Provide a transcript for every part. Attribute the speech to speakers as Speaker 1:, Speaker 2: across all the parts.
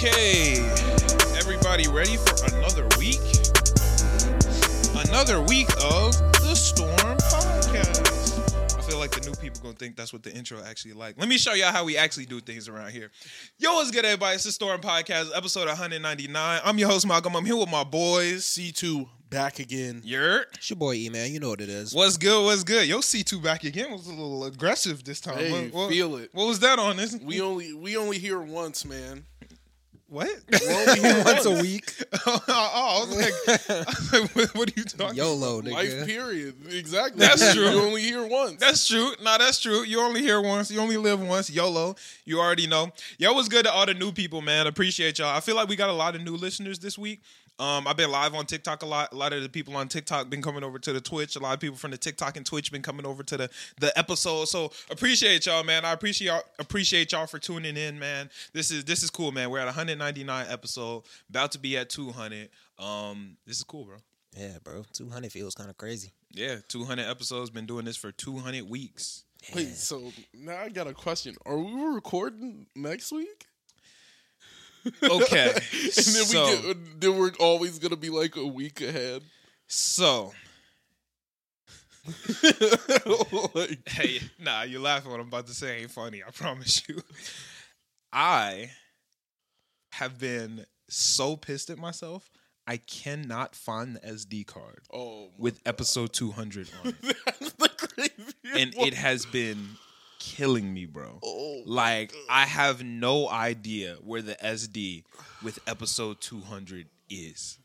Speaker 1: Okay, everybody ready for another week? Another week of the Storm Podcast. I feel like the new people gonna think that's what the intro actually like. Let me show y'all how we actually do things around here. Yo, what's good, everybody? It's the Storm Podcast, episode 199. I'm your host, Malcolm. I'm here with my boys.
Speaker 2: C2 back again.
Speaker 1: Yurt.
Speaker 3: It's your boy E man, you know what it is.
Speaker 1: What's good? What's good? Yo, C2 back again was a little aggressive this time.
Speaker 2: Hey,
Speaker 1: what, what-
Speaker 2: feel it.
Speaker 1: what was that on? This?
Speaker 2: We only we only hear once, man.
Speaker 1: What?
Speaker 2: We only
Speaker 3: Once a week.
Speaker 1: oh, I was like, I was like, what, what are you talking
Speaker 3: YOLO,
Speaker 2: Life
Speaker 3: nigga.
Speaker 2: period. Exactly.
Speaker 1: That's true.
Speaker 2: You only hear once.
Speaker 1: That's true. No, that's true. You only hear once. You only live once. YOLO. You already know. Yo, was good to all the new people, man. Appreciate y'all. I feel like we got a lot of new listeners this week. Um, I've been live on TikTok a lot. A lot of the people on TikTok been coming over to the Twitch. A lot of people from the TikTok and Twitch been coming over to the the episode. So appreciate y'all, man. I appreciate y'all, appreciate y'all for tuning in, man. This is this is cool, man. We're at 199 episode, about to be at 200. Um, this is cool, bro.
Speaker 3: Yeah, bro. Two hundred feels kind of crazy.
Speaker 1: Yeah, 200 episodes. Been doing this for 200 weeks.
Speaker 2: Wait, so now I got a question. Are we recording next week?
Speaker 1: Okay,
Speaker 2: And then
Speaker 1: so,
Speaker 2: we get then we're always gonna be like a week ahead.
Speaker 1: so
Speaker 2: like,
Speaker 1: hey, nah, you're laughing what I'm about to say ain't funny. I promise you. I have been so pissed at myself. I cannot find the SD card
Speaker 2: oh,
Speaker 1: with episode 200 on it,
Speaker 2: That's the craziest
Speaker 1: and
Speaker 2: one.
Speaker 1: it has been killing me, bro.
Speaker 2: Oh,
Speaker 1: Like I have no idea where the SD with episode 200 is.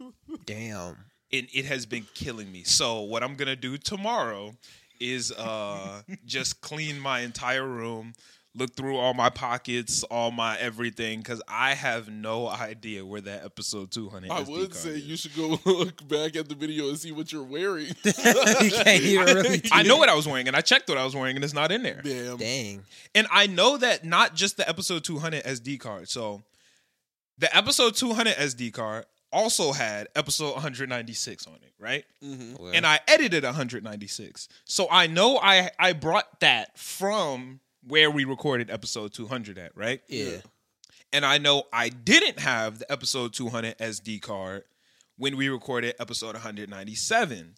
Speaker 3: Damn.
Speaker 1: and it has been killing me. So what I'm gonna do tomorrow is uh just clean my entire room, look through all my pockets, all my everything, because I have no idea where that episode 200.
Speaker 2: I
Speaker 1: SD
Speaker 2: would
Speaker 1: card
Speaker 2: say
Speaker 1: is.
Speaker 2: you should go look back at the video and see what you're wearing.
Speaker 3: you can't even really.
Speaker 1: I know what I was wearing, and I checked what I was wearing, and it's not in there.
Speaker 2: Damn.
Speaker 3: Dang.
Speaker 1: And I know that not just the episode 200 SD card. So the episode 200 SD card also had episode 196 on it, right?
Speaker 2: hmm
Speaker 3: Well,
Speaker 1: and I edited 196. So I know I I brought that from where we recorded episode 200 at, right?
Speaker 3: yeah.
Speaker 1: And I know I didn't have the episode 200 SD card when we recorded episode 197,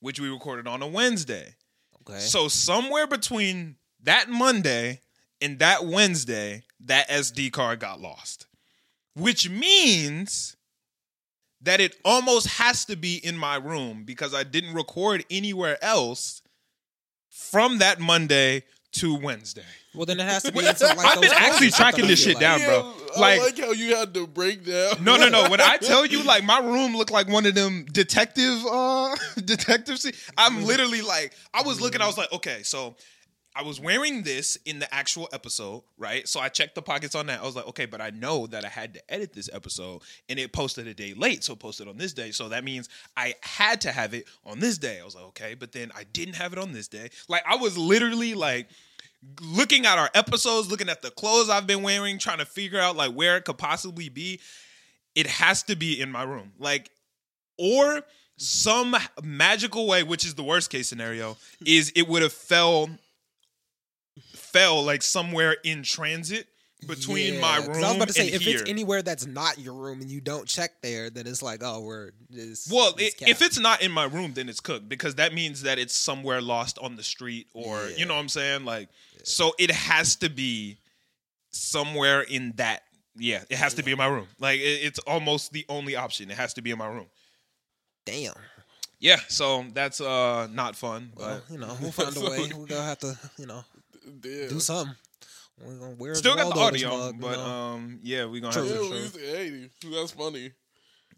Speaker 1: which we recorded on a Wednesday.
Speaker 3: Okay.
Speaker 1: So somewhere between that Monday and that Wednesday, that SD card got lost. Which means that it almost has to be in my room because I didn't record anywhere else from that Monday to Wednesday.
Speaker 3: well, then it has to be. Into, like,
Speaker 1: I've been actually tracking this
Speaker 3: feel
Speaker 1: shit down,
Speaker 3: like.
Speaker 1: bro.
Speaker 2: I
Speaker 1: Like-
Speaker 2: like how you had to break down.
Speaker 1: No, no, no. When I tell you, like my room looked like one of them detective, uh, detective. Se- I'm literally like, I was looking. I was like, okay, so I was wearing this in the actual episode, right? So I checked the pockets on that. I was like, okay, but I know that I had to edit this episode, and it posted a day late, so it posted on this day. So that means I had to have it on this day. I was like, okay, but then I didn't have it on this day. Like I was literally like looking at our episodes, looking at the clothes I've been wearing, trying to figure out like where it could possibly be. It has to be in my room. Like, or some magical way, which is the worst case scenario, is it would have fell fell like somewhere in transit between
Speaker 3: Yeah,
Speaker 1: my room
Speaker 3: I was about to say, if
Speaker 1: here.
Speaker 3: it's anywhere that's not your room and you don't check there, then it's like, oh, we're. It's,
Speaker 1: Well,
Speaker 3: it's
Speaker 1: i if it's not in my room, then it's cooked because that means that it's somewhere lost on the street or
Speaker 3: Yeah.
Speaker 1: you know what I'm saying? Like, so it has to be somewhere in that. Yeah, it has to be in my room. Like, it, it's almost the only option. It has to be in my room.
Speaker 3: Damn.
Speaker 1: Yeah, so that's uh not fun,
Speaker 3: Well,
Speaker 1: but
Speaker 3: you know, we'll find a way. We're gonna have to, you know,
Speaker 2: Damn.
Speaker 3: do something. We're gonna wear
Speaker 1: still got the
Speaker 3: Waldo this
Speaker 1: audio.
Speaker 3: mug, you
Speaker 1: but
Speaker 3: know.
Speaker 1: um, yeah, we're gonna
Speaker 3: True.
Speaker 1: have to.
Speaker 2: we
Speaker 1: show.
Speaker 2: used to- that's funny.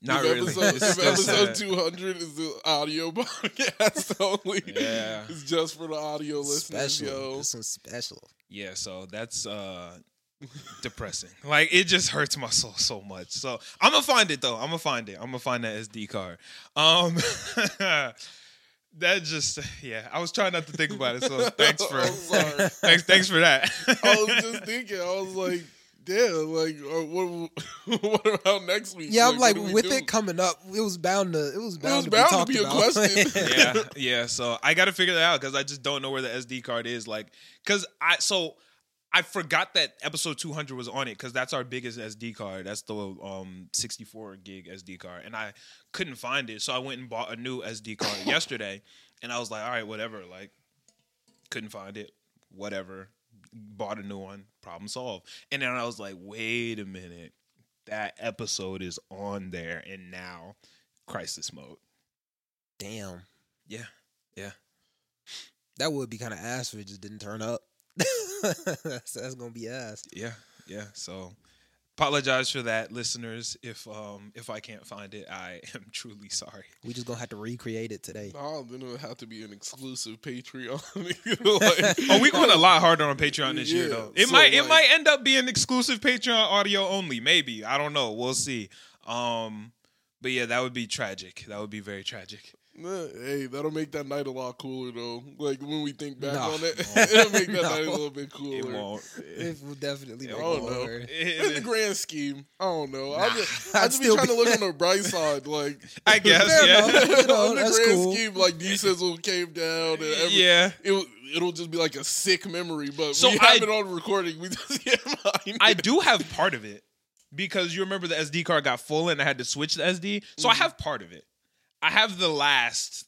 Speaker 1: Not
Speaker 2: if
Speaker 1: really.
Speaker 2: Episode, if episode 200 is the audio podcast only.
Speaker 1: Yeah.
Speaker 2: It's just for the audio listeners,
Speaker 3: special.
Speaker 2: yo.
Speaker 3: This one's special.
Speaker 1: Yeah, so that's uh depressing. Like it just hurts my soul so much. So I'm gonna find it though. I'm gonna find it. I'm gonna find that SD card. Um that just yeah. I was trying not to think about it. So thanks for thanks thanks for that.
Speaker 2: I was just thinking, I was like, damn, like, uh, what, what about next week?
Speaker 3: Yeah, I'm like,
Speaker 2: what
Speaker 3: with
Speaker 2: do?
Speaker 3: it coming up, it was bound to it was bound,
Speaker 2: was
Speaker 3: to,
Speaker 2: bound
Speaker 3: be
Speaker 2: to be a question.
Speaker 1: yeah, yeah. So I got to figure that out because I just don't know where the SD card is. Like, because I so I forgot that episode 200 was on it because that's our biggest SD card. That's the um 64 gig SD card, and I couldn't find it, so I went and bought a new SD card yesterday, and I was like, all right, whatever. Like, couldn't find it, whatever. Bought a new one, problem solved. And then I was like, wait a minute, that episode is on there, and now crisis mode.
Speaker 3: Damn.
Speaker 1: Yeah, yeah.
Speaker 3: That would be kind of ass if it just didn't turn up. that's, that's gonna be ass.
Speaker 1: Yeah, yeah. So apologize for that, listeners. If um if I can't find it, I am truly sorry.
Speaker 3: We just gonna have to recreate it today.
Speaker 2: Oh, then it'll have to be an exclusive Patreon. You like-
Speaker 1: Oh, we going a lot harder on Patreon this year though. It
Speaker 2: so,
Speaker 1: might it might end up being exclusive Patreon audio only. Maybe I don't know. We'll see. Um, but yeah, that would be tragic. That would be very tragic.
Speaker 2: Nah, Hey, that'll make that night a lot cooler though. Like when we think back
Speaker 3: No.
Speaker 2: on it, it'll make that
Speaker 3: No.
Speaker 2: night a little bit cooler.
Speaker 1: It won't.
Speaker 3: It will definitely
Speaker 1: I
Speaker 3: make
Speaker 2: I don't know.
Speaker 3: lower.
Speaker 2: In the grand scheme, I don't know. I'll just,
Speaker 3: I'd
Speaker 2: I'll just be
Speaker 3: still
Speaker 2: trying to look on the bright side. Like,
Speaker 1: I guess.
Speaker 3: Fair
Speaker 1: yeah.
Speaker 3: You know,
Speaker 2: in the grand
Speaker 3: cool.
Speaker 2: scheme, like D Sizzle came down and every,
Speaker 1: yeah.
Speaker 2: it, it'll just be like a sick memory. But
Speaker 1: So
Speaker 2: we
Speaker 1: I-
Speaker 2: have it on recording. We just can't
Speaker 1: I do have part of it because you remember the SD card got full and I had to switch the SD. So I
Speaker 2: Mm-hmm.
Speaker 1: have part of it. I have the last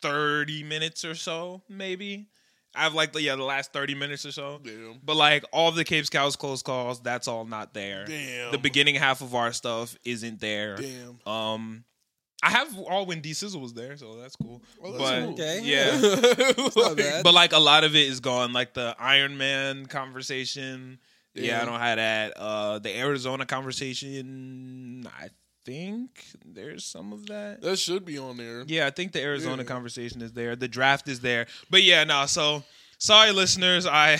Speaker 1: 30 minutes or so, maybe. I have like the yeah, the last 30 minutes or so.
Speaker 2: Damn.
Speaker 1: But like all the Cape Scouts close calls, that's all not there.
Speaker 2: Damn.
Speaker 1: The beginning half of our stuff isn't there.
Speaker 2: Damn.
Speaker 1: Um I have all when D Sizzle was there, so that's cool.
Speaker 2: Oh, that's
Speaker 1: but
Speaker 2: cool.
Speaker 3: Okay.
Speaker 1: yeah.
Speaker 2: Like.
Speaker 1: But like a lot of it is gone. Like the Iron Man conversation. Yeah, I don't have that. Uh the Arizona conversation, I think there's some of that.
Speaker 2: That should be on there.
Speaker 1: Yeah, I think the Arizona
Speaker 2: Yeah.
Speaker 1: conversation is there. The draft is there. But yeah, no, so sorry listeners, I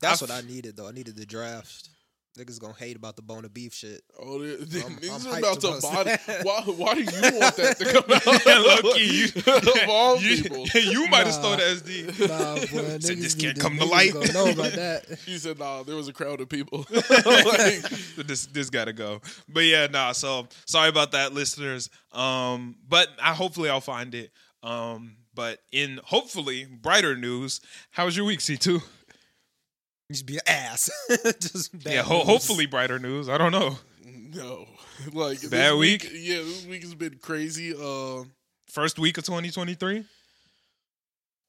Speaker 3: That's
Speaker 1: I've-
Speaker 3: what I needed though. I needed the draft. Niggas gonna hate about the bone of beef shit.
Speaker 2: Oh, they, they,
Speaker 3: I'm-
Speaker 2: niggas
Speaker 3: I'm
Speaker 2: are about to
Speaker 3: about
Speaker 2: buy. Why, why do you want that to come out?
Speaker 1: Yeah, low-key, you-
Speaker 2: of all
Speaker 1: you,
Speaker 2: people.
Speaker 1: you might have
Speaker 3: Nah.
Speaker 1: stole the SD.
Speaker 3: Nah, boy,
Speaker 1: Said
Speaker 3: niggas
Speaker 1: this can't
Speaker 3: to-
Speaker 1: come to light.
Speaker 3: Gonna know about that.
Speaker 2: He said, "Nah, there was a crowd of people." like,
Speaker 1: this this gotta go. But yeah, nah. So sorry about that, listeners. Um, but I hopefully I'll find it. Um, but in hopefully brighter news, how was your week, C two?
Speaker 3: To be an ass. Just bad
Speaker 1: Yeah, ho- hopefully brighter news. I don't know.
Speaker 2: no, like
Speaker 1: Bad week?
Speaker 2: Yeah, this week has been crazy. Uh,
Speaker 1: First week of twenty twenty three.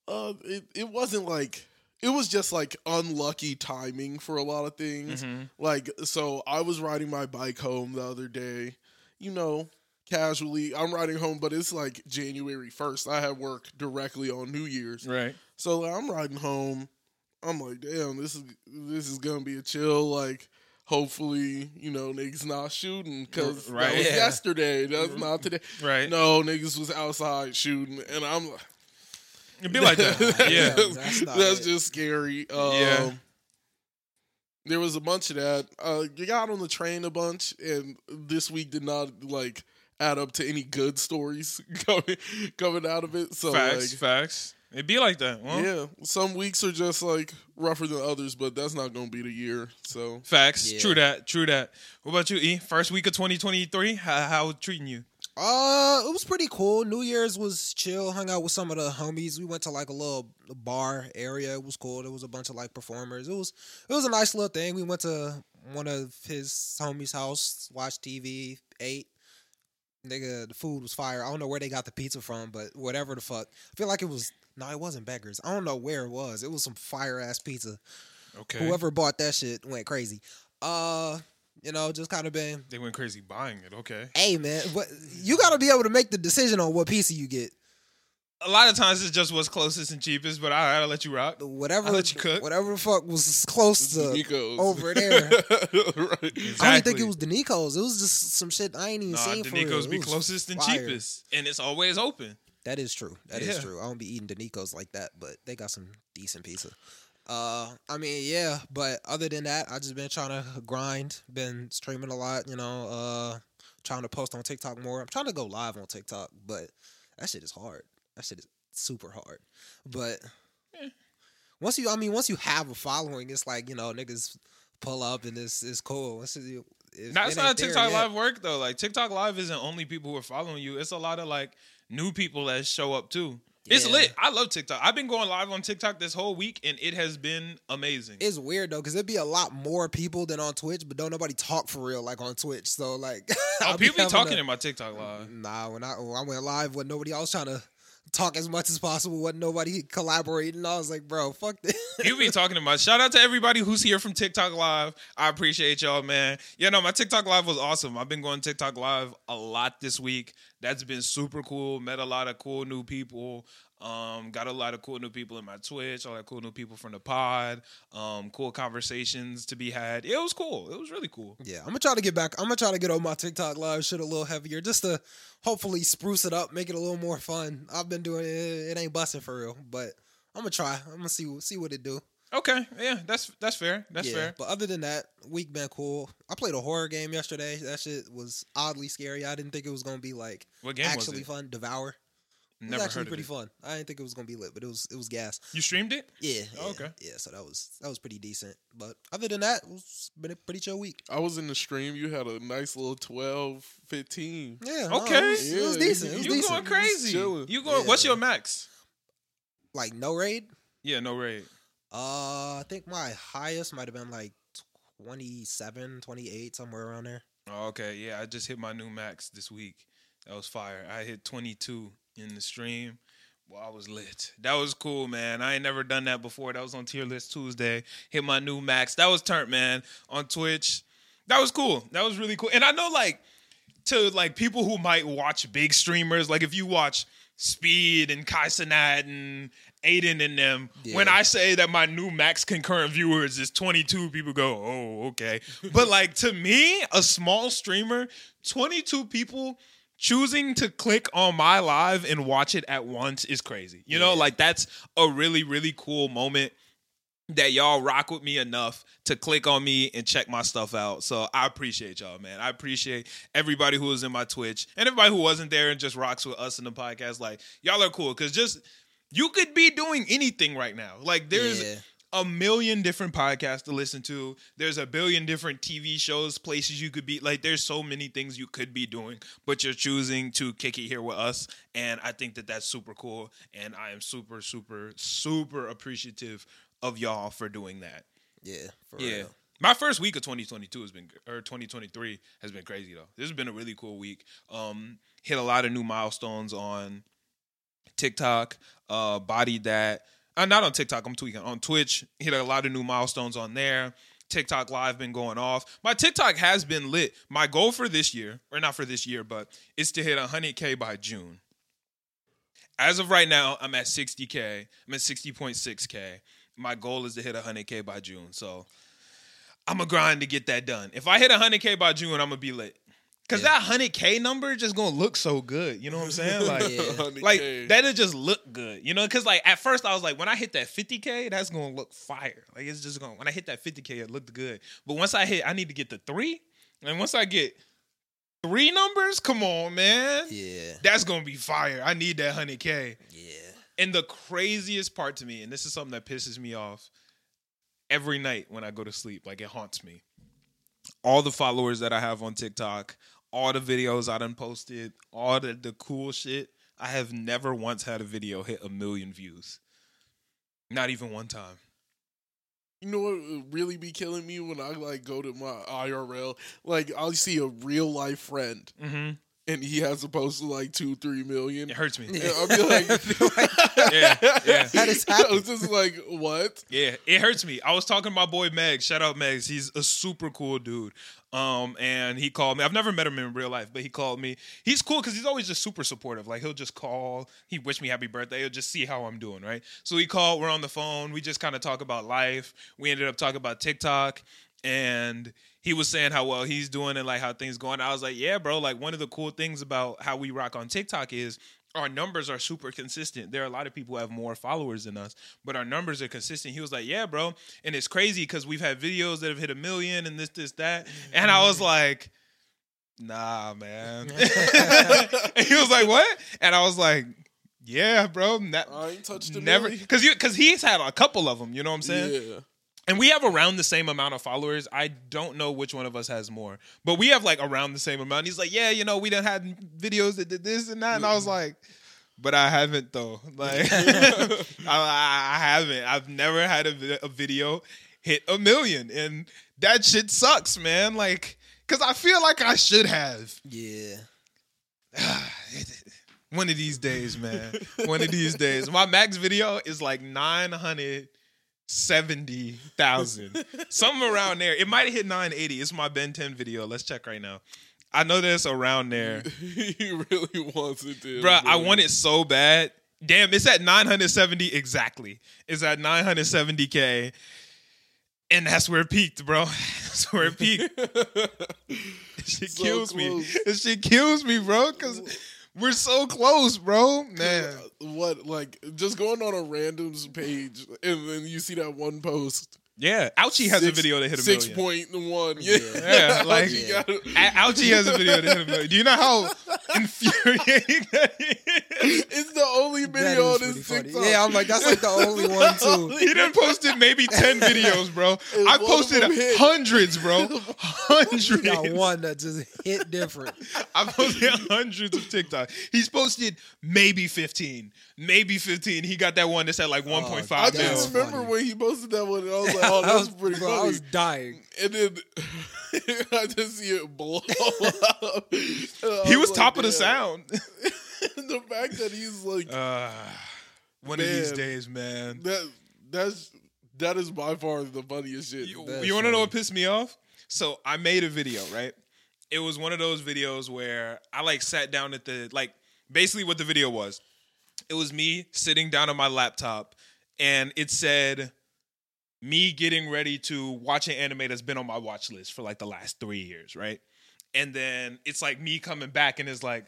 Speaker 2: uh, it it wasn't like it was just like unlucky timing for a lot of things.
Speaker 1: Mm-hmm.
Speaker 2: Like, so I was riding my bike home the other day, you know, casually. I'm riding home, but it's like January 1st. I had work directly on New Year's.
Speaker 1: Right.
Speaker 2: So I'm riding home. I'm like, damn, this is this is gonna be a chill. Like, hopefully, you know, niggas not shooting because
Speaker 1: Right.
Speaker 2: that was
Speaker 3: Yeah.
Speaker 2: yesterday. That's not today.
Speaker 1: Right.
Speaker 2: No, niggas was outside shooting, and I'm like,
Speaker 1: It'd be like that. Yeah.
Speaker 3: Damn, that's
Speaker 2: that's just scary. Um,
Speaker 1: Yeah.
Speaker 2: There was a bunch of that. Uh, you got on the train a bunch, and this week did not like add up to any good stories coming coming out of it. So
Speaker 1: facts.
Speaker 2: like,
Speaker 1: facts. It'd be like that. Well,
Speaker 2: yeah, some weeks are just like rougher than others, but that's not gonna be the year. So
Speaker 1: Facts.
Speaker 3: Yeah.
Speaker 1: True that. True that. What about you, E? First week of 2023. How how treating you?
Speaker 3: Uh, it was pretty cool. New Year's was chill. Hung out with some of the homies. We went to like a little bar area. It was cool. There was a bunch of like performers. It was it was a nice little thing. We went to one of his homies' house, watched TV, ate. Nigga, the food was fire. I don't know where they got the pizza from, but whatever the fuck. I feel like it was no, it wasn't Beggars. I don't know where it was. It was some fire ass pizza.
Speaker 1: Okay.
Speaker 3: Whoever bought that shit went crazy. Uh, you know, just kind of been
Speaker 1: They went crazy buying it. Okay.
Speaker 3: hey man, what you got to be able to make the decision on what pizza you get.
Speaker 1: A lot of times it's just what's closest and cheapest, but I, I'll let you rock.
Speaker 3: Whatever,
Speaker 1: I'll let you cook.
Speaker 3: whatever the fuck was close to.
Speaker 2: Nico's
Speaker 3: over there.
Speaker 2: right?
Speaker 3: I don't think it was the Danico's. It was just some shit I ain't even
Speaker 1: Nah,
Speaker 3: seen
Speaker 1: the
Speaker 3: for real.
Speaker 1: Nico's
Speaker 3: It
Speaker 1: be
Speaker 3: was
Speaker 1: closest and
Speaker 3: fire.
Speaker 1: cheapest, and it's always open.
Speaker 3: That is true. That is
Speaker 1: Yeah.
Speaker 3: true. I don't be eating Danico's like that, but they got some decent pizza. Uh, I mean, yeah, but other than that, I just been trying to grind. Been streaming a lot, you know. Uh, trying to post on TikTok more. I'm trying to go live on TikTok, but that shit is hard. That shit is super hard. But
Speaker 1: Eh.
Speaker 3: once you, I mean, once you have a following, it's like you know, niggas pull up and it's it's cool. You- if
Speaker 1: That's
Speaker 3: it
Speaker 1: not TikTok Live work though. Like TikTok Live isn't only people who are following you. It's a lot of like new people that show up too. It's
Speaker 3: Yeah.
Speaker 1: lit. I love TikTok. I've been going live on TikTok this whole week, and it has been amazing.
Speaker 3: It's weird though, because it'd be a lot more people than on Twitch, but don't nobody talk for real like on Twitch. So like,
Speaker 1: oh, people be talking
Speaker 3: to-
Speaker 1: in my TikTok live.
Speaker 3: Nah, when I when I went live with nobody, I was trying to talk as much as possible. Wasn't nobody collaborating. I was like, bro, fuck this.
Speaker 1: People be talking to my shout out to everybody who's here from TikTok Live. I appreciate y'all, man. Yeah, no, my TikTok Live was awesome. I've been going TikTok Live a lot this week. That's been super cool. Met a lot of cool new people. Um, got a lot of cool new people in my Twitch, all that cool new people from the pod. Um, cool conversations to be had. It was cool. It was really cool.
Speaker 3: Yeah, I'm gonna try to get back. I'm gonna try to get on my TikTok live shit a little heavier, just to hopefully spruce it up, make it a little more fun. I've been doing it; it ain't busting for real, but I'm gonna try. I'm gonna see see what it do.
Speaker 1: Okay, yeah, that's that's fair. That's
Speaker 3: yeah,
Speaker 1: fair.
Speaker 3: but other than that, week been cool. I played a horror game yesterday. That shit was oddly scary. I didn't think it was gonna be like
Speaker 1: What game
Speaker 3: actually fun. Devour. It was actually
Speaker 1: heard of
Speaker 3: pretty
Speaker 1: it.
Speaker 3: fun. I didn't think it was gonna be lit, but it was it was gas.
Speaker 1: You streamed it?
Speaker 3: Yeah.
Speaker 1: Oh, okay.
Speaker 3: Yeah, so that was that was pretty decent. But other than that, it's been a pretty chill week.
Speaker 2: I was in the stream. You had a nice little 12, 15.
Speaker 3: Yeah. no,
Speaker 1: Okay.
Speaker 3: it, was, it was decent. It was
Speaker 1: You
Speaker 3: decent.
Speaker 1: going crazy?
Speaker 2: chilling.
Speaker 1: You going?
Speaker 3: Yeah.
Speaker 1: What's your max?
Speaker 3: Like no raid.
Speaker 1: Yeah, no raid.
Speaker 3: Uh, I think my highest might have been like 27, 28, somewhere around there.
Speaker 1: Oh, okay, yeah, I just hit my new max this week. That was fire. I hit 22 in the stream. Well, I was lit. That was cool, man. I ain't never done that before. That was on Tier List Tuesday. Hit my new max. That was turnt, man, on Twitch. That was cool. That was really cool. And I know, like, to like people who might watch big streamers, like if you watch Speed and Kai Cenat and Adin and them, when I say that my new max concurrent viewers is 22, people go, oh, okay. but like to me, a small streamer, 22 people choosing to click on my live and watch it at once is crazy. You know,
Speaker 3: Yeah.
Speaker 1: like that's a really, really cool moment that y'all rock with me enough to click on me and check my stuff out. So I appreciate y'all, man. I appreciate everybody who was in my Twitch and everybody who wasn't there and just rocks with us in the podcast. Like y'all are cool because just you could be doing anything right now. Like there's
Speaker 3: Yeah.
Speaker 1: A million different podcasts to listen to. There's a billion different TV shows, places you could be. Like, there's so many things you could be doing, but you're choosing to kick it here with us. And I think that that's super cool. And I am super, super, super appreciative of y'all for doing that.
Speaker 3: Yeah. For
Speaker 1: Yeah.
Speaker 3: real.
Speaker 1: My first week of 2022 has been, or 2023 has been crazy though. This has been a really cool week. Um, hit a lot of new milestones on TikTok. Uh, bodied that. Uh, not on TikTok. I'm tweaking on Twitch. Hit a lot of new milestones on there. TikTok live been going off. My TikTok has been lit. My goal for this year, or not for this year, but is to hit 100k by June. As of right now, I'm at 60k. I'm at 60.6k. My goal is to hit 100k by June. So I'm gonna grind to get that done. If I hit 100k by June, I'm gonna be lit. Cause
Speaker 3: Yeah.
Speaker 1: that 100k number just gonna look so good. You know what I'm saying? Like,
Speaker 3: Yeah.
Speaker 1: Like that'll just look good. You know? Cause like at first I was like, when I hit that 50k, that's gonna look fire. Like it's just gonna. When I hit that 50k, it looked good. But once I hit, I need to get the three, and once I get three numbers, come on, man.
Speaker 3: Yeah.
Speaker 1: That's gonna be fire. I need that 100k.
Speaker 3: Yeah.
Speaker 1: And the craziest part to me, and this is something that pisses me off every night when I go to sleep, like it haunts me. All the followers that I have on TikTok, all the videos I done posted, all the, the cool shit, I have never once had a video hit a million views. Not even one time.
Speaker 2: You know what would really be killing me when I like go to my IRL? Like I'll see a real life friend
Speaker 1: Mm-hmm.
Speaker 2: And he has a post of like two, three million.
Speaker 1: It hurts me.
Speaker 2: And I'll be like,
Speaker 1: Yeah, yeah.
Speaker 3: That is
Speaker 2: I was just like, what?
Speaker 1: Yeah, it hurts me. I was talking to my boy Meg. Shout out Megs. He's a super cool dude. Um, and he called me. I've never met him in real life, but he called me. He's cool because he's always just super supportive. Like he'll just call. He wish me happy birthday. He'll just see how I'm doing. Right. So he called. We're on the phone. We just kind of talk about life. We ended up talking about TikTok, and he was saying how well he's doing and like how things going. I was like, yeah, bro. Like one of the cool things about how we rock on TikTok is our numbers are super consistent. There are a lot of people who have more followers than us, but our numbers are consistent. He was like, "Yeah, bro," and it's crazy because we've had videos that have hit a million and this, this, that, and I was like, "Nah, man." and he was like, "What?" And I was like, "Yeah, bro." That,
Speaker 2: I ain't touched
Speaker 1: never because you because he's had a couple of them. You know what I'm saying?
Speaker 2: Yeah.
Speaker 1: And we have around the same amount of followers. I don't know which one of us has more, but we have like around the same amount. He's like, yeah, you know, we done had videos that did this and that, and I was like, but I haven't though. Like I, I haven't. I've never had a, a video hit a million, and that shit sucks, man. Like, cause I feel like I should have.
Speaker 3: Yeah.
Speaker 1: One of these days, man. One of these days. My max video is like nine hundred seventy thousand, something around there. It might have hit nine eighty. It's my Ben Ten video. Let's check right now. I know that it's around there.
Speaker 2: he really wants it to.
Speaker 1: Bruh, I want it so bad. Damn, it's at 970 exactly. It's at 970k. And that's where it peaked, bro. That's where it peaked. Shit
Speaker 2: So
Speaker 1: kills me.
Speaker 2: close.
Speaker 1: This shit kills me, bro, because we're so close, bro. Man.
Speaker 2: What like just going on a random's page and then you see that one post.
Speaker 1: Yeah. Ouchie has a video that hit a
Speaker 2: six
Speaker 1: million.
Speaker 2: point one. Yeah,
Speaker 1: Yeah, like-
Speaker 2: You gotta-
Speaker 1: Ouchie has a video that hit a million. Do you know how infuriating that is?
Speaker 2: it's the only video on
Speaker 3: pretty
Speaker 2: this
Speaker 3: funny.
Speaker 2: TikTok.
Speaker 3: Yeah, I'm like, that's like the only one too.
Speaker 1: He done posted maybe 10 videos, bro.
Speaker 2: And
Speaker 1: I posted hundreds, bro. Hundreds.
Speaker 3: You got one that just hit different.
Speaker 1: I posted hundreds of TikTok. He's posted maybe 15. Maybe 15. He got that one oh, that's at like 1.5
Speaker 2: I just
Speaker 3: mil.
Speaker 2: remember when he posted that one, and I was like, "Oh,
Speaker 3: that
Speaker 2: that's
Speaker 3: was,
Speaker 2: pretty
Speaker 3: bro,
Speaker 2: funny."
Speaker 3: I was dying.
Speaker 2: and then I just see it blow up.
Speaker 1: He was top of the sound.
Speaker 2: the fact that he's like
Speaker 1: Uh, one of these days, man.
Speaker 2: that. That's that is by far the funniest shit.
Speaker 1: You, you want to know what pissed me off? So I made a video, right? It was one of those videos where I like sat down at the like basically what the video was. It was me sitting down on my laptop and it said me getting ready to watch an anime that's been on my watch list for like the last 3 years, right? And then it's like me coming back and it's like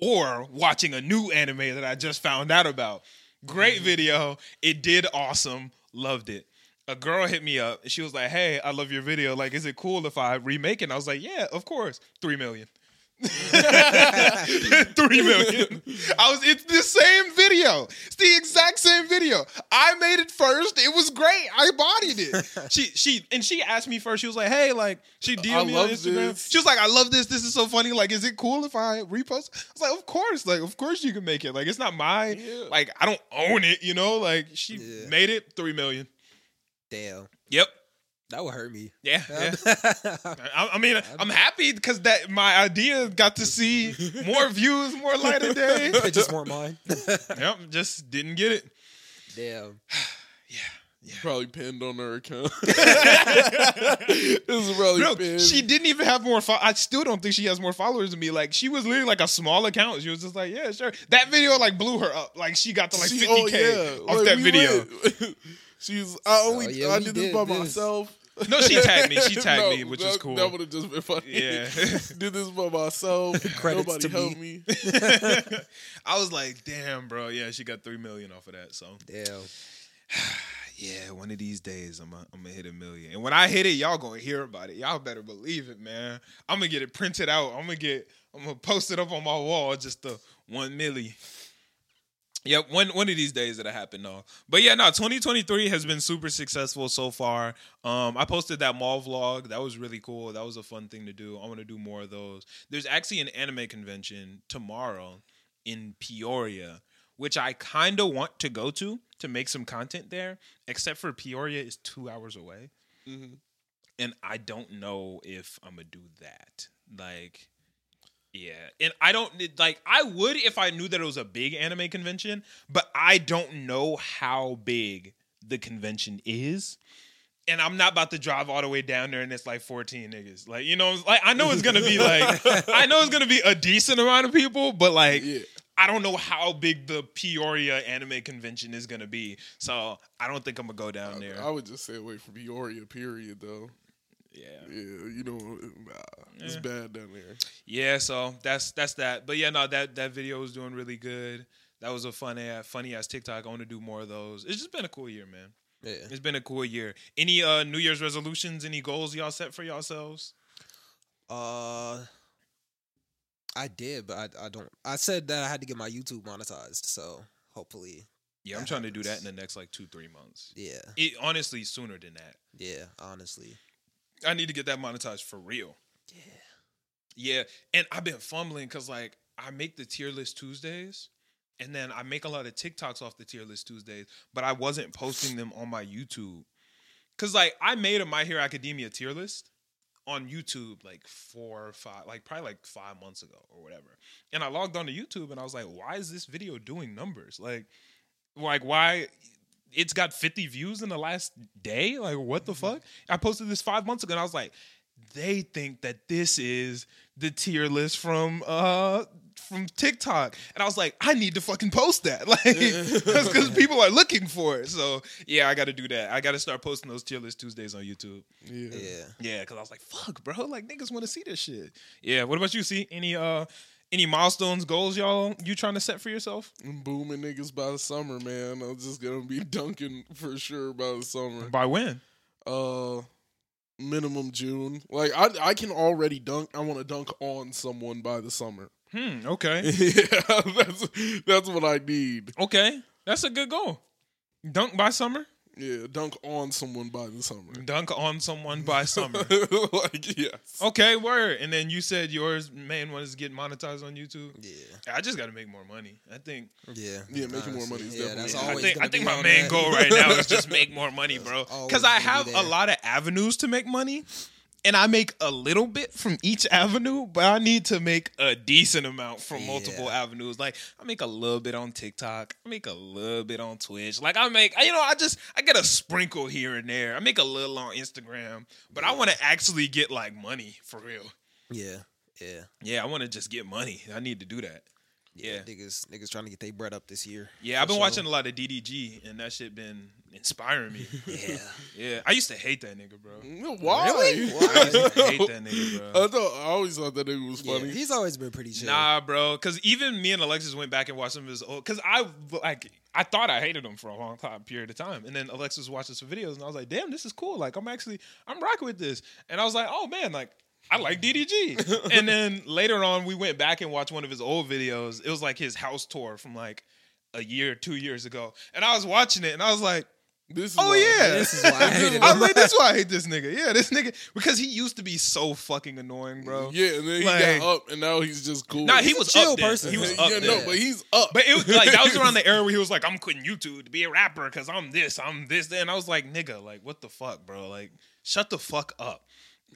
Speaker 1: or watching a new anime that I just found out about. Great mm-hmm. video. It did awesome. Loved it. A girl hit me up and she was like, Hey, I love your video. Like, is it cool if I remake it? And I was like, Yeah, of course. Three million. Three million. I was it's the same video. It's the exact same video. I made it first. It was great. I bodied it. She she and she asked me first. She was like, Hey, like she
Speaker 2: I
Speaker 1: DM'd me on Instagram.
Speaker 2: this.
Speaker 1: She was like, I love this. This is so funny. Like, is it cool if I repost? I was like, of course. Like, of course you can make it. Like, it's not my
Speaker 2: Yeah.
Speaker 1: like I don't own it, you know? Like she
Speaker 3: Yeah.
Speaker 1: made it three million.
Speaker 3: Damn,
Speaker 1: Yep.
Speaker 3: That would hurt me.
Speaker 1: Yeah. yeah. I, I mean, I'm happy because that my idea got to see more views, more light of day.
Speaker 3: it just weren't mine.
Speaker 1: yep, just didn't get it.
Speaker 3: Damn. Yeah.
Speaker 2: Probably pinned on her account. this is probably
Speaker 1: No,
Speaker 2: pinned.
Speaker 1: she didn't even have more. Fo- I still don't think she has more followers than me. Like she was literally like a small account. She was just like, yeah, sure. That video like blew her up. Like she got to like 50k
Speaker 2: oh, yeah.
Speaker 1: off
Speaker 2: Like,
Speaker 1: that
Speaker 2: we
Speaker 1: video.
Speaker 2: She's. I only.
Speaker 3: Oh, yeah,
Speaker 2: I did this
Speaker 3: did
Speaker 2: by
Speaker 3: this.
Speaker 2: myself.
Speaker 1: No, she tagged me. She tagged
Speaker 2: No,
Speaker 1: me, which is cool.
Speaker 2: That would have just been funny.
Speaker 1: Yeah.
Speaker 2: did this by myself.
Speaker 3: Credits
Speaker 2: Nobody
Speaker 3: to
Speaker 2: helped me.
Speaker 1: I was like, damn, bro. Yeah, she got three million off of that. So
Speaker 3: Damn.
Speaker 1: yeah, one of these days I'm gonna I'm gonna hit a million. And when I hit it, y'all gonna hear about it. Y'all better believe it, man. I'm gonna get it printed out. I'm gonna get I'm gonna post it up on my wall. Just the one milli. Yep, one one of these days that'll happen though. But yeah, no, 2023 has been super successful so far. Um, I posted that mall vlog. That was really cool. That was a fun thing to do. I want to do more of those. There's actually an anime convention tomorrow in Peoria, which I kind of want to go to to make some content there. Except for Peoria is two hours away,
Speaker 2: Mhm.
Speaker 1: and I don't know if I'm gonna do that. Like, yeah, and I don't like. I would if I knew that it was a big anime convention, but I don't know how big the convention is. And I'm not about to drive all the way down there and it's like 14 niggas. Like, you know, like I know it's gonna be like I know it's gonna be a decent amount of people, but like
Speaker 2: Yeah.
Speaker 1: I don't know how big the Peoria anime convention is gonna be. So I don't think I'm gonna go down there.
Speaker 2: I would just stay away from Peoria. Period. Though.
Speaker 1: Yeah.
Speaker 2: Yeah. You know. Nah, it's
Speaker 1: Yeah.
Speaker 2: bad down there.
Speaker 1: Yeah, so that's that's that. But yeah, no, that that video was doing really good. That was a fun ass, funny ass TikTok. I want to do more of those. It's just been a cool year, man.
Speaker 3: Yeah.
Speaker 1: It's been a cool year. Any uh New Year's resolutions? Any goals y'all set for yourselves?
Speaker 3: Uh, I did, but I, I don't. I said that I had to get my YouTube monetized, so hopefully,
Speaker 1: Yeah, I'm trying to do that in the next like two three months.
Speaker 3: yeah,
Speaker 1: It, honestly, sooner than that.
Speaker 3: yeah. Honestly,
Speaker 1: I need to get that monetized for real.
Speaker 3: yeah.
Speaker 1: Yeah, and I've been fumbling because like I make the tier list Tuesdays, and then I make a lot of TikToks off the tier list Tuesdays, but I wasn't posting them on my YouTube. Cause like I made a My Hero Academia tier list on YouTube like four or five, like probably like five months ago or whatever. And I logged on to YouTube and I was like, why is this video doing numbers? Like, like why it's got 50 views in the last day? Like, what the fuck? I posted this five months ago and I was like, they think that this is the tier list from uh from TikTok. And I was like, I need to fucking post that. Like that's because people are looking for it. So yeah, I gotta do that. I gotta start posting those tier list Tuesdays on YouTube.
Speaker 2: Yeah.
Speaker 3: Yeah.
Speaker 1: Yeah, because I was like, fuck, bro. Like niggas want to see this shit. Yeah. What about you? See any uh any milestones, goals, y'all you trying to set for yourself?
Speaker 2: I'm booming niggas by the summer, man. I'm just gonna be dunking for sure by the summer.
Speaker 1: By when?
Speaker 2: Uh minimum June. Like I I can already dunk. I want to dunk on someone by the summer.
Speaker 1: Hmm. Okay.
Speaker 2: yeah, that's that's what I need.
Speaker 1: Okay. That's a good goal. Dunk by summer.
Speaker 2: Yeah, dunk on someone by the summer.
Speaker 1: Dunk on someone by summer.
Speaker 2: like yes.
Speaker 1: Okay, word. And then you said yours main one is get monetized on YouTube.
Speaker 3: Yeah.
Speaker 1: I just got to make more money. I think.
Speaker 3: Yeah.
Speaker 2: Yeah, making more money is
Speaker 3: yeah,
Speaker 2: definitely-
Speaker 3: that's
Speaker 2: Yeah,
Speaker 1: I
Speaker 3: always
Speaker 1: think, I think my main
Speaker 3: that.
Speaker 1: goal right now is just make more money, bro. Because I have a lot of avenues to make money, and I make a little bit from each avenue, but I need to make a decent amount from multiple
Speaker 3: Yeah.
Speaker 1: avenues. Like I make a little bit on TikTok, I make a little bit on Twitch. Like I make, you know, I just I get a sprinkle here and there. I make a little on Instagram, but I want to actually get like money for real.
Speaker 3: Yeah. Yeah.
Speaker 1: Yeah, I want to just get money. I need to do that. Yeah.
Speaker 3: Niggas niggas trying to get their bread up this year.
Speaker 1: Yeah, I've been
Speaker 3: sure.
Speaker 1: watching a lot of DDG, and that shit been inspiring me.
Speaker 3: Yeah.
Speaker 1: yeah, I used to hate that nigga, bro.
Speaker 2: Mm, why?
Speaker 3: Really?
Speaker 1: I used to hate that nigga, bro.
Speaker 2: I thought I always thought that nigga was
Speaker 3: Yeah,
Speaker 2: funny.
Speaker 3: he's always been pretty chill.
Speaker 1: Nah, bro. Because even me and Alexis went back and watched some of his old. Because I like, I thought I hated him for a long time period of time, and then Alexis watched some videos, and I was like, damn, this is cool. Like, I'm actually, I'm rocking with this, and I was like, oh man, like. I like DDG. and then later on, we went back and watched one of his old videos. It was like his house tour from like a year, two years ago. And I was watching it and I was like,
Speaker 2: This is
Speaker 1: oh
Speaker 2: why-
Speaker 1: yeah.
Speaker 3: This is why I hated
Speaker 1: I
Speaker 3: him.
Speaker 1: was like, that's why I hate this nigga. Yeah, this nigga. Because he used to be so fucking annoying, bro.
Speaker 2: Yeah, and then he
Speaker 1: Like-
Speaker 2: got up, and now he's just cool.
Speaker 1: Nah, he
Speaker 3: He's a
Speaker 1: was
Speaker 3: chill
Speaker 1: up
Speaker 3: person.
Speaker 1: He was
Speaker 2: yeah,
Speaker 1: up
Speaker 2: no, but he's up.
Speaker 1: But it was like that was around the era where he was like, I'm quitting YouTube to be a rapper because I'm this, I'm this. And I was like, nigga, like, what the fuck, bro? Like, shut the fuck up.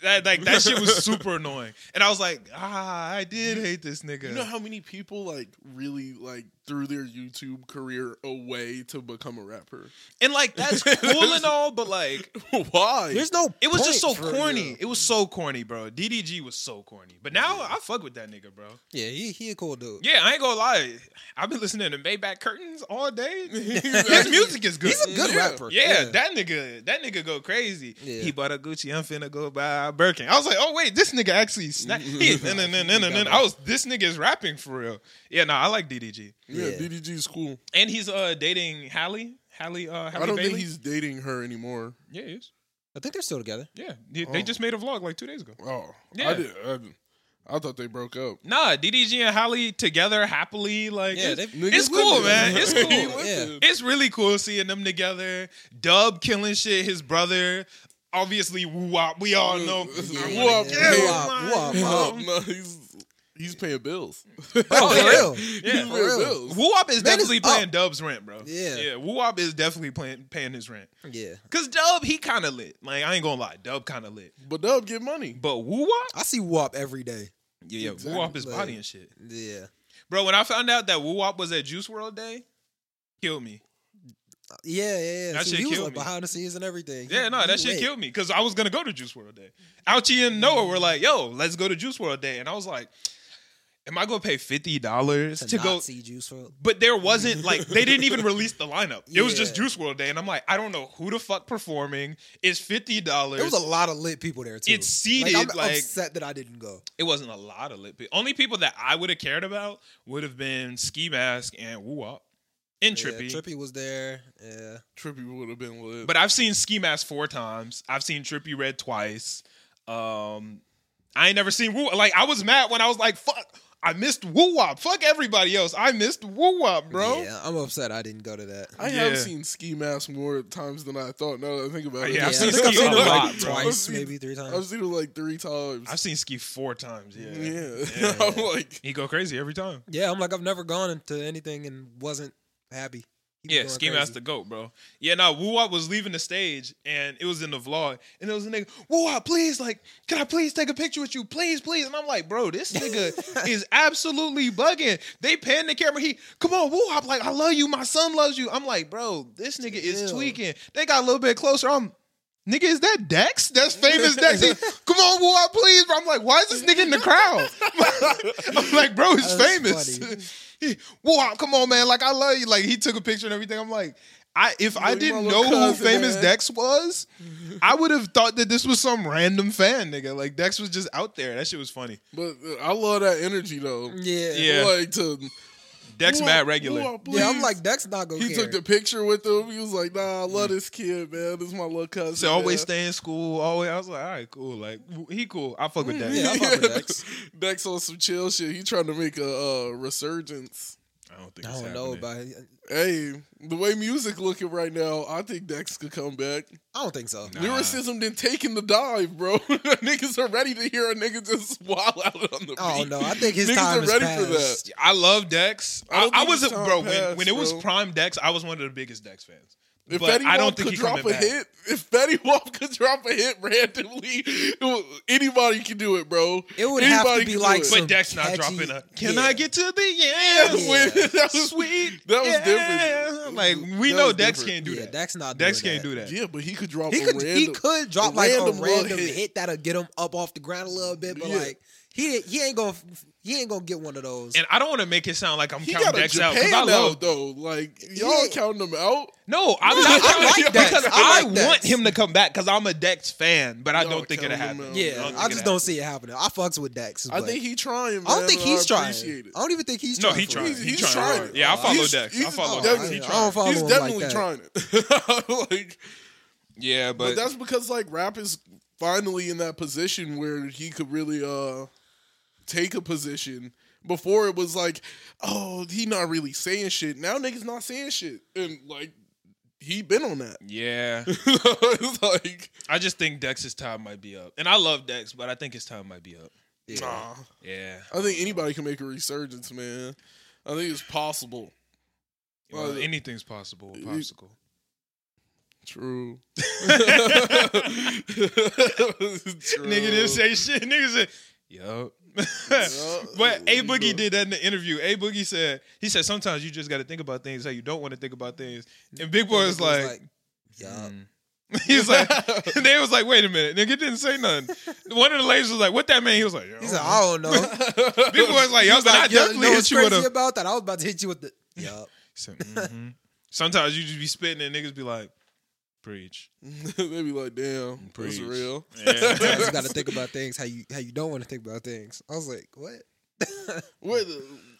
Speaker 1: That like that shit was super annoying. And I was like, ah, I did hate this nigga.
Speaker 2: You know how many people like really like threw their YouTube career away to become a rapper?
Speaker 1: and like that's cool and all, but like
Speaker 2: Why?
Speaker 3: There's no.
Speaker 1: it was just so corny.
Speaker 3: Yeah.
Speaker 1: It was so corny, bro. DDG was so corny. But now I fuck with that nigga, bro.
Speaker 3: Yeah, he he a cool dude.
Speaker 1: Yeah, I ain't gonna lie. I've been listening to Maybach Curtains all day. His music is good.
Speaker 3: He's a good
Speaker 2: Yeah.
Speaker 3: rapper.
Speaker 1: Yeah, that nigga, that nigga go crazy.
Speaker 3: Yeah.
Speaker 1: He bought a Gucci. I'm finna go buy a Birkin. I was like, oh wait, this nigga actually snap. He, and then, and then, and I was this nigga is rapping for real. Yeah, no, I like DDG,
Speaker 2: yeah,
Speaker 3: Yeah.
Speaker 2: DDG's cool.
Speaker 1: and he's uh dating Halle. Halle, uh, Halle
Speaker 2: I don't
Speaker 1: Bailey.
Speaker 2: think he's dating her anymore.
Speaker 1: Yeah, he is.
Speaker 3: I think they're still together.
Speaker 1: Yeah, they, they
Speaker 2: Oh.
Speaker 1: just made a vlog like two days ago.
Speaker 2: Oh,
Speaker 1: Yeah.
Speaker 2: I did. I, I thought they broke up.
Speaker 1: Nah, DDG and Halle together happily. Like,
Speaker 3: Yeah,
Speaker 1: it's,
Speaker 3: they-
Speaker 1: it's cool,
Speaker 2: living.
Speaker 1: man. It's cool.
Speaker 2: living.
Speaker 1: It's really cool seeing them together. Dub killing shit. His brother, obviously, woo wop. We all know.
Speaker 3: Yeah,
Speaker 1: I
Speaker 2: yeah,
Speaker 1: wanna
Speaker 2: yeah.
Speaker 1: kill
Speaker 3: Woo-wop,
Speaker 1: my
Speaker 2: he's he's paying bills.
Speaker 3: Oh, for
Speaker 1: yeah.
Speaker 3: real.
Speaker 2: he's
Speaker 1: Yeah,
Speaker 2: paying
Speaker 3: real.
Speaker 2: bills.
Speaker 1: Woo Wop is
Speaker 3: Man,
Speaker 1: definitely paying
Speaker 3: up.
Speaker 1: Dub's rent, bro.
Speaker 3: Yeah.
Speaker 1: yeah. Woo Wop is definitely paying paying his rent.
Speaker 3: Yeah,
Speaker 1: Cause Dub, he kind of lit. Like I ain't gonna lie, Dub kind of lit.
Speaker 2: But Dub get money.
Speaker 1: But Woo Wop,
Speaker 3: I see WAP every day.
Speaker 1: yeah, yeah,
Speaker 2: Exactly.
Speaker 1: Woo Wop is body and shit,
Speaker 3: Yeah,
Speaker 1: bro. When I found out that Woo Wop was at Juice WRLD Day, killed me.
Speaker 3: yeah, yeah. yeah.
Speaker 1: That
Speaker 3: See,
Speaker 1: shit
Speaker 3: he was
Speaker 1: killed
Speaker 3: like
Speaker 1: me.
Speaker 3: behind the scenes and everything.
Speaker 1: Yeah, no,
Speaker 3: He
Speaker 1: that shit
Speaker 3: lit.
Speaker 1: killed me because I was gonna go to Juice WRLD Day. Ouchie and Noah were like, "Yo, let's go to Juice WRLD Day," and I was like, "Am I gonna pay fifty dollars
Speaker 3: To,
Speaker 1: to
Speaker 3: not
Speaker 1: go?"
Speaker 3: see Juice WRLD.
Speaker 1: But there wasn't like they didn't even release the lineup. It was just Juice WRLD Day, and I'm like, I don't know who the fuck performing. It's fifty dollars.
Speaker 3: There was a lot of lit people there too.
Speaker 1: It's seated,
Speaker 3: Like, I'm
Speaker 1: like-
Speaker 3: upset that I didn't go.
Speaker 1: It wasn't a lot of lit people. Only people that I would have cared about would have been Ski Mask and Woo Wop and
Speaker 3: Yeah,
Speaker 1: Trippie.
Speaker 3: Trippie was there. Yeah,
Speaker 2: Trippie would have been lit.
Speaker 1: But I've seen Ski Mask four times. I've seen Trippie Redd twice. Um, I ain't never seen Woo. Like I was mad when I was like, "Fuck." I missed Woo Wop. Fuck everybody else. I missed Woo Wop, bro.
Speaker 3: Yeah, I'm upset I didn't go to that.
Speaker 2: I
Speaker 1: Yeah.
Speaker 2: have seen Ski Mask more times than I thought. Now that I think about it,
Speaker 1: Yeah, I've
Speaker 3: yeah,
Speaker 1: seen
Speaker 3: I think I've
Speaker 1: Ski
Speaker 3: seen
Speaker 1: a lot,
Speaker 3: like twice,
Speaker 2: seen-
Speaker 3: maybe three times.
Speaker 2: I've seen it like three times.
Speaker 1: I've seen Ski four times. Yeah.
Speaker 2: yeah,
Speaker 1: Yeah.
Speaker 2: I'm like,
Speaker 1: He go crazy every time.
Speaker 3: yeah, I'm like I've never gone into anything and wasn't happy.
Speaker 1: Yeah, Ski. Master Goat, bro. Yeah, no, Woo Wop was leaving the stage and it was in the vlog. And there was a nigga, Woo Wop, please, like, can I please take a picture with you? Please, please. And I'm like, bro, this nigga is absolutely bugging. They pan the camera. He, come on, Woo Wop, like, I love you. My son loves you. I'm like, bro, this nigga is tweaking. They got a little bit closer. I'm, nigga, is that Dex? That's famous Dex. He, come on, Woo Wop, please. Bro. I'm like, why is this nigga in the crowd? I'm like, bro, he's famous.
Speaker 3: funny.
Speaker 1: He, Woo-Wop, come on, man. Like, I love you. Like, he took a picture and everything. I'm like, I if I didn't
Speaker 2: little
Speaker 1: know who famous
Speaker 2: man.
Speaker 1: Dex was, I would have thought that this was some random fan, nigga. Like, Dex was just out there. That shit was funny.
Speaker 2: but uh, I love that energy though.
Speaker 3: Yeah,
Speaker 1: Yeah.
Speaker 2: like to
Speaker 1: Dex
Speaker 2: Woo-wop,
Speaker 1: mad regular.
Speaker 2: woo-wop,
Speaker 3: yeah. I'm like Dex not gonna
Speaker 2: He
Speaker 3: care.
Speaker 2: took the picture with him. He was like, "Nah, I love this kid, man. This is my little cousin."
Speaker 1: So always stay in school. Always, I was like, all right, cool. Like, he cool. I fuck with Dex.
Speaker 3: Yeah, I fuck with Dex.
Speaker 2: Dex on some chill shit. He trying to make a uh, resurgence.
Speaker 1: I don't think
Speaker 3: I don't know about it.
Speaker 2: Hey, the way music looking right now, I think Dex could come back.
Speaker 3: I don't think so.
Speaker 1: Nah.
Speaker 2: Lyricism didn't taking the dive, bro. Niggas are ready to hear a nigga just wild out on the beat.
Speaker 3: Oh
Speaker 2: beat.
Speaker 3: no, I think his
Speaker 2: Niggas
Speaker 3: time
Speaker 2: are
Speaker 3: is
Speaker 2: ready
Speaker 3: past.
Speaker 2: for that.
Speaker 1: I love Dex.
Speaker 2: I
Speaker 1: I,
Speaker 2: don't
Speaker 1: I was, a,
Speaker 2: time
Speaker 1: bro, when,
Speaker 2: passed,
Speaker 1: when it was
Speaker 2: bro.
Speaker 1: prime Dex, I was one of the biggest Dex fans.
Speaker 2: If
Speaker 1: but
Speaker 2: Fetty
Speaker 1: I don't
Speaker 2: Wap
Speaker 1: think
Speaker 2: could drop a
Speaker 1: back.
Speaker 2: hit, if Fetty Wap could drop a hit randomly, would- anybody can do it, bro.
Speaker 3: It would have to be like some
Speaker 1: But Dex not
Speaker 3: catchy-
Speaker 1: dropping a. Can
Speaker 3: yeah.
Speaker 1: I get to the end?
Speaker 3: Yeah.
Speaker 2: When- that was
Speaker 1: Sweet.
Speaker 2: That was
Speaker 1: Yeah.
Speaker 2: different.
Speaker 1: Like we
Speaker 2: That
Speaker 1: know Dex
Speaker 2: different.
Speaker 1: can't do
Speaker 3: yeah,
Speaker 1: that.
Speaker 3: Dex not.
Speaker 1: Dex
Speaker 3: doing
Speaker 1: can't
Speaker 3: that.
Speaker 1: do that.
Speaker 2: Yeah, but he could drop
Speaker 3: He
Speaker 2: a
Speaker 3: could.
Speaker 2: random.
Speaker 3: he could drop
Speaker 2: a
Speaker 3: like a
Speaker 2: random little
Speaker 3: random
Speaker 2: hit.
Speaker 3: hit. that'll get him up off the ground a little bit, but
Speaker 2: Yeah.
Speaker 3: like he he ain't gonna he ain't gonna get one of those.
Speaker 1: And I don't want to make it sound like I'm
Speaker 2: He
Speaker 1: counting
Speaker 2: got
Speaker 1: Dex out because I
Speaker 2: Japan
Speaker 1: love.
Speaker 2: out though. Like y'all
Speaker 3: Yeah.
Speaker 2: counting him out.
Speaker 1: No, I'm
Speaker 3: No,
Speaker 1: not
Speaker 3: I
Speaker 1: counting
Speaker 3: like Dex.
Speaker 1: because
Speaker 3: I
Speaker 1: I,
Speaker 3: like Dex.
Speaker 1: want him to come back because I'm a Dex fan, but I
Speaker 2: Y'all
Speaker 1: don't think it'll
Speaker 2: counting
Speaker 1: happen.
Speaker 2: out.
Speaker 3: yeah,
Speaker 1: don't
Speaker 3: I just don't see it happening. I fucks with Dex.
Speaker 2: I think he trying. Man,
Speaker 3: I don't think
Speaker 2: and
Speaker 3: he's trying.
Speaker 2: appreciate it.
Speaker 3: I don't even think he's
Speaker 1: No,
Speaker 3: trying.
Speaker 1: he
Speaker 3: for
Speaker 1: trying.
Speaker 3: real.
Speaker 1: He
Speaker 2: He's
Speaker 1: trying
Speaker 2: trying.
Speaker 1: Yeah, I follow
Speaker 2: He's-
Speaker 1: Dex. I
Speaker 2: he's-
Speaker 1: follow
Speaker 2: Dex-
Speaker 1: Dex. He trying.
Speaker 2: He's definitely trying it. like,
Speaker 1: Yeah,
Speaker 2: but,
Speaker 1: but,
Speaker 2: that's because like rap is finally in that position where he could really uh take a position. Before it was like, oh, he not really saying shit. Now niggas not saying shit, and like he been on that.
Speaker 1: yeah,
Speaker 2: it's like,
Speaker 1: I just think Dex's time might be up, and I love Dex, but I think his time might be up.
Speaker 3: Yeah.
Speaker 2: nah.
Speaker 1: Yeah,
Speaker 2: I think anybody can make a resurgence, man. I think it's possible.
Speaker 1: Well,
Speaker 2: Well,
Speaker 1: anything's possible.
Speaker 2: you-
Speaker 1: Popsicle.
Speaker 2: True.
Speaker 1: Nigga didn't say shit. Nigga said, "Yup." but A Boogie did that in the interview. A Boogie said, "He said sometimes you just got to think about things how you don't want to think about things." And Big Boy was like,
Speaker 3: yeah.
Speaker 1: mm. "He was like," and they was like, "Wait a minute, nigga didn't say nothing." One of the ladies was like, "What that mean?" He was like,
Speaker 3: He said, I don't know.
Speaker 1: Big Boy was like,
Speaker 3: He
Speaker 1: "Yo,
Speaker 3: was
Speaker 1: but I
Speaker 3: like, yo,
Speaker 1: definitely
Speaker 3: know
Speaker 1: hit
Speaker 3: what's
Speaker 1: you with
Speaker 3: crazy
Speaker 1: a."
Speaker 3: about that? I was about to hit you with the. Yup.
Speaker 1: He said, "Mhm." Sometimes you just be spitting and niggas be like, "Preach,
Speaker 2: they be like, damn,
Speaker 1: preach."
Speaker 2: that's real.
Speaker 3: Sometimes
Speaker 1: Yeah.
Speaker 3: you got to think about things how you how you don't want to think about things. I was like, what?
Speaker 2: What?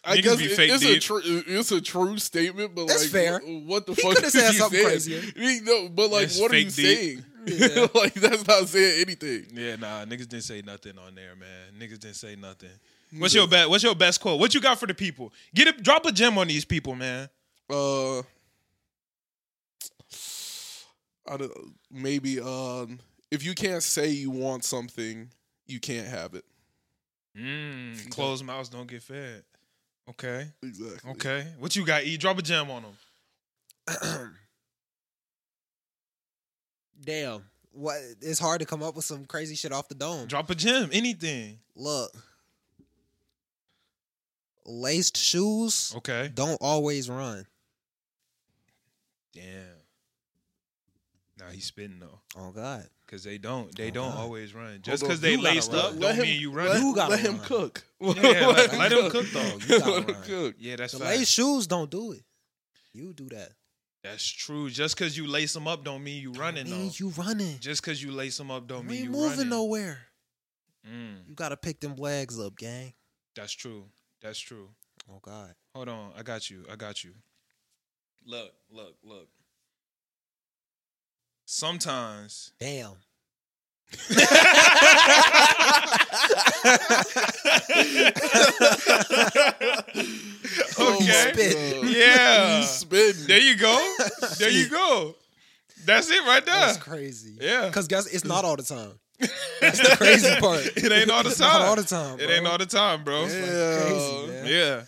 Speaker 2: I
Speaker 1: Niggas
Speaker 2: guess
Speaker 1: be
Speaker 2: it-
Speaker 1: fake
Speaker 2: it's a
Speaker 1: deep.
Speaker 2: true it's a true statement, but
Speaker 3: That's
Speaker 2: like,
Speaker 3: fair.
Speaker 2: wh- What, the
Speaker 3: He
Speaker 2: fuck?
Speaker 3: coulda
Speaker 2: is
Speaker 3: said something
Speaker 2: saying?
Speaker 3: crazier.
Speaker 2: He- no, but like,
Speaker 1: It's
Speaker 2: what are you
Speaker 1: deep.
Speaker 2: saying?
Speaker 3: Yeah.
Speaker 2: like that's not saying anything.
Speaker 1: Yeah, nah, niggas didn't say nothing on there, man. Niggas didn't say nothing. What's your best? What's your best quote? What you got for the people? Get it. Drop a gem on these people, man.
Speaker 2: Uh, I don't, maybe um, if you can't say you want something, you can't have it.
Speaker 1: Mm, closed mouths don't get fed. Okay,
Speaker 2: Exactly.
Speaker 1: okay. What you got? E, drop a gem on them.
Speaker 3: Damn. What? It's hard to come up with some crazy shit off the dome.
Speaker 1: Drop a gem. Anything.
Speaker 3: Look, laced shoes
Speaker 1: Okay.
Speaker 3: don't always run.
Speaker 1: Damn. Nah, he's spitting though,
Speaker 3: Oh God.
Speaker 1: cause they don't. They
Speaker 3: Oh,
Speaker 1: don't
Speaker 3: God.
Speaker 1: always run. Just cause they
Speaker 3: you
Speaker 1: laced
Speaker 3: run.
Speaker 1: up,
Speaker 3: Let
Speaker 1: don't
Speaker 2: him-
Speaker 1: mean you
Speaker 2: Let,
Speaker 1: run.
Speaker 3: You gotta
Speaker 2: let him
Speaker 3: run.
Speaker 2: cook.
Speaker 1: Yeah, let, let him cook
Speaker 3: though.
Speaker 1: though.
Speaker 3: You gotta
Speaker 2: Let him
Speaker 3: run.
Speaker 2: cook.
Speaker 1: Yeah, that's
Speaker 3: The
Speaker 1: facts.
Speaker 3: laced shoes don't do it. You do that.
Speaker 1: That's true. Just cause you lace them up, don't mean you running
Speaker 3: mean
Speaker 1: though.
Speaker 3: you running.
Speaker 1: Just cause you lace them up, don't mean
Speaker 3: You
Speaker 1: mean
Speaker 3: ain't
Speaker 1: you
Speaker 3: moving
Speaker 1: running.
Speaker 3: nowhere.
Speaker 1: Mm,
Speaker 3: You gotta pick them legs up, gang.
Speaker 1: that's true. That's true.
Speaker 3: Oh God.
Speaker 1: Hold on, I got you. I got you. Look, look, look. Sometimes
Speaker 3: Damn.
Speaker 2: Oh my
Speaker 1: Okay.
Speaker 2: God.
Speaker 1: Yeah.
Speaker 2: He's spitting.
Speaker 1: There you go. There you go. That's it right there.
Speaker 3: That's crazy.
Speaker 1: Yeah.
Speaker 3: Because guess it's not all the time. That's the crazy part.
Speaker 1: It ain't all the time.
Speaker 3: not all the time.
Speaker 1: It ain't all the time, bro.
Speaker 2: Yeah.
Speaker 3: Crazy.
Speaker 1: Yeah.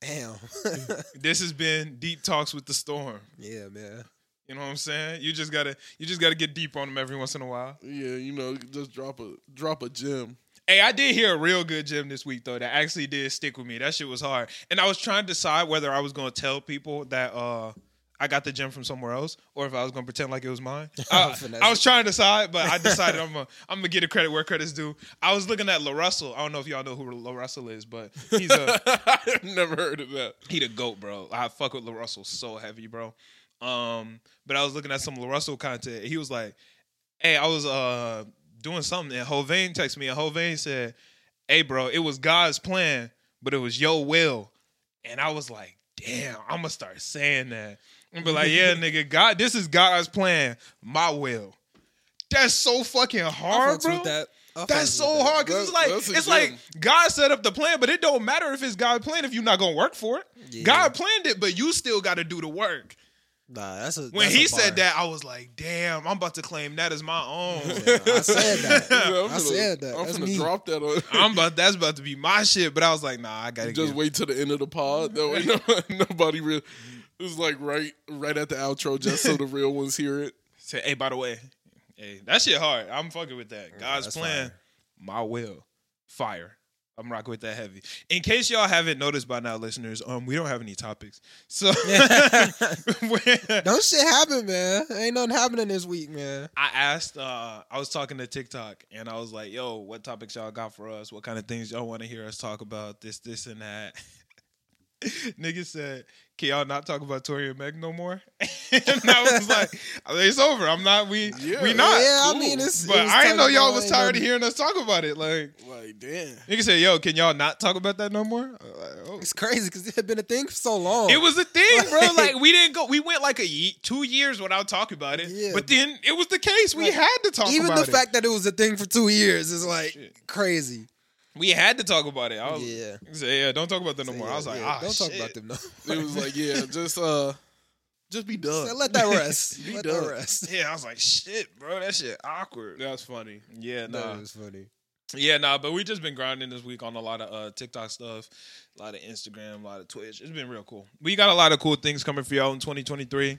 Speaker 3: Damn.
Speaker 1: This has been Deep Talks with the Storm.
Speaker 3: yeah, man.
Speaker 1: You know what I'm saying? You just gotta you just gotta get deep on them every once in a while.
Speaker 2: Yeah, you know, just drop a drop a gem.
Speaker 1: Hey, I did hear a real good gym this week though that actually did stick with me. That shit was hard. And I was trying to decide whether I was gonna tell people that uh I got the gym from somewhere else or if I was gonna pretend like it was mine. I, I was trying to decide, but I decided I'm gonna I'm gonna get a credit where credit's due. I was looking at La Russell. I don't know if y'all know who La Russell is, but he's a
Speaker 2: I've never heard of that.
Speaker 1: he the goat, bro. I fuck with La Russell so heavy, bro. Um, but I was looking at some LaRussell content. He was like, "Hey, I was uh doing something, and Hovain texted me, and Hovain said, "Hey, bro, it was God's plan, but it was your will." And I was like, "Damn, I'm gonna start saying that." And be like, "Yeah, nigga, God, this is God's plan, my will." That's so fucking hard, bro.
Speaker 3: with that.
Speaker 1: That's so
Speaker 3: that.
Speaker 1: hard because it's like it's like. God set up the plan, but it don't matter if it's God's plan if you're not gonna work for it.
Speaker 3: Yeah.
Speaker 1: God planned it, but you still got to do the work.
Speaker 3: Nah, that's a.
Speaker 1: When
Speaker 3: that's
Speaker 1: he
Speaker 3: a
Speaker 1: said that, I was like, "Damn, I'm about to claim that as my own."
Speaker 3: Yeah, I said that.
Speaker 2: Yeah, I'm
Speaker 3: I
Speaker 2: gonna-
Speaker 3: said that.
Speaker 2: I'm
Speaker 3: That's
Speaker 2: gonna
Speaker 3: me.
Speaker 2: drop that on.
Speaker 1: I'm about that's about to be my shit. But I was like, "Nah, I gotta
Speaker 2: Just
Speaker 1: get."
Speaker 2: wait till the end of the pod. That way, no, nobody real. It's like right, right at the outro, just so the real ones hear it.
Speaker 1: Say, hey, by the way, hey, that shit hard. I'm fucking with that. God's plan,
Speaker 3: fire.
Speaker 1: my will, fire. I'm rocking with that heavy. In case y'all haven't noticed by now, listeners, um, we don't have any topics. So
Speaker 3: Don't shit happen, man. Ain't nothing happening this week, man.
Speaker 1: I asked, uh, I was talking to TikTok and I was like, yo, what topics y'all got for us? What kind of things y'all want to hear us talk about? This, this, and that. Nigga said, can y'all not talk about Tory and Meg no more? and I was like, it's over. I'm not, we,
Speaker 2: Yeah.
Speaker 1: we not.
Speaker 3: yeah, I
Speaker 2: cool.
Speaker 3: mean, it's.
Speaker 1: But
Speaker 3: it
Speaker 1: I didn't know y'all was
Speaker 3: ain't
Speaker 1: tired of hearing us talk about it. Like,
Speaker 2: Like, damn.
Speaker 1: nigga said, yo, can y'all not talk about that no more? Like, oh.
Speaker 3: It's crazy because it had been a thing for so long.
Speaker 1: It was a thing, bro.
Speaker 3: Like-
Speaker 1: Like we didn't go. We went like a ye- two years without talking about it.
Speaker 3: Yeah.
Speaker 1: But then it was the case. We had to talk
Speaker 3: even
Speaker 1: about
Speaker 3: the
Speaker 1: it.
Speaker 3: fact that it was a thing for two years is like
Speaker 1: Shit.
Speaker 3: crazy.
Speaker 1: We had to talk about it. I was,
Speaker 3: Yeah.
Speaker 1: He said, yeah, don't talk about that no more. I was like,
Speaker 3: Yeah,
Speaker 1: ah,
Speaker 3: don't talk about them. No,
Speaker 2: It was like, yeah, just uh, just be done.
Speaker 3: let that rest.
Speaker 2: Be
Speaker 3: let
Speaker 2: done.
Speaker 3: that rest.
Speaker 1: Yeah, I was like, shit, bro, that shit awkward.
Speaker 2: That's funny.
Speaker 1: Yeah, nah,
Speaker 3: That was funny.
Speaker 1: yeah, nah. But we just been grinding this week on a lot of uh, TikTok stuff, a lot of Instagram, a lot of Twitch. It's been real cool. We got a lot of cool things coming for y'all in 2023.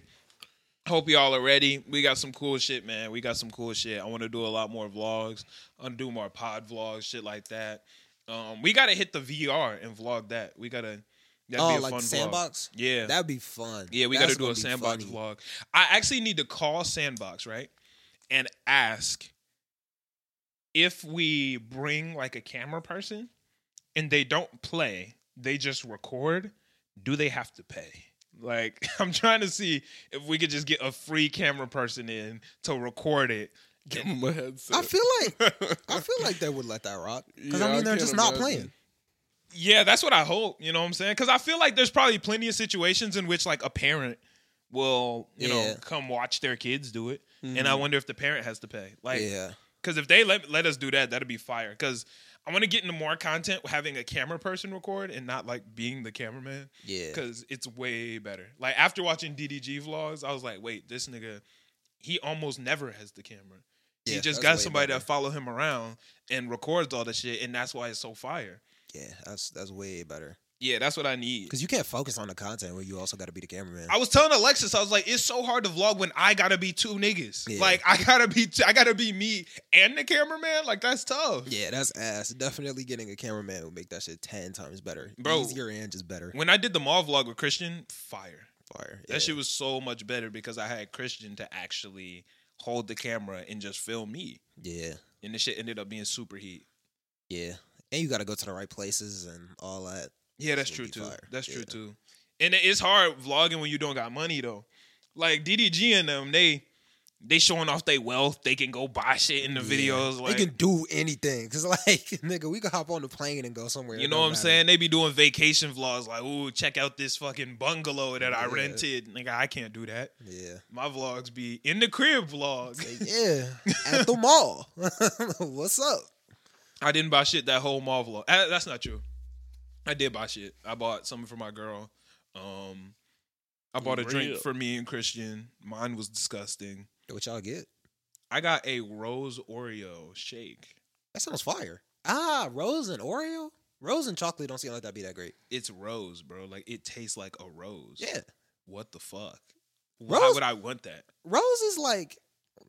Speaker 1: Hope y'all are ready. We got some cool shit, man. We got some cool shit. I want to do a lot more vlogs. I want to do more pod vlogs, shit like that. Um, we gotta hit the VR and vlog that. We gotta. That'd
Speaker 3: Oh,
Speaker 1: be a
Speaker 3: like
Speaker 1: fun
Speaker 3: the
Speaker 1: vlog.
Speaker 3: sandbox.
Speaker 1: Yeah,
Speaker 3: That'd be fun.
Speaker 1: Yeah, we got to do a sandbox
Speaker 3: funny.
Speaker 1: vlog. I actually need to call Sandbox, right? And ask if we bring like a camera person and they don't play, they just record, do they have to pay? Like, I'm trying to see if we could just get a free camera person in to record it.
Speaker 2: Give him a headset.
Speaker 3: I feel like I feel like they would let that rock because
Speaker 2: Yeah,
Speaker 3: I
Speaker 2: I
Speaker 3: mean they're
Speaker 2: can't
Speaker 3: just not playing.
Speaker 1: Yeah, that's what I hope. You know what I'm saying? Because I feel like there's probably plenty of situations in which like a parent will, you know, come watch their kids do it, and I mm-hmm. wonder if the parent has to pay. Like,
Speaker 3: yeah,
Speaker 1: Because if they let let us do that, that'd be fire. Because I want to get into more content having a camera person record and not like being the cameraman.
Speaker 3: yeah.
Speaker 1: Because it's way better. Like after watching DDG vlogs, I was like, wait, this nigga, he almost never has the camera. he just got somebody
Speaker 3: better.
Speaker 1: that follow him around and records all the shit, and that's why it's so fire.
Speaker 3: Yeah, that's that's way better
Speaker 1: Yeah, that's what I need.
Speaker 3: because you can't focus on the content when you also got to be the cameraman.
Speaker 1: I was telling Alexis, I was like, it's so hard to vlog when I gotta be two niggas.
Speaker 3: Yeah.
Speaker 1: Like I gotta be, I gotta be me and the cameraman. Like that's tough.
Speaker 3: yeah, that's ass. Definitely getting a cameraman would make that shit ten times better,
Speaker 1: Bro.
Speaker 3: Easier and just better.
Speaker 1: When I did the mall vlog with Christian, fire.
Speaker 3: Fire.
Speaker 1: That shit was so much better because I had Christian to actually hold the camera and just film me.
Speaker 3: Yeah,
Speaker 1: And the shit ended up being super heat.
Speaker 3: yeah, and you got to go to the right places and all that.
Speaker 1: Yeah, that's true too.
Speaker 3: fire.
Speaker 1: That's
Speaker 3: Yeah.
Speaker 1: true too. And it's hard vlogging when you don't got money though. Like DDG and them, they they showing off their wealth. They can go buy shit in the
Speaker 3: Yeah.
Speaker 1: videos. Like
Speaker 3: they can do anything. Cause like, nigga, we can hop on the plane and go somewhere.
Speaker 1: you know what I'm
Speaker 3: matter.
Speaker 1: saying? They be doing vacation vlogs like, ooh, check out this fucking bungalow that I
Speaker 3: Yeah.
Speaker 1: rented. Nigga, I can't do that.
Speaker 3: Yeah.
Speaker 1: My vlogs be in the crib vlog.
Speaker 3: Yeah, at the mall. What's up?
Speaker 1: I didn't buy shit that whole Marvel. Uh, That's not true. I did buy shit. I bought something for my girl. Um, I bought a drink for me and Christian. Mine was disgusting.
Speaker 3: What y'all get?
Speaker 1: I got a rose Oreo shake.
Speaker 3: That sounds fire. Ah, rose and Oreo. Rose and chocolate don't seem like that'd be that great.
Speaker 1: It's rose, bro. Like it tastes like a rose.
Speaker 3: Yeah,
Speaker 1: What the fuck? Why
Speaker 3: Rose-
Speaker 1: would I want that?
Speaker 3: rose is like,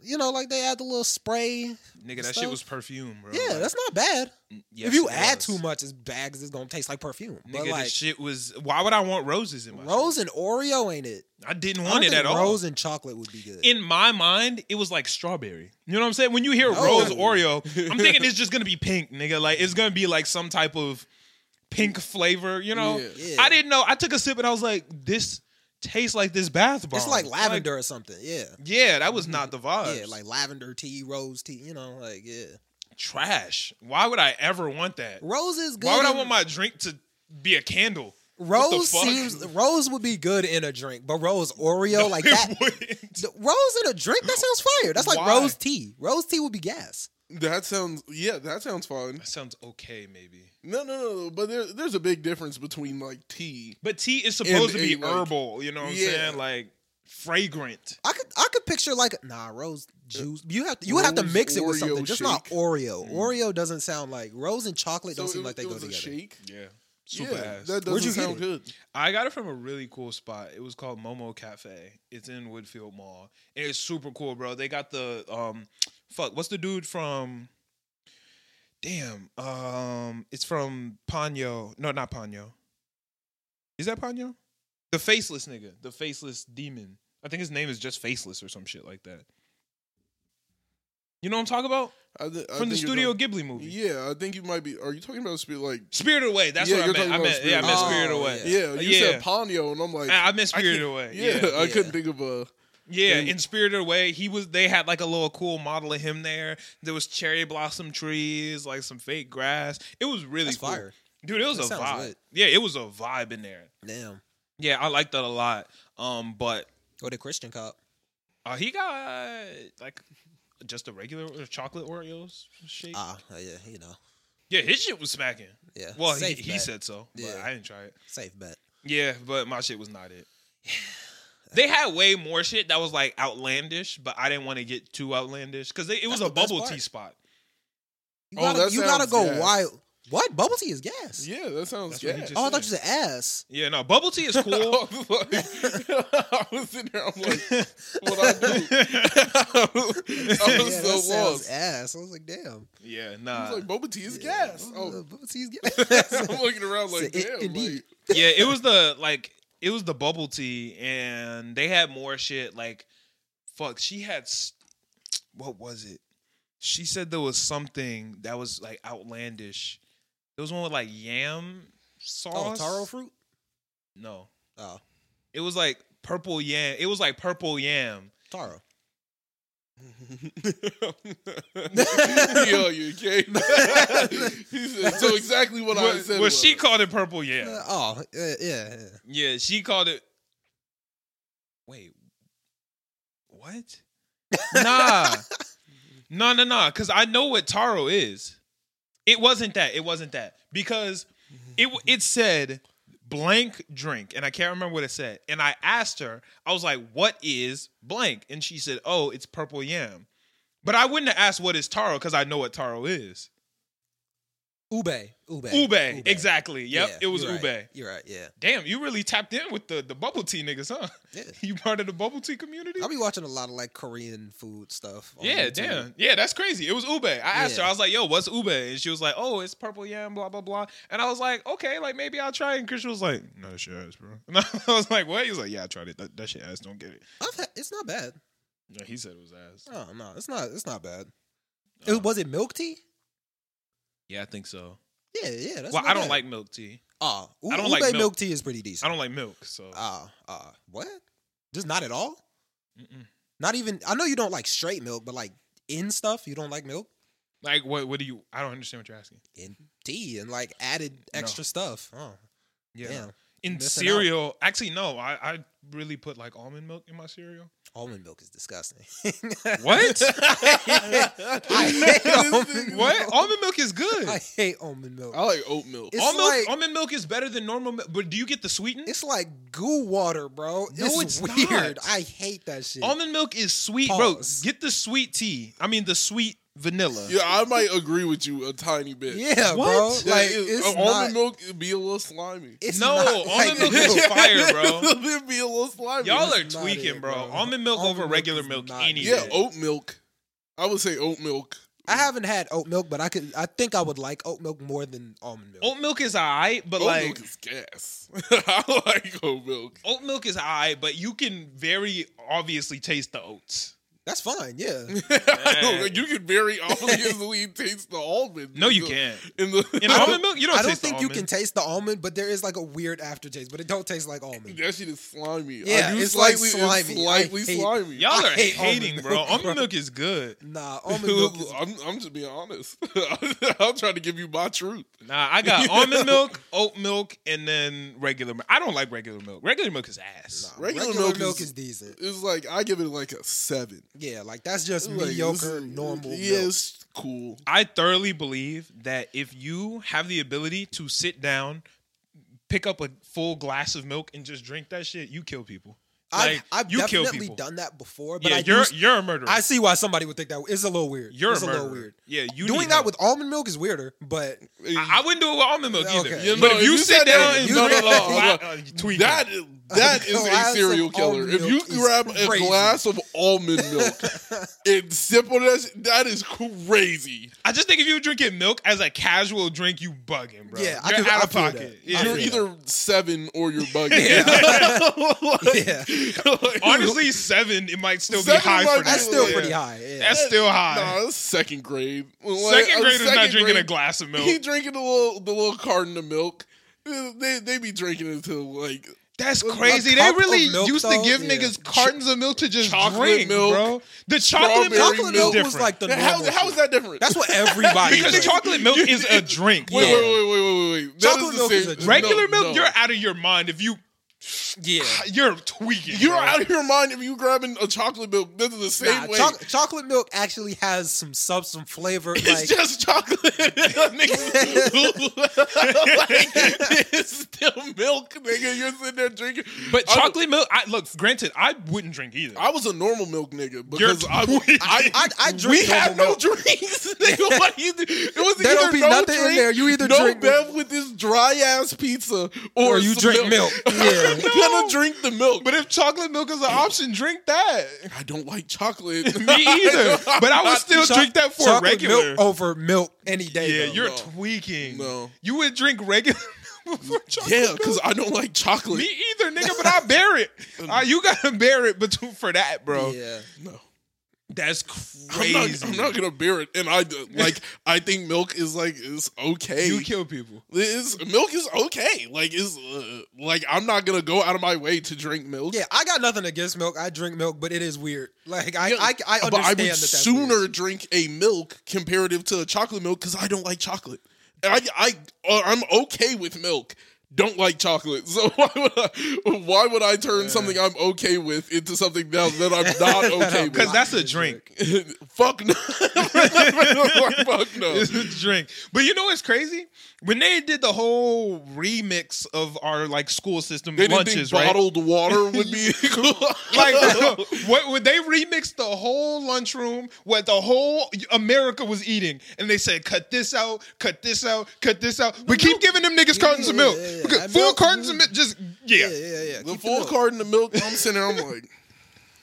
Speaker 3: you know, like they add the little spray.
Speaker 1: Nigga, that
Speaker 3: Stuff.
Speaker 1: shit was perfume, bro.
Speaker 3: yeah,
Speaker 1: Like,
Speaker 3: that's not bad.
Speaker 1: Mm, yes,
Speaker 3: if you add
Speaker 1: was.
Speaker 3: too much, it's bags. it's gonna taste like perfume.
Speaker 1: Nigga,
Speaker 3: but
Speaker 1: the
Speaker 3: like
Speaker 1: shit was. Why would I want roses in my
Speaker 3: rose
Speaker 1: shit?
Speaker 3: and Oreo ain't it?
Speaker 1: I didn't
Speaker 3: I
Speaker 1: want
Speaker 3: don't
Speaker 1: it
Speaker 3: think
Speaker 1: at all.
Speaker 3: Rose and chocolate would be good.
Speaker 1: in my mind, it was like strawberry. You know what I'm saying? When you hear
Speaker 3: No.
Speaker 1: rose Oreo, I'm thinking it's just gonna be pink, nigga. Like it's gonna be like some type of pink flavor. You know?
Speaker 2: Yeah.
Speaker 3: Yeah.
Speaker 1: I didn't know. I took a sip and I was like, this tastes like this bath bomb.
Speaker 3: it's like lavender or something. Yeah.
Speaker 1: yeah, that was not mm-hmm. the vibe.
Speaker 3: Yeah, like lavender tea, rose tea, you know, like yeah.
Speaker 1: trash. Why would I ever want that?
Speaker 3: Rose is good.
Speaker 1: Why would I want my drink to be a candle?
Speaker 3: Rose seems Rose would be good in a drink, but Rose Oreo like
Speaker 1: It
Speaker 3: that. the- Rose in a drink that sounds fire. That's like
Speaker 1: Why?
Speaker 3: rose tea. Rose tea would be gas.
Speaker 2: That sounds yeah, that sounds fine.
Speaker 1: That sounds okay, maybe.
Speaker 2: No, no, no, but there, there's a big difference between like tea.
Speaker 1: But tea is supposed to be
Speaker 2: a, like-
Speaker 1: herbal. You know what I'm saying? Like fragrant.
Speaker 3: I could I could picture like nah rose juice. You have to you would have to
Speaker 2: Rose
Speaker 3: mix it with
Speaker 2: Oreo
Speaker 3: something, just not
Speaker 2: shake.
Speaker 3: Oreo. Oreo doesn't sound like rose and chocolate don't
Speaker 2: So
Speaker 3: seem
Speaker 2: it-
Speaker 3: like they
Speaker 2: it
Speaker 3: go
Speaker 2: was a
Speaker 3: together.
Speaker 2: shake.
Speaker 1: Yeah. Super
Speaker 2: yeah,
Speaker 1: ass.
Speaker 2: that
Speaker 3: Where'd
Speaker 2: doesn't
Speaker 3: you get it?
Speaker 2: good.
Speaker 1: I got it from a really cool spot. It was called Momo Cafe. It's in Woodfield Mall. And it's super cool, bro. They got the um fuck, what's the dude from Damn. Um it's from Ponyo. No, not Ponyo. Is that Ponyo? The faceless nigga. The faceless demon. I think his name is just Faceless or some shit like that. You know what I'm talking about?
Speaker 2: I th- I
Speaker 1: From the Studio
Speaker 2: talking-
Speaker 1: Ghibli movie.
Speaker 2: Yeah, I think you might be. Are you talking about spirit? Like,
Speaker 1: Spirited Away. That's
Speaker 2: Yeah,
Speaker 1: what I meant. I meant, yeah, I meant
Speaker 3: Spirited
Speaker 1: Spirited
Speaker 3: Away. Oh,
Speaker 2: yeah, you
Speaker 1: yeah.
Speaker 2: said Ponyo, and I'm like,
Speaker 1: I I meant
Speaker 2: I
Speaker 1: Spirited Away.
Speaker 2: Yeah,
Speaker 1: Yeah.
Speaker 2: I couldn't think of a.
Speaker 1: Yeah,
Speaker 2: And-
Speaker 1: in Spirited Away, he was. They had like a little cool model of him there. There was cherry blossom trees, like some fake grass. It was really cool,
Speaker 3: fire.
Speaker 1: dude. It was
Speaker 3: That
Speaker 1: a vibe.
Speaker 3: lit.
Speaker 1: Yeah, it was a vibe in there.
Speaker 3: Damn.
Speaker 1: Yeah, I liked that a lot. Um, but
Speaker 3: What did Christian cop?
Speaker 1: uh, he got like just a regular chocolate Oreos shake.
Speaker 3: Ah, uh, yeah, you know.
Speaker 1: yeah, his shit was smacking.
Speaker 3: Yeah.
Speaker 1: Well, he,
Speaker 3: safe
Speaker 1: he
Speaker 3: bet.
Speaker 1: said so. But
Speaker 3: Yeah.
Speaker 1: I didn't try it.
Speaker 3: safe bet.
Speaker 1: Yeah, but my shit was not it. They had way more shit that was like outlandish, but I didn't want to get too outlandish because it was
Speaker 3: That's
Speaker 1: a bubble
Speaker 3: part.
Speaker 1: tea spot.
Speaker 3: You
Speaker 2: Oh,
Speaker 3: gotta,
Speaker 2: that
Speaker 3: you gotta go
Speaker 2: gas.
Speaker 3: wild. What? Bubble tea is gas.
Speaker 2: Yeah, that sounds
Speaker 1: That's what he
Speaker 2: good.
Speaker 3: Oh, I thought you said ass.
Speaker 1: Yeah, no, bubble tea is
Speaker 2: I
Speaker 1: cool.
Speaker 2: was like, I was sitting there. I'm like, what I do? I was, I
Speaker 3: yeah,
Speaker 2: was
Speaker 3: that
Speaker 2: so
Speaker 3: sounds
Speaker 2: lost.
Speaker 3: ass. I was like, damn.
Speaker 1: yeah,
Speaker 2: I
Speaker 1: nah.
Speaker 2: was like, bubble tea is
Speaker 3: Yeah,
Speaker 2: gas. Oh,
Speaker 3: Bubble tea is gas.
Speaker 2: I'm looking around like,
Speaker 3: Say,
Speaker 2: damn.
Speaker 3: indeed.
Speaker 1: yeah, it was the like it was the bubble tea, and they had more shit. Like, fuck, she had what was it? She said there was something that was like outlandish. There was one with like yam
Speaker 3: oh, taro fruit.
Speaker 1: No,
Speaker 3: Oh,
Speaker 1: it was like purple yam. It was like purple yam.
Speaker 3: taro.
Speaker 2: Yo, you okay? he said, so exactly what I said.
Speaker 1: well,
Speaker 2: was.
Speaker 1: she called it purple Yeah.
Speaker 3: Uh, oh, uh, yeah, yeah.
Speaker 1: Yeah, she called it. Wait, what? Nah, no, no, no. Because I know what taro is. It wasn't that. It wasn't that because it it said blank drink, and I can't remember what it said. And I asked her, I was like, "What is blank?" And she said, "Oh, it's purple yam." But I wouldn't have asked what is taro because I know what taro is.
Speaker 3: Ube. Ube.
Speaker 1: Ube, exactly. Yep,
Speaker 3: Yeah,
Speaker 1: it was
Speaker 3: you're
Speaker 1: ube.
Speaker 3: right. You're right. Yeah.
Speaker 1: Damn, you really tapped in with the, the bubble tea niggas, huh?
Speaker 3: Yeah.
Speaker 1: You part of the bubble tea community?
Speaker 3: I'll be watching a lot of like Korean food stuff. on
Speaker 1: yeah,
Speaker 3: YouTube.
Speaker 1: damn. Yeah, that's crazy. It was ube. I asked her, I was like, yo, what's ube? And she was like, oh, it's purple yam, blah, blah, blah. And I was like, okay, like maybe I'll try it. And Christian was like, no, that shit ass, bro. And I was like, what? He was like, yeah, I tried it. That, that shit ass, don't get it.
Speaker 3: I've had, it's not bad.
Speaker 1: Yeah, he said it was ass.
Speaker 3: Oh no, it's not. It's not bad.
Speaker 1: Oh.
Speaker 3: It, was it milk tea?
Speaker 1: Yeah, I think so.
Speaker 3: Yeah, yeah. That's
Speaker 1: well, I don't
Speaker 3: bad.
Speaker 1: like milk tea.
Speaker 3: Oh,
Speaker 1: I don't
Speaker 3: ube
Speaker 1: like milk.
Speaker 3: milk tea is pretty decent.
Speaker 1: I don't like milk, so.
Speaker 3: Ah, uh, what? Just not at all.
Speaker 1: Mm-mm.
Speaker 3: Not even. I know you don't like straight milk, but like in stuff, you don't like milk
Speaker 1: Like, what What do you, I don't understand what you're asking.
Speaker 3: in tea and like added extra stuff. Oh,
Speaker 1: Yeah.
Speaker 3: damn.
Speaker 1: In
Speaker 3: Missing
Speaker 1: cereal. Actually, no. I, I really put like almond milk in my cereal.
Speaker 3: Almond milk is disgusting.
Speaker 1: What?
Speaker 3: I hate almond
Speaker 1: what?
Speaker 3: milk.
Speaker 1: Almond milk is good.
Speaker 3: I hate almond milk.
Speaker 2: I like oat milk.
Speaker 3: It's
Speaker 1: almond,
Speaker 3: like-
Speaker 1: almond milk is better than normal milk, but do you get the sweetened?
Speaker 3: It's like goo water, bro.
Speaker 1: No,
Speaker 3: it's,
Speaker 1: it's
Speaker 3: weird.
Speaker 1: not.
Speaker 3: I hate that shit.
Speaker 1: Almond milk is sweet,
Speaker 3: Pause.
Speaker 1: bro. Get the sweet tea. I mean, the sweet vanilla.
Speaker 2: yeah, I might agree with you a tiny bit.
Speaker 3: yeah,
Speaker 1: What?
Speaker 3: bro.
Speaker 2: Yeah,
Speaker 3: Like
Speaker 2: it-
Speaker 3: it's
Speaker 2: uh,
Speaker 3: not,
Speaker 2: almond milk it'd be a little slimy.
Speaker 3: It's
Speaker 1: No,
Speaker 3: not,
Speaker 1: almond
Speaker 3: like,
Speaker 1: milk is fire, bro.
Speaker 2: it'd be a little slimy.
Speaker 1: Y'all are
Speaker 3: It's
Speaker 1: tweaking,
Speaker 3: it,
Speaker 1: bro.
Speaker 3: bro.
Speaker 1: Almond milk
Speaker 3: Almond
Speaker 1: over
Speaker 3: milk
Speaker 1: regular milk
Speaker 3: not
Speaker 1: any
Speaker 2: yeah,
Speaker 1: day.
Speaker 2: oat milk. I would say oat milk.
Speaker 3: I haven't had oat milk, but I could. I think I would like oat milk more than almond milk.
Speaker 1: Oat milk is alright, but
Speaker 2: oat
Speaker 1: like
Speaker 2: milk is gas. I like oat milk.
Speaker 1: oat milk is alright, but you can very obviously taste the oats.
Speaker 3: That's fine. Yeah.
Speaker 2: Like, you can very obviously taste the almond.
Speaker 1: No, you
Speaker 2: the-
Speaker 1: can't.
Speaker 2: In the
Speaker 1: In almond milk, you don't.
Speaker 3: I don't
Speaker 1: taste the
Speaker 3: think you can taste the almond, but there is like a weird aftertaste, but it don't taste like almond.
Speaker 2: That shit is slimy.
Speaker 3: Yeah,
Speaker 2: I do
Speaker 3: it's like
Speaker 2: slightly,
Speaker 3: slimy.
Speaker 2: It's
Speaker 3: I
Speaker 2: slightly
Speaker 3: hate-
Speaker 2: slimy.
Speaker 1: Y'all are
Speaker 3: hate
Speaker 1: hating,
Speaker 3: almond
Speaker 1: bro.
Speaker 3: milk,
Speaker 1: Almond milk is good.
Speaker 3: Nah, almond milk is
Speaker 2: I'm, I'm just being honest. I'm trying to give you my truth.
Speaker 1: Nah, I got almond milk, oat milk, and then regular milk. I don't like regular milk. Regular milk is ass.
Speaker 3: nah,
Speaker 2: Regular
Speaker 3: regular,
Speaker 2: milk
Speaker 3: milk,
Speaker 2: is-
Speaker 3: is, decent.
Speaker 2: It's like I give it like a seven.
Speaker 3: Yeah, like that's just
Speaker 2: Like,
Speaker 3: mediocre,
Speaker 2: this is-
Speaker 3: normal.
Speaker 2: Yeah,
Speaker 3: milk.
Speaker 2: cool.
Speaker 1: I thoroughly believe that if you have the ability to sit down, pick up a full glass of milk, and just drink that shit, you kill people. Like,
Speaker 3: I've, I've
Speaker 1: you
Speaker 3: definitely
Speaker 1: people.
Speaker 3: done that before, but
Speaker 1: yeah,
Speaker 3: I
Speaker 1: you're
Speaker 3: do-
Speaker 1: you're a murderer.
Speaker 3: I see why somebody would think that it's a little weird.
Speaker 1: you're
Speaker 3: it's
Speaker 1: a
Speaker 3: a
Speaker 1: murderer.
Speaker 3: little weird.
Speaker 1: Yeah, you
Speaker 3: Doing that
Speaker 1: help.
Speaker 3: with almond milk is weirder, but
Speaker 1: I, I wouldn't do it with almond milk either.
Speaker 3: Okay.
Speaker 2: Yeah,
Speaker 1: but
Speaker 2: no,
Speaker 1: if you,
Speaker 2: you
Speaker 1: sit down
Speaker 2: that-
Speaker 1: and
Speaker 2: no,
Speaker 1: drink
Speaker 2: no, no,
Speaker 1: a
Speaker 2: no.
Speaker 1: gla- uh, you tweaking.
Speaker 2: That is that is
Speaker 3: glass
Speaker 2: a serial killer. If you grab a
Speaker 3: crazy.
Speaker 2: glass of almond milk and sip on that, that is crazy.
Speaker 1: I just think if you're drinking milk as a casual drink, you bugging, bro.
Speaker 3: Yeah, I
Speaker 1: you're
Speaker 3: could-
Speaker 1: out
Speaker 3: I
Speaker 1: of pocket.
Speaker 3: that.
Speaker 1: Yeah.
Speaker 2: You're
Speaker 3: feel
Speaker 2: either seven or you're bugging.
Speaker 3: yeah,
Speaker 2: Like,
Speaker 1: Honestly, seven it might still
Speaker 2: Seven
Speaker 1: be high for
Speaker 2: be-
Speaker 1: that.
Speaker 3: that's still
Speaker 2: Yeah.
Speaker 3: pretty high. Yeah.
Speaker 1: That's still high.
Speaker 2: Nah, that's second grade. Like,
Speaker 1: Second graders not
Speaker 2: second
Speaker 1: drinking a glass of milk.
Speaker 2: He drinking the little the little carton of milk. They they be drinking it until like
Speaker 1: That's crazy. They really
Speaker 3: milk,
Speaker 1: used to give
Speaker 3: Yeah.
Speaker 1: niggas cartons of milk to just
Speaker 2: Chocolate
Speaker 1: drink,
Speaker 2: milk,
Speaker 1: bro. The chocolate
Speaker 2: strawberry
Speaker 1: milk,
Speaker 3: Chocolate milk was like the
Speaker 2: how
Speaker 3: normal
Speaker 2: how is that different?
Speaker 3: That's what everybody
Speaker 1: because
Speaker 3: drinks.
Speaker 1: chocolate milk is a drink.
Speaker 2: wait,
Speaker 3: Yeah.
Speaker 2: wait wait wait wait wait. That
Speaker 3: Chocolate
Speaker 2: is
Speaker 3: milk is a drink.
Speaker 1: Regular
Speaker 2: no,
Speaker 1: milk,
Speaker 2: no.
Speaker 1: you're out of your mind if you
Speaker 3: yeah.
Speaker 1: you're tweaking.
Speaker 2: You're
Speaker 1: bro.
Speaker 2: out of your mind if you grabbing a chocolate milk. This is the same
Speaker 3: Nah,
Speaker 2: way.
Speaker 3: choc- chocolate milk actually has some sub, some flavor.
Speaker 2: it's
Speaker 3: like
Speaker 2: just chocolate. Like, it's still milk, nigga. You're sitting there drinking.
Speaker 1: But
Speaker 2: I-
Speaker 1: chocolate milk, I look, granted, I wouldn't drink either.
Speaker 2: I was a normal milk nigga
Speaker 1: You're
Speaker 2: because I. I,
Speaker 3: I, I drink
Speaker 2: we had
Speaker 3: normal
Speaker 2: no
Speaker 3: milk.
Speaker 2: drinks. Nigga, what do you do? It was
Speaker 3: There
Speaker 2: either
Speaker 3: don't be
Speaker 2: no
Speaker 3: nothing in there. You either
Speaker 2: no
Speaker 3: drink-
Speaker 2: bev with this dry ass pizza, or,
Speaker 3: Or you
Speaker 2: some
Speaker 3: drink milk. Yeah.
Speaker 2: I'm gonna drink the milk.
Speaker 1: but if chocolate milk is an option, drink that.
Speaker 2: I don't like chocolate.
Speaker 1: Me either. But I would still drink that for
Speaker 3: chocolate
Speaker 1: regular.
Speaker 3: milk over milk any day.
Speaker 1: yeah,
Speaker 3: though.
Speaker 1: you're
Speaker 2: No.
Speaker 1: tweaking.
Speaker 2: No.
Speaker 1: You would drink regular milk before chocolate
Speaker 2: Yeah, because I don't like chocolate.
Speaker 1: Me either, nigga, but I bear it. Uh, you gotta bear it between, for that, bro.
Speaker 3: Yeah.
Speaker 2: No.
Speaker 1: That's
Speaker 2: I'm
Speaker 1: crazy.
Speaker 2: not, I'm not gonna bear it, and I like. I think milk is like is okay.
Speaker 1: You kill people.
Speaker 2: Is milk is okay. Like is uh, like I'm not gonna go out of my way to drink milk.
Speaker 3: Yeah, I got nothing against milk. I drink milk, but it is weird. Like I,
Speaker 2: Yeah,
Speaker 3: I, I understand
Speaker 2: but I would
Speaker 3: that that's
Speaker 2: sooner
Speaker 3: weird.
Speaker 2: drink a milk comparative to a chocolate milk because I don't like chocolate. I I uh, I'm okay with milk. Don't like chocolate, so why would I? Why would I turn something I'm okay with into something that, that I'm not okay with?
Speaker 1: Because that's a drink.
Speaker 2: Fuck no. Fuck no.
Speaker 1: It's a drink. But you know what's crazy? When they did the whole remix of our like school system
Speaker 2: They
Speaker 1: lunches, right?
Speaker 2: bottled water would be
Speaker 1: like what would they remix the whole lunchroom what the whole America was eating and they said cut this out cut this out cut this out we keep giving them niggas cartons of milk
Speaker 3: yeah, yeah.
Speaker 1: Okay, full
Speaker 3: milk-
Speaker 1: cartons of milk just yeah,
Speaker 3: Yeah, yeah, yeah.
Speaker 2: the
Speaker 3: Keep
Speaker 2: full
Speaker 3: milk.
Speaker 2: carton of milk. I'm sitting there. I'm like,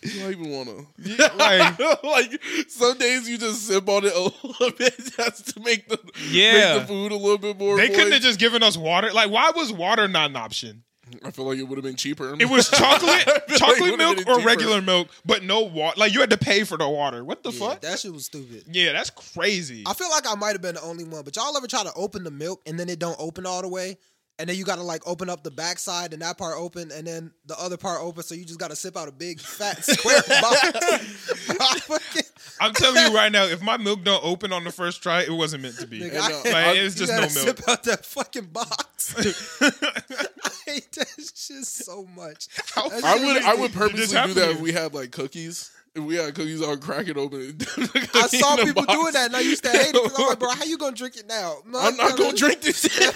Speaker 2: You do I even want to?
Speaker 1: like
Speaker 2: like some days you just sip on it a little bit just to make the
Speaker 1: Yeah.
Speaker 2: make the food a little bit more.
Speaker 1: they couldn't have just given us water like why was water not an option
Speaker 2: I feel like it would have been cheaper.
Speaker 1: it was chocolate
Speaker 2: I feel like
Speaker 1: chocolate milk or
Speaker 2: cheaper.
Speaker 1: regular milk but no water like you had to pay for the water what the
Speaker 3: Yeah,
Speaker 1: fuck
Speaker 3: that shit was stupid.
Speaker 1: yeah that's crazy
Speaker 3: I feel like I might have been the only one, but y'all ever try to open the milk and then it don't open all the way? And then you gotta like open up the backside and that part open and then the other part open, so you just gotta sip out a big fat square box. I fucking-
Speaker 1: I'm telling you right now if my milk don't open on the first try it wasn't meant to be
Speaker 3: Nigga,
Speaker 2: And,
Speaker 3: I-
Speaker 1: like,
Speaker 2: I-
Speaker 1: it's just
Speaker 3: gotta
Speaker 1: no milk
Speaker 3: Sip out that fucking box. I hate that shit so much.
Speaker 1: How-
Speaker 2: I would
Speaker 3: makes
Speaker 2: I would purposely do that if we had like cookies. If we had cookies, I'd crack it open.
Speaker 3: I saw people doing that, and I used to hate it. 'cause I'm like, bro, how you gonna drink it now?
Speaker 2: I'm not gonna drink this shit.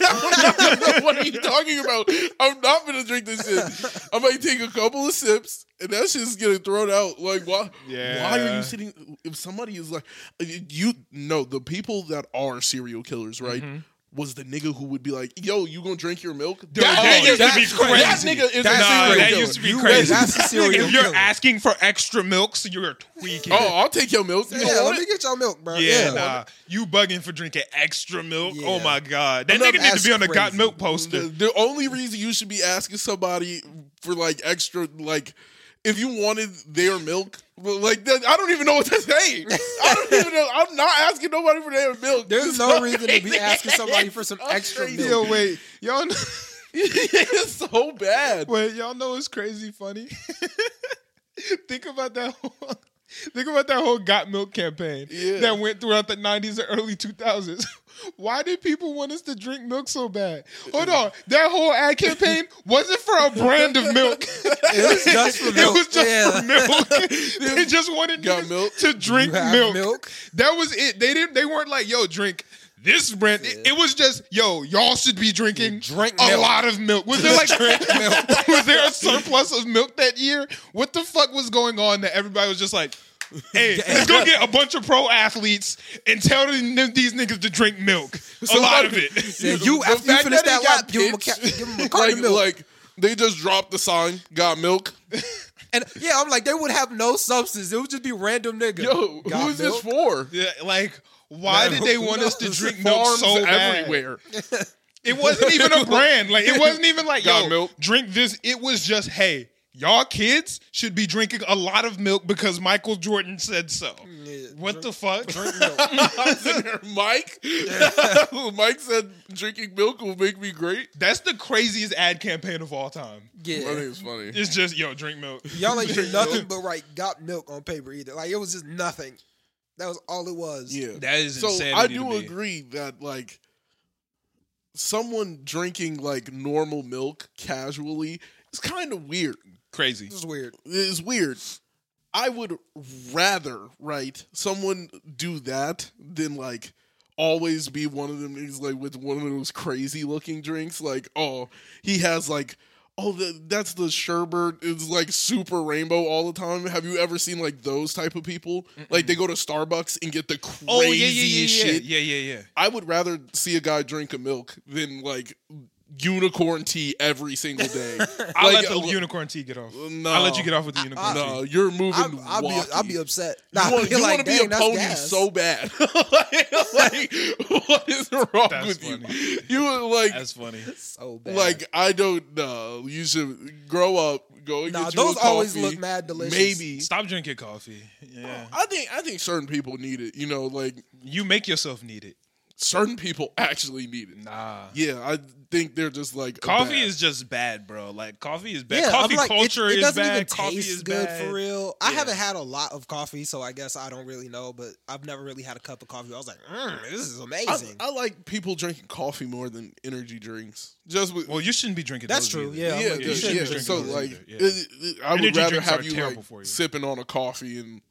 Speaker 2: what are you talking about? I'm not gonna drink this shit. I might take a couple of sips, and that shit's getting thrown out. Like, why?
Speaker 1: Yeah.
Speaker 2: Why are you sitting? If somebody is like, you know, the people that are serial killers, right? Mm-hmm. Was the nigga who would be like, "Yo, you gonna drink your milk?"
Speaker 1: Dude, that used to
Speaker 2: that-
Speaker 1: be
Speaker 2: That
Speaker 1: crazy.
Speaker 2: nigga is
Speaker 3: That's
Speaker 2: a
Speaker 1: Nah,
Speaker 2: serial
Speaker 1: that used to be
Speaker 3: You-
Speaker 1: crazy.
Speaker 3: that's a serial
Speaker 1: if you're
Speaker 3: killer.
Speaker 1: asking for extra milk, so you're tweaking.
Speaker 2: Oh, I'll take your milk. You
Speaker 3: Yeah, let me
Speaker 2: it?
Speaker 3: get your milk, bro.
Speaker 1: yeah, nah. You bugging for drinking extra milk? Oh my god, that
Speaker 3: No,
Speaker 1: nigga need to be on the got
Speaker 3: crazy.
Speaker 1: milk
Speaker 2: The,
Speaker 1: poster.
Speaker 2: the only reason you should be asking somebody for like extra, like if you wanted their milk, like that, I don't even know what to say. I don't even know. I'm not asking nobody for their milk.
Speaker 3: There's no
Speaker 2: so
Speaker 3: reason to be asking somebody for some
Speaker 2: So
Speaker 3: extra
Speaker 2: crazy.
Speaker 3: milk.
Speaker 1: Yo, wait, y'all. Know,
Speaker 2: it's so bad.
Speaker 1: wait, y'all know it's crazy funny. think about that. Whole, think about that whole got milk campaign
Speaker 2: Yeah.
Speaker 1: that went throughout the '90s and early 2000s. Why did people want us to drink milk so bad? Hold on, that whole ad campaign wasn't for a brand of milk.
Speaker 3: It was just for milk.
Speaker 1: It was just
Speaker 3: Yeah.
Speaker 1: for milk. they just wanted
Speaker 2: milk?
Speaker 1: to drink milk.
Speaker 3: milk?
Speaker 1: That was it. They didn't. They weren't like, "Yo, drink this brand." It, it was just, "Yo, y'all should be drinking
Speaker 3: Drink
Speaker 1: a
Speaker 3: milk.
Speaker 1: lot of milk." Was there like
Speaker 3: milk.
Speaker 1: was there a surplus of milk that year? What the fuck was going on that everybody was just like? Hey, let's go get a bunch of pro athletes and tell them, these niggas to drink milk. A lot of it.
Speaker 3: Yeah, you
Speaker 2: The
Speaker 3: after you
Speaker 2: fact
Speaker 3: finish
Speaker 2: that
Speaker 3: that lap, give him a, ca- give him a carton
Speaker 2: like,
Speaker 3: milk.
Speaker 2: like they just dropped the sign, got milk.
Speaker 3: and yeah, I'm like, they would have no substance. It would just be random nigga.
Speaker 2: Yo,
Speaker 3: Got
Speaker 2: who is this for?
Speaker 1: Yeah, like, why
Speaker 3: Man,
Speaker 1: did they
Speaker 3: who
Speaker 1: want us to drink milk
Speaker 2: Farms
Speaker 1: so bad?
Speaker 2: everywhere.
Speaker 1: It wasn't even a brand. Like it wasn't even like
Speaker 2: Got
Speaker 1: yo,
Speaker 2: milk.
Speaker 1: drink this. It was just hey, y'all kids should be drinking a lot of milk because Michael Jordan said so.
Speaker 3: Yeah,
Speaker 1: What the fuck?
Speaker 3: Drink milk.
Speaker 2: I was Mike. Mike said drinking milk will make me great.
Speaker 1: That's the craziest ad campaign of all time.
Speaker 2: I think
Speaker 3: Yeah.
Speaker 2: it's funny.
Speaker 1: It's just yo, drink milk.
Speaker 3: Y'all ain't do nothing but write got milk on paper either. Like it was just nothing. That was all it was.
Speaker 2: Yeah,
Speaker 1: That is
Speaker 2: so I do agree that like someone drinking like normal milk casually is kind of weird.
Speaker 1: Crazy.
Speaker 3: This is weird.
Speaker 2: It's weird. I would rather, right, someone do that than like always be one of them niggas like with one of those crazy looking drinks. Like, oh, he has like, oh, the, that's the sherbet is like super rainbow all the time. Have you ever seen like those type of people? Like they go to Starbucks and get the craziest
Speaker 1: Oh yeah, yeah, yeah, yeah,
Speaker 2: shit.
Speaker 1: yeah, yeah, yeah.
Speaker 2: I would rather see a guy drink a milk than like unicorn tea every single day.
Speaker 1: I'll
Speaker 2: Like,
Speaker 1: let the
Speaker 2: uh,
Speaker 1: unicorn tea get off.
Speaker 2: no.
Speaker 1: I'll let you get off with the unicorn tea.
Speaker 2: No, you're moving.
Speaker 3: I'll, I'll be
Speaker 2: wacky.
Speaker 3: I'll be upset.
Speaker 2: You
Speaker 3: Nah,
Speaker 2: want, you
Speaker 3: like,
Speaker 2: want to be a pony
Speaker 3: gas.
Speaker 2: so bad. like, like, what is wrong
Speaker 1: That's
Speaker 2: with
Speaker 1: funny.
Speaker 2: you? You like,
Speaker 1: That's funny.
Speaker 3: so bad.
Speaker 2: like I don't know. You should grow up. Go and
Speaker 3: nah,
Speaker 2: get you
Speaker 3: those
Speaker 2: a coffee.
Speaker 3: always look mad delicious.
Speaker 2: Maybe.
Speaker 1: Stop drinking coffee. Yeah.
Speaker 2: I think I think certain people need it. You know, like
Speaker 1: You make yourself need it.
Speaker 2: Certain people actually need it.
Speaker 1: Nah.
Speaker 2: Yeah, I think they're just like
Speaker 1: Coffee is just bad, bro. Like coffee is bad.
Speaker 3: Yeah,
Speaker 1: coffee
Speaker 3: I'm like, it-
Speaker 1: culture
Speaker 3: it,
Speaker 1: is
Speaker 3: doesn't
Speaker 1: bad.
Speaker 3: even
Speaker 1: coffee
Speaker 3: taste
Speaker 1: is
Speaker 3: good
Speaker 1: bad.
Speaker 3: for real. I
Speaker 1: Yeah.
Speaker 3: haven't had a lot of coffee, so I guess I don't really know. But I've never really had a cup of coffee. I was like, mm, this is amazing.
Speaker 2: I like people drinking coffee more than energy drinks. Just with,
Speaker 1: Well, you shouldn't be drinking.
Speaker 3: That's
Speaker 1: those
Speaker 3: true,
Speaker 1: either.
Speaker 3: yeah.
Speaker 2: Yeah,
Speaker 3: like,
Speaker 2: yeah,
Speaker 3: you shouldn't
Speaker 2: yeah.
Speaker 3: drink
Speaker 2: So
Speaker 1: those
Speaker 2: like,
Speaker 1: yeah.
Speaker 2: it- it- I would
Speaker 1: Energy
Speaker 2: rather have you like
Speaker 1: for you.
Speaker 2: sipping on a coffee and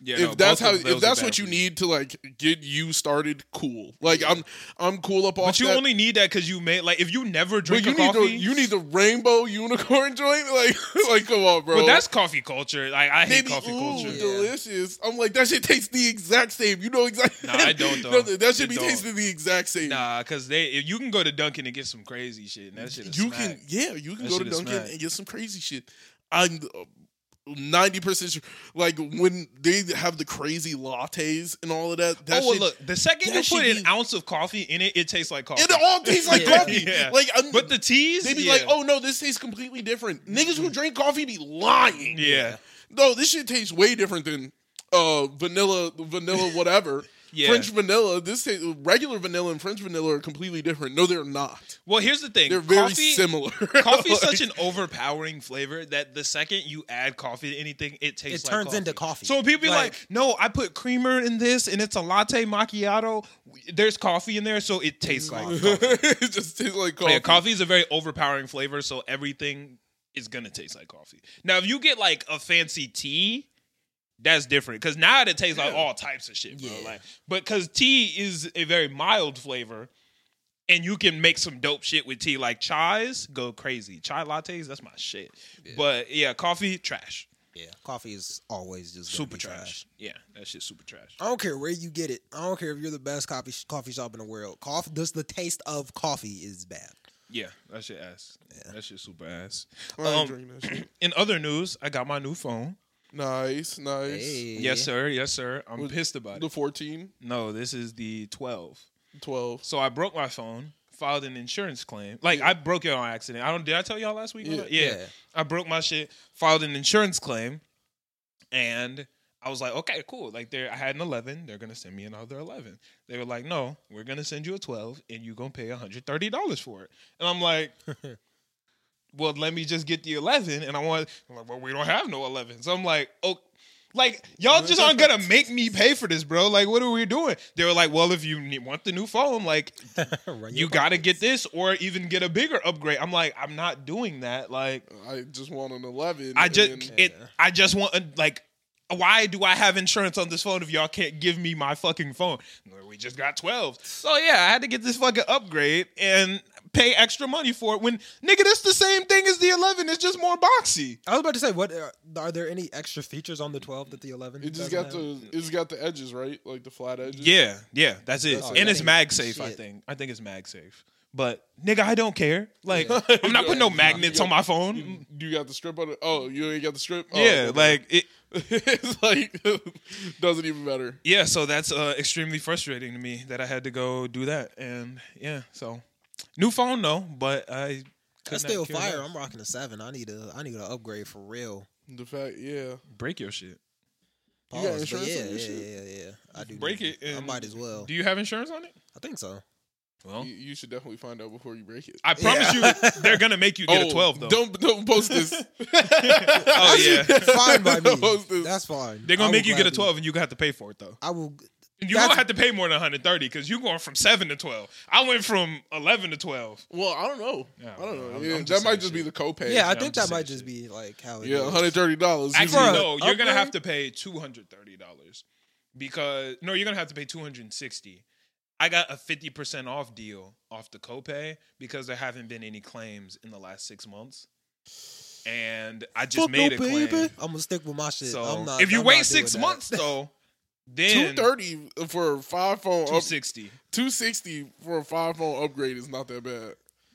Speaker 1: Yeah,
Speaker 2: if
Speaker 1: no,
Speaker 2: that's how if that's what you need to like get you started, cool. Like I'm I'm cool up off
Speaker 1: But you
Speaker 2: that.
Speaker 1: only need that because you made like if you never drink
Speaker 2: you
Speaker 1: coffee.
Speaker 2: the you need the rainbow unicorn joint. Like like come on, bro.
Speaker 1: but that's coffee culture. Like I hate
Speaker 2: Maybe,
Speaker 1: coffee
Speaker 2: ooh,
Speaker 1: culture.
Speaker 3: Yeah.
Speaker 2: delicious. I'm like that shit tastes the exact same. You know exactly.
Speaker 1: Nah, I don't, though.
Speaker 2: No, that should be
Speaker 1: don't.
Speaker 2: tasting the exact same.
Speaker 1: Nah, because they if you can go to Dunkin' and get some crazy shit. And that shit
Speaker 2: you
Speaker 1: smack.
Speaker 2: can yeah you can
Speaker 1: That
Speaker 2: go to Dunkin'
Speaker 1: smack.
Speaker 2: and get some crazy shit. I'm ninety percent sure. Like when they have the crazy lattes and all of that. that
Speaker 1: oh well,
Speaker 2: shit,
Speaker 1: look. The second you put
Speaker 2: should
Speaker 1: an
Speaker 2: be-
Speaker 1: ounce of coffee in it, it tastes like coffee.
Speaker 2: it all tastes like
Speaker 3: Yeah.
Speaker 2: coffee.
Speaker 1: Yeah.
Speaker 2: Like I'm,
Speaker 1: but the teas,
Speaker 2: they be
Speaker 1: yeah.
Speaker 2: like, oh no, this tastes completely different. Niggas who drink coffee be lying.
Speaker 1: yeah.
Speaker 2: No, this shit tastes way different than uh vanilla vanilla whatever.
Speaker 1: Yeah.
Speaker 2: French vanilla. This ta- regular vanilla and French vanilla are completely different. No, they're not.
Speaker 1: Well, here's the thing.
Speaker 2: They're very
Speaker 1: coffee,
Speaker 2: similar.
Speaker 1: Coffee is
Speaker 2: Like,
Speaker 1: such an overpowering flavor that the second you add coffee to anything, it tastes
Speaker 3: It
Speaker 1: like
Speaker 3: turns into coffee.
Speaker 1: So people be like,
Speaker 3: Like-
Speaker 1: "No, I put creamer in this, and it's a latte macchiato." There's coffee in there, so it tastes like coffee.
Speaker 2: it just tastes like coffee.
Speaker 1: Yeah, coffee is a very overpowering flavor, so everything is gonna taste like coffee. Now, if you get like a fancy tea, that's different because now it tastes like all types of shit, bro.
Speaker 3: Yeah.
Speaker 1: Like, but because tea is a very mild flavor, and you can make some dope shit with tea. Like chais, go crazy. Chai lattes, that's my shit. But yeah, coffee, trash,
Speaker 3: Yeah, coffee is always just
Speaker 1: super
Speaker 3: be
Speaker 1: trash. Yeah, that shit's super trash.
Speaker 3: I don't care where you get it. I don't care if you're the best coffee coffee shop in the world. Coffee, just the taste of coffee is bad.
Speaker 1: Yeah, that shit ass. Yeah. That shit super ass. Um,
Speaker 2: that shit.
Speaker 1: in other news, I got my new phone.
Speaker 2: Nice, nice.
Speaker 3: Hey.
Speaker 1: Yes, sir. Yes, sir. I'm
Speaker 2: Was-
Speaker 1: pissed about it.
Speaker 2: The
Speaker 1: it.
Speaker 2: 14,
Speaker 1: No, this is the 12.
Speaker 2: 12.
Speaker 1: So I broke my phone, filed an insurance claim. Like I broke it on accident. I don't. Did I tell y'all last week?
Speaker 2: Yeah.
Speaker 1: yeah.
Speaker 3: Yeah.
Speaker 1: I broke my shit, filed an insurance claim, and I was like, okay, cool. Like there, I had an 11. They're gonna send me another 11. They were like, no, we're gonna send you a 12, and you gonna pay 130 dollars for it. And I'm like. Well, let me just get the 11, and I want. I'm like, well, we don't have no 11, so I'm like, oh, like y'all just aren't gonna make me pay for this, bro. Like, what are we doing? They were like, well, if you need, want the new phone, like, you got to
Speaker 3: pockets.
Speaker 1: get this or even get a bigger upgrade. I'm like, I'm not doing that. Like,
Speaker 2: I just want an 11.
Speaker 1: I just
Speaker 2: and-
Speaker 1: it. I just want a, like. Why do I have insurance on this phone if y'all can't give me my fucking phone? We just got 12. So yeah, I had to get this fucking upgrade and pay extra money for it when nigga that's the same thing as the 11 it's just more boxy.
Speaker 3: I was about to say, what are, are there any extra features on the 12 that the 11?
Speaker 2: It just got
Speaker 3: have?
Speaker 2: the it's got the edges, right? Like the flat edges.
Speaker 1: Yeah, yeah, that's it.
Speaker 3: That's
Speaker 1: and
Speaker 3: it.
Speaker 1: it's
Speaker 3: That ain't
Speaker 1: MagSafe, I think. I think it's MagSafe. But nigga, I don't care. Like
Speaker 3: Yeah.
Speaker 1: I'm not putting no
Speaker 2: Yeah.
Speaker 1: magnets on my phone.
Speaker 2: You, you got the strip on it? Oh, you ain't got the strip? Oh,
Speaker 1: yeah,
Speaker 2: okay.
Speaker 1: like it
Speaker 2: it's like doesn't even matter.
Speaker 1: yeah, so that's uh, extremely frustrating to me that I had to go do that. And yeah, so new phone though, but I could
Speaker 3: That's still
Speaker 1: care
Speaker 3: fire.
Speaker 1: less.
Speaker 3: I'm rocking a seven. I need a I need an upgrade for real.
Speaker 2: The fact, yeah.
Speaker 1: break your shit.
Speaker 2: You got
Speaker 3: Pause, but
Speaker 2: insurance
Speaker 3: yeah,
Speaker 2: on your
Speaker 3: yeah,
Speaker 2: shit?
Speaker 3: yeah, yeah, I do.
Speaker 1: Break
Speaker 3: need
Speaker 1: it
Speaker 3: I might as well.
Speaker 1: Do you have insurance on it?
Speaker 3: I think so.
Speaker 1: Well,
Speaker 2: You, you should definitely find out before you break it.
Speaker 1: I promise you, they're gonna make you get a oh, twelve though.
Speaker 2: Oh, Don't don't post this.
Speaker 1: oh yeah,
Speaker 3: fine by me.
Speaker 2: Post this.
Speaker 3: That's fine.
Speaker 1: they're gonna
Speaker 3: will
Speaker 1: make you get a
Speaker 3: gladly-
Speaker 1: twelve, and you gonna have to pay for it though.
Speaker 3: I will.
Speaker 1: And you
Speaker 3: That's-
Speaker 1: gonna have to pay more than 130 because you're going from seven to 12. I went from 11 to 12.
Speaker 2: well, I don't know.
Speaker 1: Yeah,
Speaker 2: I don't know.
Speaker 1: I'm-
Speaker 2: yeah,
Speaker 1: I'm
Speaker 2: that might
Speaker 1: saying
Speaker 2: just be the copay.
Speaker 3: Yeah, I
Speaker 1: I'm
Speaker 3: think that might just
Speaker 1: shit.
Speaker 3: be like how it
Speaker 2: yeah, one hundred thirty dollars.
Speaker 1: Actually,
Speaker 3: For a
Speaker 1: no, you're gonna have to pay 230 dollars because no, you're gonna have to pay 260. I got a 50 percent off deal off the copay because there haven't been any claims in the last six months, and I just
Speaker 3: Fuck
Speaker 1: made
Speaker 3: no,
Speaker 1: a claim.
Speaker 3: baby. I'm gonna stick with my shit.
Speaker 1: So
Speaker 3: I'm not,
Speaker 1: if you
Speaker 3: I'm
Speaker 1: wait
Speaker 3: not
Speaker 1: six
Speaker 3: doing that.
Speaker 1: months though,
Speaker 2: Two
Speaker 1: then
Speaker 2: thirty for a five phone up.
Speaker 1: 260.
Speaker 2: Two sixty for a five phone upgrade is not that bad.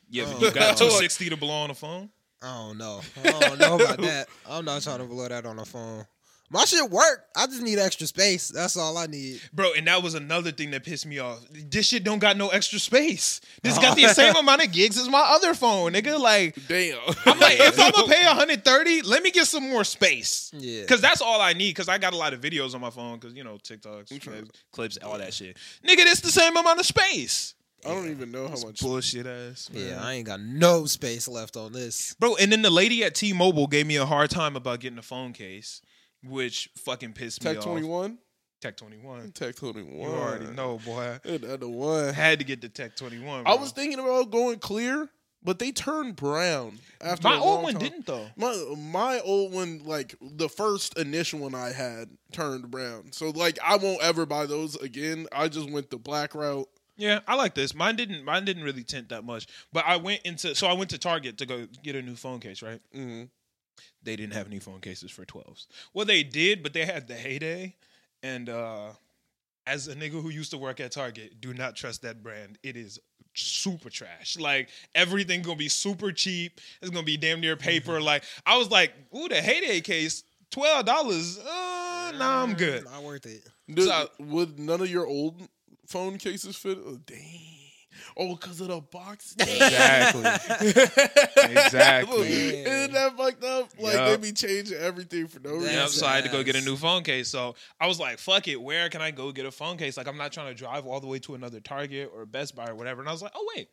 Speaker 1: Yeah, but
Speaker 3: Oh,
Speaker 1: you got 260 to blow on a phone.
Speaker 3: I don't know. I don't know about that. I'm not trying to blow that on a phone. My shit work. I just need extra space. That's all I need.
Speaker 1: Bro, and that was another thing that pissed me off. This shit don't got no extra space. This got the same amount of gigs as my other phone, nigga. Like,
Speaker 2: Damn.
Speaker 1: I'm like, if I'm gonna pay 130, let me get some more space.
Speaker 3: Yeah.
Speaker 1: Cause that's all I need. Cause I got a lot of videos on my phone. Cause you know TikToks, clips, clips, all that shit. Nigga, it's the same amount of space.
Speaker 2: I don't even know how much.
Speaker 1: Bullshit ass. man.
Speaker 3: Yeah, I ain't got no space left on this.
Speaker 1: Bro, and then the lady at T-Mobile gave me a hard time about getting a phone case, which fucking pissed me
Speaker 2: Tech
Speaker 1: off.
Speaker 2: twenty one.
Speaker 1: Tech 21.
Speaker 2: Tech twenty one.
Speaker 1: You already know, boy.
Speaker 2: Another one.
Speaker 1: Had to get the Tech 21.
Speaker 2: I was thinking about going clear, but they turned brown after
Speaker 1: My old one
Speaker 2: time.
Speaker 1: didn't though.
Speaker 2: My my old one, like the first initial one I had, turned brown. So like I won't ever buy those again. I just went the black route.
Speaker 1: Yeah, I like this. Mine didn't. Mine didn't really tint that much. But I went into. So I went to Target to go get a new phone case. Right.
Speaker 2: Mm-hmm.
Speaker 1: They didn't have any phone cases for 12s. Well, they did, but they had the heyday. And uh as a nigga who used to work at Target, do not trust that brand. It is super trash. Like everything gonna be super cheap. It's gonna be damn near paper. Like I was like, ooh, the heyday case, twelve dollars. Uh, nah, I'm good.
Speaker 3: Not worth it.
Speaker 2: Did,
Speaker 1: So-
Speaker 2: would none of your old phone cases fit? Oh, dang. Oh, because of the box.
Speaker 1: Exactly. Exactly.
Speaker 2: Isn't that fucked up? Like
Speaker 1: Yup.
Speaker 2: they be changing everything for no reason.
Speaker 1: Yep, so I had to go get a new phone case. So I was like, fuck it, where can I go get a phone case? Like, I'm not trying to drive all the way to another Target or Best Buy or whatever. And I was like, oh, wait,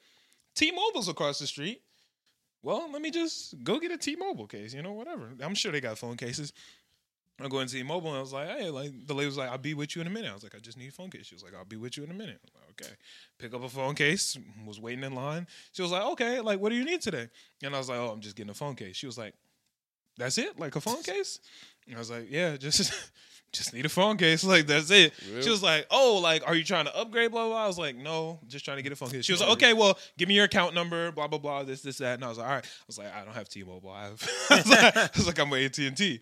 Speaker 1: T Mobile's across the street. Well, let me just go get a T Mobile case, you know, whatever. I'm sure they got phone cases. I go into T Mobile and I was like, hey, like, the lady was like, I'll be with you in a minute. I was like, I just need a phone case. She was like, I'll be with you in a minute. Like, okay. Pick up a phone case, was waiting in line. She was like, okay, like, what do you need today? And I was like, oh, I'm just getting a phone case. She was like, that's it? Like a phone case? And I was like, yeah, just just need a phone case. Like that's it.
Speaker 2: Yeah.
Speaker 1: She was like, oh, like are you trying to upgrade? Blah blah. blah. I was like, no, just trying to get a phone case. She was like, okay, well, give me your account number. Blah blah blah. This this that. And I was like, all right. I was like, I don't have T-Mobile. I have. I was like, I was like I'm with AT and T.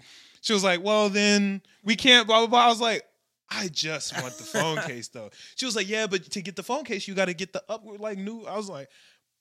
Speaker 1: She was like, well, then we can't. Blah blah blah. I was like. I just want the phone case though. She was like, "Yeah, but to get the phone case, you got to get the up like new." I was like,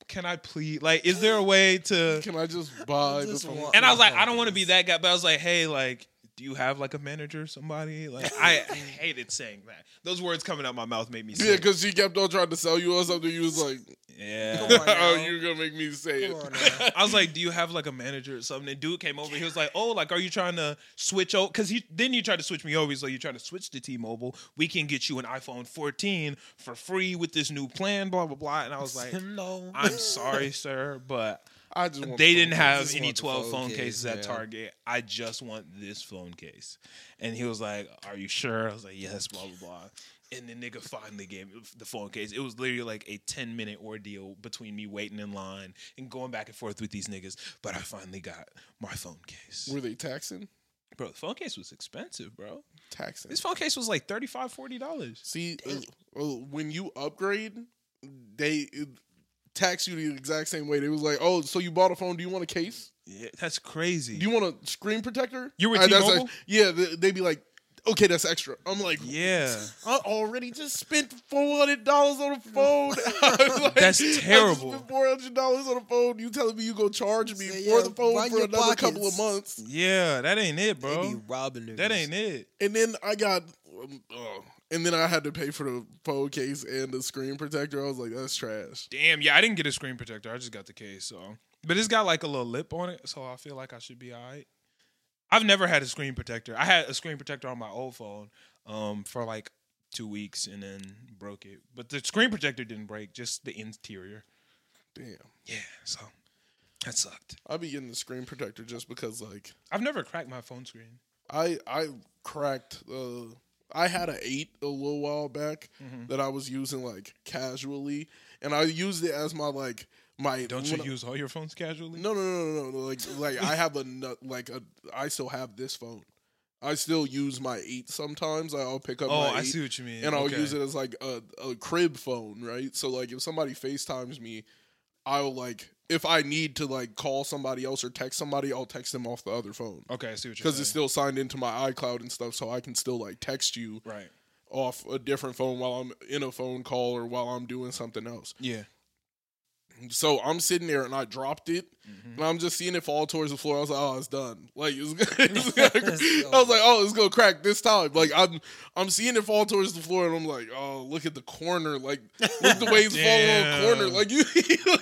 Speaker 1: "Can I please? Like, is there a way to?"
Speaker 2: Can I just buy the
Speaker 3: Just
Speaker 2: phone?
Speaker 3: want-
Speaker 1: And I was like, I don't want to be that guy, but I was like, hey, like, do you have like a manager or somebody? Like, I hated saying that. Those words coming out my mouth made me
Speaker 2: Yeah, because she kept on trying to sell you on something. You was like,
Speaker 1: Yeah.
Speaker 2: "Oh, you're gonna make me say
Speaker 3: Come on
Speaker 2: it."
Speaker 3: now.
Speaker 1: I was like, "Do you have like a manager or something?" And dude came over. He was like, "Oh, like, are you trying to switch over?" Because he then you tried to switch me over. He's like, "You're trying to switch to T-Mobile. We can get you an iPhone 14 for free with this new plan." Blah blah blah. And I was like,
Speaker 3: no.
Speaker 1: "I'm sorry, sir, but
Speaker 2: I just want
Speaker 1: they
Speaker 2: the
Speaker 1: didn't have any 12
Speaker 3: phone
Speaker 1: phone
Speaker 3: case,
Speaker 1: cases at
Speaker 3: yeah.
Speaker 1: Target. I just want this phone case. And he was like, Are you sure? I was like, Yes, blah, blah, blah. And the nigga finally gave me the phone case. It was literally like a 10 minute ordeal between me waiting in line and going back and forth with these niggas. But I finally got my phone case.
Speaker 2: Were they taxing?
Speaker 1: Bro, the phone case was expensive, bro.
Speaker 2: Taxing.
Speaker 1: This phone case was like $35, $40.
Speaker 2: See, uh, uh, when you upgrade, they uh, tax you the exact same way. They was like, "Oh, so you bought a phone? Do you want a case?
Speaker 1: Yeah, that's crazy.
Speaker 2: Do you want a screen protector?"
Speaker 1: You were T-Mobile?
Speaker 2: like- yeah, they'd be like, "Okay, that's extra." I'm like,
Speaker 1: yeah.
Speaker 2: I already just spent four hundred dollars on a phone. Like,
Speaker 1: That's terrible.
Speaker 2: four hundred dollars on a phone. You telling me you gonna charge me
Speaker 3: Say,
Speaker 2: for
Speaker 3: yeah,
Speaker 2: the phone for
Speaker 3: your
Speaker 2: another couple of months?
Speaker 1: Yeah, that ain't it,
Speaker 3: They
Speaker 1: bro.
Speaker 3: be robbing niggas.
Speaker 1: That ain't it.
Speaker 2: And then I got, um, uh, and then I had to pay for the phone case and the screen protector. I was like, that's trash.
Speaker 1: Damn, yeah, I didn't get a screen protector. I just got the case. So, but it's got like a little lip on it, so I feel like I should be all right. I've never had a screen protector. I had a screen protector on my old phone um, for like two weeks and then broke it. But the screen protector didn't break, just the interior.
Speaker 2: Damn.
Speaker 1: Yeah, so that sucked.
Speaker 2: I'll be getting the screen protector just because, like,
Speaker 1: I've never cracked my phone screen.
Speaker 2: I I cracked. Uh, I had an eight a little while back
Speaker 1: Mm-hmm.
Speaker 2: that I was using like casually, and I used it as my like my.
Speaker 1: Don't you
Speaker 2: I-
Speaker 1: use all your phones casually?
Speaker 2: No, no, no, no, no. Like, like I have a like a. I still have this phone. I still use my eight sometimes. I'll pick up.
Speaker 1: Oh,
Speaker 2: my
Speaker 1: I see what you mean.
Speaker 2: and I'll
Speaker 1: Okay.
Speaker 2: use it as like a, a crib phone, right? So like if somebody FaceTimes me, I'll like if I need to like call somebody else or text somebody, I'll text them off the other phone
Speaker 1: Okay, I see what you're
Speaker 2: because it's still signed into my iCloud and stuff, so I can still like text you
Speaker 1: right.
Speaker 2: off a different phone while I'm in a phone call or while I'm doing something else.
Speaker 1: Yeah.
Speaker 2: So I'm sitting there and I dropped it,
Speaker 1: Mm-hmm.
Speaker 2: and I'm just seeing it fall towards the floor. I was like, "Oh, it's done." Like it's, it's gonna- I was like, "Oh, it's gonna crack this time." Like I'm, I'm seeing it fall towards the floor, and I'm like, "Oh, look at the corner! Like look the way it's falling on the corner! Like you,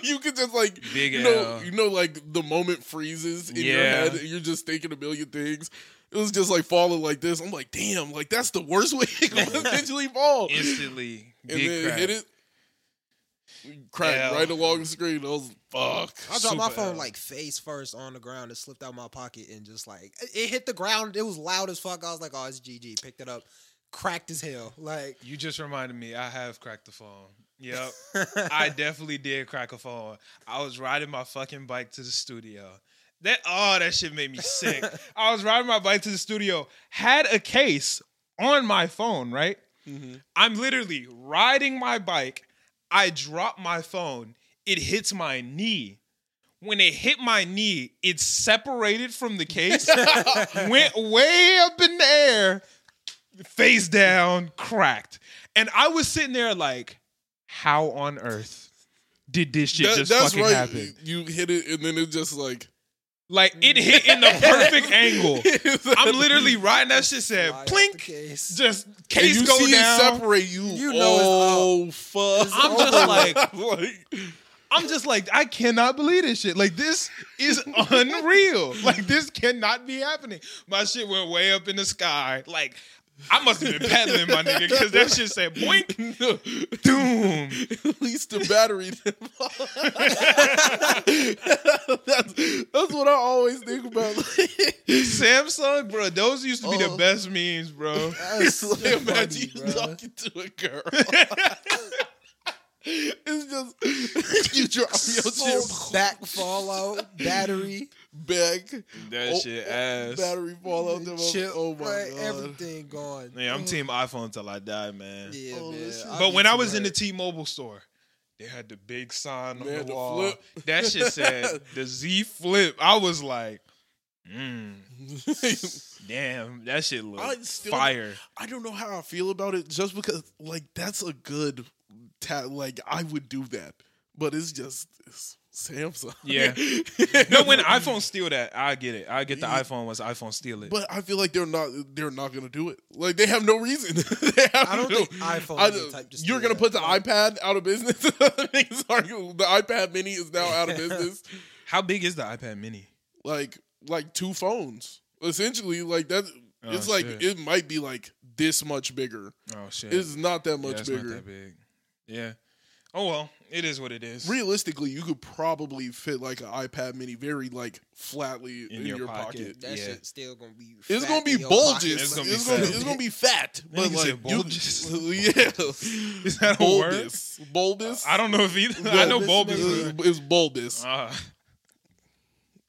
Speaker 2: you could just like
Speaker 1: Big
Speaker 2: you know,
Speaker 1: L.
Speaker 2: you know, like the moment freezes in your head, and you're just thinking a million things." It was just like falling like this. I'm like, "Damn! Like that's the worst way it could potentially fall."
Speaker 1: Instantly.
Speaker 2: and
Speaker 1: big
Speaker 2: then
Speaker 1: crack.
Speaker 2: hit it, cracked
Speaker 1: Yeah.
Speaker 2: right along the screen. I was fuck.
Speaker 3: I dropped my phone
Speaker 1: L.
Speaker 3: like face first on the ground. It slipped out my pocket and just like it hit the ground. It was loud as fuck. I was like, "Oh, it's GG." Picked it up, cracked as hell. Like
Speaker 1: You just reminded me. I have cracked the phone. Yep, I definitely did crack a phone. I was riding my fucking bike to the studio. That oh, that shit made me sick. I was riding my bike to the studio, had a case on my phone. Right, mm-hmm. I'm literally riding my bike. I drop my phone. It hits my knee. When it hit my knee, it separated from the case, went way up in the air, face down, cracked. And I was sitting there like, how on earth did this shit
Speaker 2: That-
Speaker 1: just
Speaker 2: that's
Speaker 1: fucking
Speaker 2: right.
Speaker 1: happen?
Speaker 2: You hit it, and then it just like
Speaker 1: Like it mm. hit in the perfect angle. I'm literally riding that shit said
Speaker 3: Slide out
Speaker 1: plink.
Speaker 3: case.
Speaker 1: Just
Speaker 2: And
Speaker 1: case
Speaker 2: you
Speaker 1: go
Speaker 2: see
Speaker 1: down.
Speaker 2: it separate you.
Speaker 3: You know
Speaker 2: oh fuck!
Speaker 1: I'm just like-
Speaker 2: like
Speaker 1: I'm just like, I cannot believe this shit. Like, this is unreal. like, this cannot be happening. My shit went way up in the sky. Like, I must have been paddling, my nigga, because that shit said boink, doom.
Speaker 2: at least the battery. didn't that's, that's what I always think about.
Speaker 1: Samsung, bro, those used to be the
Speaker 2: Oh.
Speaker 1: best memes, bro.
Speaker 3: That's so
Speaker 2: Like, imagine
Speaker 3: funny,
Speaker 2: you
Speaker 3: bro.
Speaker 2: talking to a girl. it's just you drop your
Speaker 3: Full
Speaker 2: shit
Speaker 3: back fallout, battery,
Speaker 2: back.
Speaker 1: That
Speaker 2: Oh,
Speaker 1: shit ass.
Speaker 2: Battery fall out. the
Speaker 3: chip,
Speaker 2: Oh my
Speaker 3: right,
Speaker 2: god!
Speaker 3: everything gone.
Speaker 1: Yeah, I'm team iPhone till I die, man.
Speaker 3: Yeah,
Speaker 2: Oh,
Speaker 3: man.
Speaker 2: this shit-
Speaker 3: I'll
Speaker 1: But when I
Speaker 3: too
Speaker 1: was in the. T-Mobile store, they had the big sign on the
Speaker 2: had the
Speaker 1: wall.
Speaker 2: flip.
Speaker 1: That shit said the Z Flip. I was like, mm, damn, that shit looks
Speaker 2: I
Speaker 1: fire.
Speaker 2: I don't know how I feel about it, just because like that's a good ta- like I would do that, but it's just it's Samsung.
Speaker 1: Yeah. No, when iPhone steal that, I get it. I get the
Speaker 2: Yeah.
Speaker 1: iPhone once iPhone steal it.
Speaker 2: But I feel like they're not they're not gonna do it. Like they have no reason. Have
Speaker 3: I don't
Speaker 2: no-
Speaker 3: think iPhone
Speaker 2: I
Speaker 3: is type to
Speaker 2: you're gonna
Speaker 3: that.
Speaker 2: put the iPad out of business. Are- the iPad Mini is now out of business.
Speaker 1: How big is the iPad Mini?
Speaker 2: like like two phones. Essentially, like that.
Speaker 1: Oh,
Speaker 2: it's like
Speaker 1: shit.
Speaker 2: it might be like this much bigger.
Speaker 1: Oh shit,
Speaker 2: It's not that
Speaker 1: Yeah,
Speaker 2: much
Speaker 1: it's
Speaker 2: bigger.
Speaker 1: not that big. Yeah. Oh well, it is what it is.
Speaker 2: Realistically, you could probably fit like an iPad Mini very like flatly in,
Speaker 1: In your
Speaker 2: your,
Speaker 1: pocket.
Speaker 2: pocket.
Speaker 3: That
Speaker 1: Yeah.
Speaker 3: shit still gonna be.
Speaker 2: It's gonna be bulges.
Speaker 1: It's gonna be
Speaker 2: it's, gonna be,
Speaker 1: fat.
Speaker 2: it's gonna be fat, but
Speaker 1: Nigga
Speaker 2: like
Speaker 1: said
Speaker 2: you-
Speaker 1: bulges.
Speaker 2: yeah,
Speaker 1: Is that a word?
Speaker 2: bulbous, bulbous.
Speaker 1: I don't know if either. I know bulbous.
Speaker 2: It's,
Speaker 1: is-
Speaker 2: it's bulbous.
Speaker 1: Uh,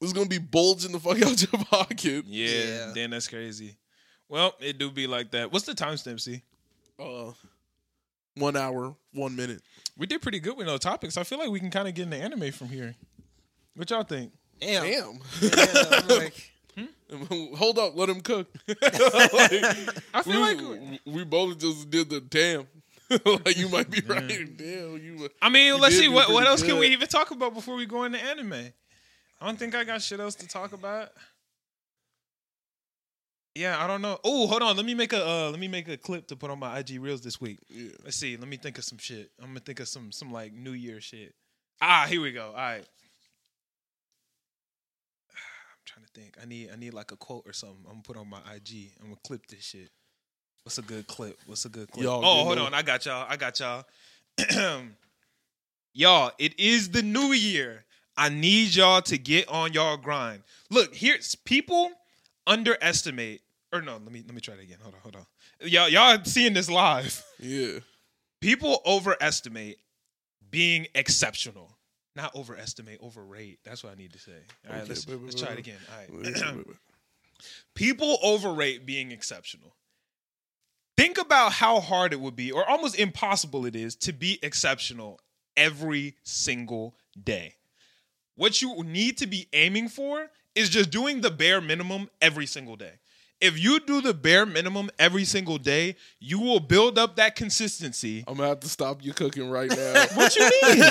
Speaker 2: It's gonna be bulging the fuck out your pocket.
Speaker 1: yeah,
Speaker 3: Yeah.
Speaker 1: then that's crazy. Well, it do be like that. What's the timestamp? See,
Speaker 2: Uh, one hour, one minute.
Speaker 1: We did pretty good with no topics. I feel like we can kind of get into anime from here. What y'all think?
Speaker 3: Damn.
Speaker 2: Damn.
Speaker 3: Yeah, I'm like,
Speaker 2: Hold up, let him cook.
Speaker 1: I feel like
Speaker 2: we, we both just did the damn. like you might be right. Damn, you.
Speaker 1: I mean,
Speaker 2: You
Speaker 1: let's see what what
Speaker 2: pretty
Speaker 1: else can we even talk about before we go into anime. I don't think I got shit else to talk about. Yeah, I don't know. Oh, hold on. Let me make a uh, let me make a clip to put on my IG reels this week.
Speaker 2: Yeah.
Speaker 1: Let's see. Let me think of some shit. I'm gonna think of some some like New Year shit. Ah, here we go. All right. I'm trying to think. I need I need like a quote or something. I'm gonna put on my IG. I'm gonna clip this shit. What's a good clip? What's a good clip?
Speaker 2: Y'all
Speaker 1: oh, hold
Speaker 2: no-
Speaker 1: on. I got y'all. I got y'all. y'all, it is the new year. I need y'all to get on y'all grind. Look, here's people underestimate. Or no, let me let me try it again. Hold on, hold on. Y'all, y'all seeing this live
Speaker 2: Yeah.
Speaker 1: people overestimate being exceptional. Not overestimate, overrate. That's what I need to say. All right,
Speaker 2: Okay,
Speaker 1: let's,
Speaker 2: wait,
Speaker 1: let's try it again. All right. people overrate being exceptional. Think about how hard it would be, or almost impossible it is, to be exceptional every single day. What you need to be aiming for is just doing the bare minimum every single day. If you do the bare minimum every single day, you will build up that consistency.
Speaker 2: I'm gonna have to stop you cooking right now.
Speaker 1: What you mean?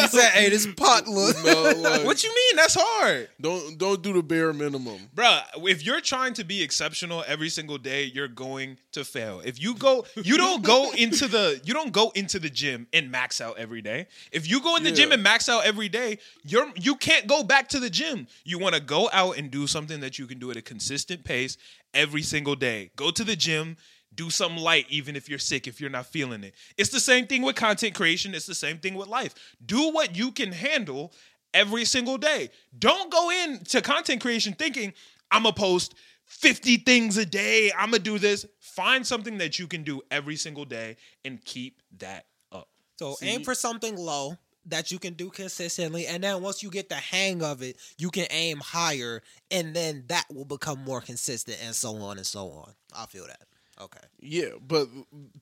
Speaker 3: he said, "Hey, this pot look."
Speaker 2: no, like,
Speaker 1: what you mean? That's hard.
Speaker 2: don't don't do the bare minimum.
Speaker 1: Bruh, if you're trying to be exceptional every single day, you're going to fail. If you go, you don't go into the you don't go into the gym and max out every day. If you go in the
Speaker 2: Yeah.
Speaker 1: gym and max out every day, you're you can't go back to the gym. You want to go out and do something that you can do at a consistent pace every single day. Go to the gym, do something light even if you're sick, if you're not feeling it. It's the same thing with content creation, it's the same thing with life. Do what you can handle every single day. Don't go into content creation thinking, I'm going to post 50 things a day. I'm going to do this. Find something that you can do every single day and keep that up.
Speaker 3: So
Speaker 2: See-
Speaker 3: aim for something low that you can do consistently, and then once you get the hang of it, you can aim higher, and then that will become more consistent, and so on and so on. I feel that. Okay.
Speaker 2: Yeah, but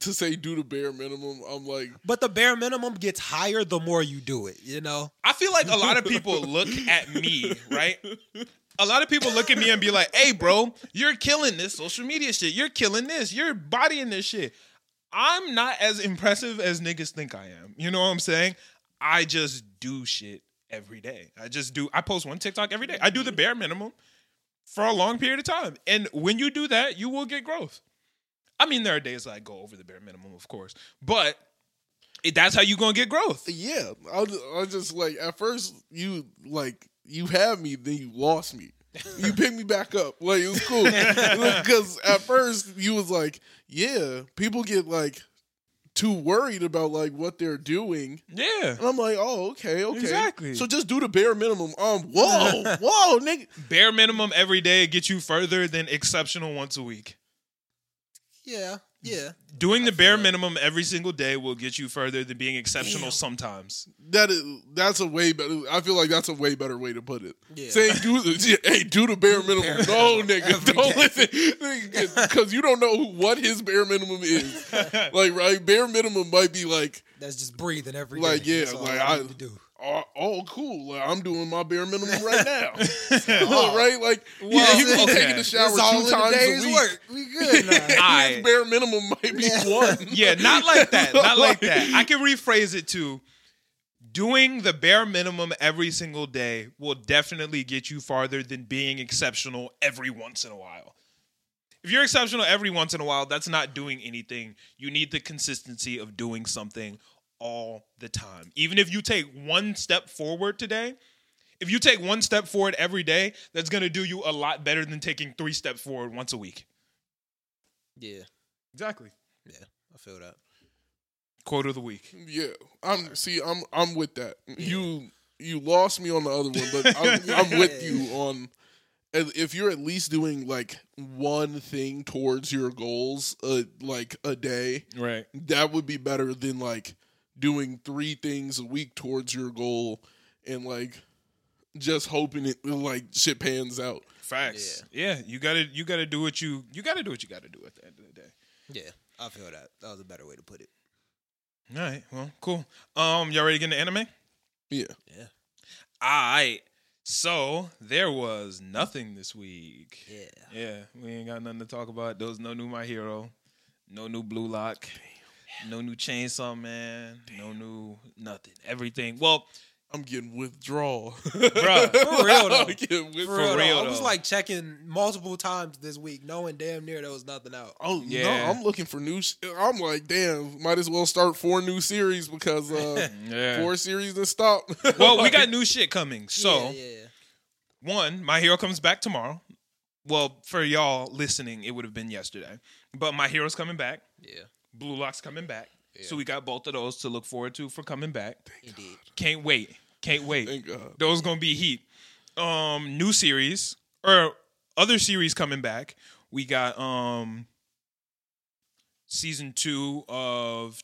Speaker 2: to say do the bare minimum, I'm like,
Speaker 3: But the bare minimum gets higher the more you do it, you know?
Speaker 1: I feel like a lot of people look at me, right? A lot of people look at me and be like, hey, bro, you're killing this social media shit. You're killing this. You're bodying this shit. I'm not as impressive as niggas think I am. You know what I'm saying? I just do shit every day. I just do. I post one TikTok every day. I do the mm-hmm. bare minimum for a long period of time, and when you do that, you will get growth. I mean, there are days I go over the bare minimum, of course, but it, that's how you gonna get growth.
Speaker 2: Yeah, I was, I was just like at first you like you had me, then you lost me. You picked me back up, like it was cool because at first you was like, yeah, people get like too worried about like what they're doing,
Speaker 1: Yeah,
Speaker 2: and I'm like, oh, okay, okay,
Speaker 1: Exactly.
Speaker 2: So just do the bare minimum. Um, whoa, whoa, nigga.
Speaker 1: bare minimum every day gets you further than exceptional once a week.
Speaker 3: Yeah, yeah.
Speaker 1: Doing the bare minimum every single day will get you further than being exceptional
Speaker 2: Damn.
Speaker 1: sometimes.
Speaker 2: That is that's a way better. I feel like that's a way better way to put it.
Speaker 3: Yeah.
Speaker 2: Saying do the hey do the bare minimum. no, nigga, don't
Speaker 3: day.
Speaker 2: listen because you don't know what his bare minimum is. like right, bare minimum might be like
Speaker 3: That's just breathing every
Speaker 2: Like,
Speaker 3: day.
Speaker 2: yeah,
Speaker 3: That's all
Speaker 2: like,
Speaker 3: I
Speaker 2: I-
Speaker 3: need to do.
Speaker 2: Oh, oh cool. Like, I'm doing my bare minimum right now. Oh. right, like yeah, he
Speaker 1: Well,
Speaker 2: be
Speaker 1: okay.
Speaker 2: taking the shower
Speaker 3: It's all
Speaker 2: two
Speaker 3: in a
Speaker 2: times a week.
Speaker 3: work. We good now.
Speaker 1: I-
Speaker 2: His bare minimum might be
Speaker 3: Yeah.
Speaker 2: one.
Speaker 1: Yeah, not like that. Not like that. I can rephrase it to doing the bare minimum every single day will definitely get you farther than being exceptional every once in a while. If you're exceptional every once in a while, that's not doing anything. You need the consistency of doing something all the time. Even if you take one step forward today, if you take one step forward every day, that's going to do you a lot better than taking three steps forward once a week.
Speaker 3: Yeah,
Speaker 1: Exactly.
Speaker 3: yeah. I feel that.
Speaker 1: Quote of the week.
Speaker 2: Yeah, I'm. See, I'm. I'm with that. You you lost me on the other one, but I'm, I'm with you on. If you're at least doing like one thing towards your goals, uh, like a day,
Speaker 1: Right.
Speaker 2: that would be better than like doing three things a week towards your goal and like just hoping it like shit pans out.
Speaker 1: Facts. Yeah. you gotta you gotta do what you you gotta do what you gotta do at the end of the day.
Speaker 3: Yeah, I feel that. That was a better way to put it.
Speaker 1: All right. Well, cool. Um, y'all ready to get into anime?
Speaker 2: Yeah,
Speaker 3: Yeah,
Speaker 1: All right. So there was nothing this week.
Speaker 3: yeah.
Speaker 1: Yeah, we ain't got nothing to talk about. There was no new My Hero, no new Blue Lock, no new Chainsaw Man, no new nothing. Everything. Well,
Speaker 2: I'm getting withdrawal,
Speaker 1: Bruh.
Speaker 3: For real, though.
Speaker 2: I'm getting
Speaker 3: For
Speaker 2: withdrawal.
Speaker 3: real,
Speaker 1: real,
Speaker 3: though, I was like checking multiple times this week, knowing damn near there was nothing out.
Speaker 2: Oh
Speaker 1: Yeah.
Speaker 2: no, I'm looking for new. Sh- I'm like, damn, might as well start four new series because uh,
Speaker 1: yeah.
Speaker 2: four series and stop.
Speaker 1: Well, we got new shit coming. So.
Speaker 3: yeah, yeah.
Speaker 1: one, My Hero comes back tomorrow. Well, for y'all listening, it would have been yesterday. But My Hero's coming back.
Speaker 3: yeah,
Speaker 1: Blue Lock's coming back.
Speaker 3: Yeah.
Speaker 1: So we got both of those to look forward to for coming back.
Speaker 3: indeed.
Speaker 1: Can't wait. Can't wait.
Speaker 2: Thank God.
Speaker 1: Those gonna be heat. Um, new series or other series coming back. We got um season two of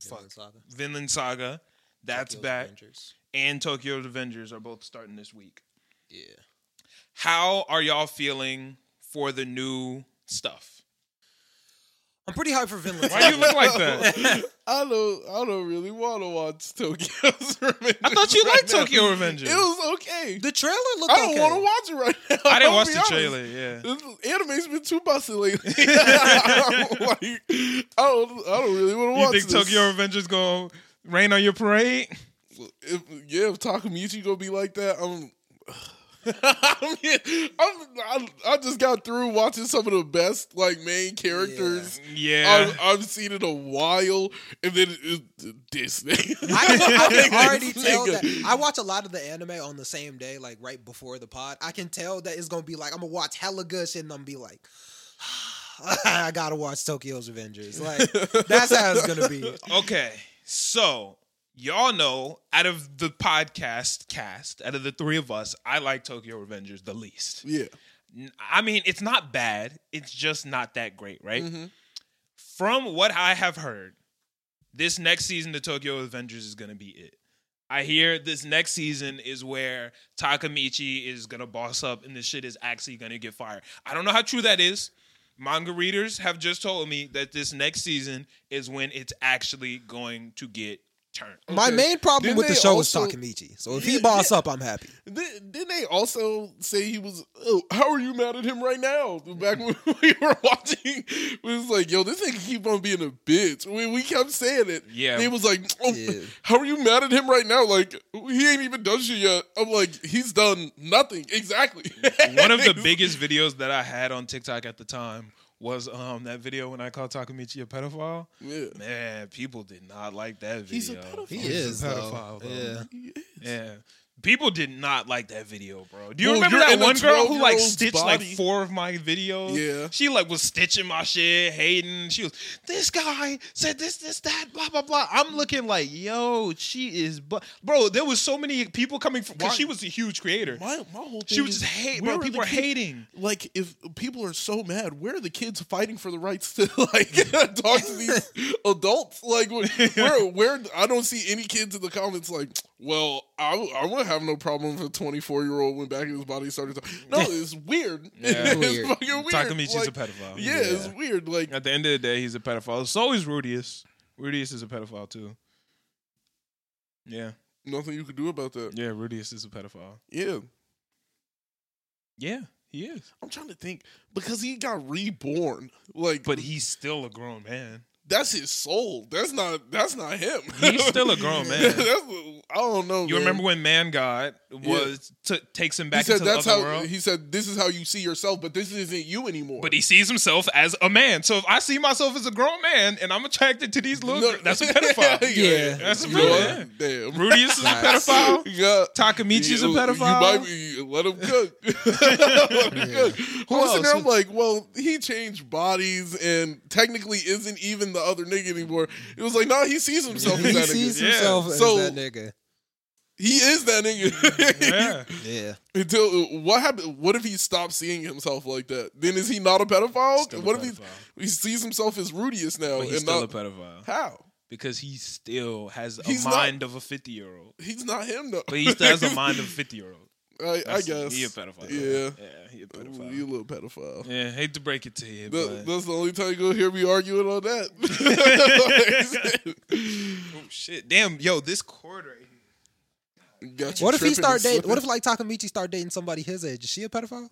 Speaker 3: Fuck.
Speaker 1: Fuck. Vinland Saga. That's
Speaker 3: Tokyo's
Speaker 1: back.
Speaker 3: Avengers.
Speaker 1: And Tokyo Revengers are both starting this week.
Speaker 3: Yeah.
Speaker 1: How are y'all feeling for the new stuff?
Speaker 3: I'm pretty hyped for Vinland.
Speaker 1: Why do you look like that?
Speaker 2: I don't. I don't really want to watch Tokyo's Revenge.
Speaker 1: I thought you
Speaker 2: right
Speaker 1: liked
Speaker 2: now.
Speaker 1: Tokyo Revengers.
Speaker 2: It was okay.
Speaker 3: The trailer looked
Speaker 2: I don't
Speaker 3: okay.
Speaker 2: want to watch it right now.
Speaker 1: I didn't watch the
Speaker 2: honest.
Speaker 1: trailer. Yeah.
Speaker 2: This anime's been too busted lately. I'm like, I don't. I don't really want to watch.
Speaker 1: You think
Speaker 2: this.
Speaker 1: Tokyo Revengers gonna rain on your parade?
Speaker 2: If, yeah, if Takemichi gonna be like that, I'm. I mean, I'm, I, I just got through watching some of the best like main characters
Speaker 1: Yeah.
Speaker 2: I've, I've seen in a while, and then it, this thing.
Speaker 3: I can, I can already tell that I watch a lot of the anime on the same day, like right before the pod. I can tell that it's gonna be like I'm gonna watch hella good shit and I'm gonna be like, I gotta watch Tokyo's Avengers. Like that's how it's gonna be.
Speaker 1: Okay, so y'all know out of the podcast cast, out of the three of us, I like Tokyo Revengers the least.
Speaker 2: Yeah,
Speaker 1: I mean, it's not bad. It's just not that great, right?
Speaker 2: Mhm.
Speaker 1: From what I have heard, this next season the Tokyo Revengers is going to be it. I hear this next season is where Takemichi is going to boss up and this shit is actually going to get fired. I don't know how true that is. Manga readers have just told me that this next season is when it's actually going to get turn.
Speaker 3: My main problem
Speaker 2: Didn't
Speaker 3: with the
Speaker 2: they
Speaker 3: show is
Speaker 2: also-
Speaker 3: Takemichi. So if
Speaker 2: Yeah,
Speaker 3: he boss up, I'm happy.
Speaker 2: Didn't didn't they also say he was? Oh, how are you mad at him right now? Back when we were watching, it was like, yo, this nigga keep on being a bitch. We, we kept saying it.
Speaker 1: Yeah.
Speaker 2: And he was like, oh,
Speaker 3: Yeah.
Speaker 2: how are you mad at him right now? Like he ain't even done shit yet. I'm like, he's done nothing. Exactly.
Speaker 1: One of the biggest videos that I had on TikTok at the time was um that video when I called Takemichi a pedophile.
Speaker 2: Yeah.
Speaker 1: Man, people did not like that video.
Speaker 2: He's a pedophile.
Speaker 3: He
Speaker 1: He's
Speaker 3: is
Speaker 1: a
Speaker 3: though.
Speaker 1: pedophile, though.
Speaker 3: Yeah.
Speaker 2: He is.
Speaker 1: Yeah. People did not like that video, bro. Do you
Speaker 2: Well,
Speaker 1: remember that one girl who like stitched
Speaker 2: body.
Speaker 1: like four of my videos?
Speaker 2: Yeah.
Speaker 1: She like was stitching my shit, hating. She was, this guy said this, this, that, blah, blah, blah. I'm looking like, yo, she is, bu-. bro. There was so many people coming from, because she was a huge creator.
Speaker 2: My my whole thing
Speaker 1: She was
Speaker 2: is,
Speaker 1: just hate,
Speaker 2: where
Speaker 1: bro.
Speaker 2: are
Speaker 1: People
Speaker 2: kids-
Speaker 1: hating.
Speaker 2: Like, if people are so mad, where are the kids fighting for the rights to like talk to these adults? Like, where, where? I don't see any kids in the comments like, well, I, I wouldn't have no problem if a 24 year old went back in his body and started. talking. No, it's weird.
Speaker 1: Yeah.
Speaker 2: it's
Speaker 3: Weird.
Speaker 2: fucking weird.
Speaker 1: Takemichi's
Speaker 2: Like,
Speaker 1: a pedophile.
Speaker 2: Yeah, it's weird. Like,
Speaker 1: At the end of the day, he's a pedophile. So is Rudeus. Rudeus is a pedophile too. Yeah,
Speaker 2: nothing you could do about that.
Speaker 1: yeah. Rudeus is a pedophile.
Speaker 2: Yeah,
Speaker 1: Yeah, he is.
Speaker 2: I'm trying to think because he got reborn. Like,
Speaker 1: But he's still a grown man.
Speaker 2: That's his soul. That's not. That's not him.
Speaker 1: He's still a grown man.
Speaker 2: That's- I don't know.
Speaker 1: You
Speaker 2: man.
Speaker 1: remember when Man God was t- takes him
Speaker 2: He
Speaker 1: back
Speaker 2: said
Speaker 1: into the
Speaker 2: that's
Speaker 1: other
Speaker 2: how
Speaker 1: world?
Speaker 2: he said this is how you see yourself, but this isn't you anymore.
Speaker 1: but he sees himself as a man. So if I see myself as a grown man and I'm attracted to these little,
Speaker 2: No.
Speaker 1: girls, that's a pedophile.
Speaker 3: Yeah.
Speaker 1: That's a
Speaker 2: You know
Speaker 1: pedophile.
Speaker 2: Damn.
Speaker 1: Rudeus is a pedophile.
Speaker 2: Yeah.
Speaker 1: Takemichi's a pedophile.
Speaker 2: You might be, let him cook. let him cook.
Speaker 1: Who
Speaker 2: I was oh, sitting there,
Speaker 1: else?
Speaker 2: I'm like, well, he changed bodies and technically isn't even the other nigga anymore. It was like, nah, he sees himself as
Speaker 3: he sees
Speaker 2: nigga.
Speaker 1: Yeah.
Speaker 3: himself as
Speaker 2: So-
Speaker 3: that nigga.
Speaker 2: He is that nigga.
Speaker 1: yeah.
Speaker 3: Yeah.
Speaker 2: Until what happened? What if he stopped seeing himself like that? Then is he not a pedophile?
Speaker 1: Still a
Speaker 2: what if he
Speaker 1: pedophile.
Speaker 2: he sees himself as Rudeus now
Speaker 1: But he's
Speaker 2: and
Speaker 1: still
Speaker 2: not
Speaker 1: a pedophile
Speaker 2: how?
Speaker 1: because he still has a
Speaker 2: He's not-
Speaker 1: mind of a 50 year old.
Speaker 2: He's not him though.
Speaker 1: But he still has a mind of a 50 year old.
Speaker 2: I, I guess
Speaker 1: he a pedophile.
Speaker 2: Yeah,
Speaker 1: yeah, he a
Speaker 2: Ooh,
Speaker 1: pedophile.
Speaker 2: you a little pedophile.
Speaker 1: Yeah, hate to break it to you,
Speaker 2: That-
Speaker 1: but
Speaker 2: that's the only time you gonna hear me arguing on that.
Speaker 1: oh shit, damn, yo, this cord right here.
Speaker 2: Got you
Speaker 3: What if he start dating? What if like Takemichi start dating somebody his age? Is she a pedophile?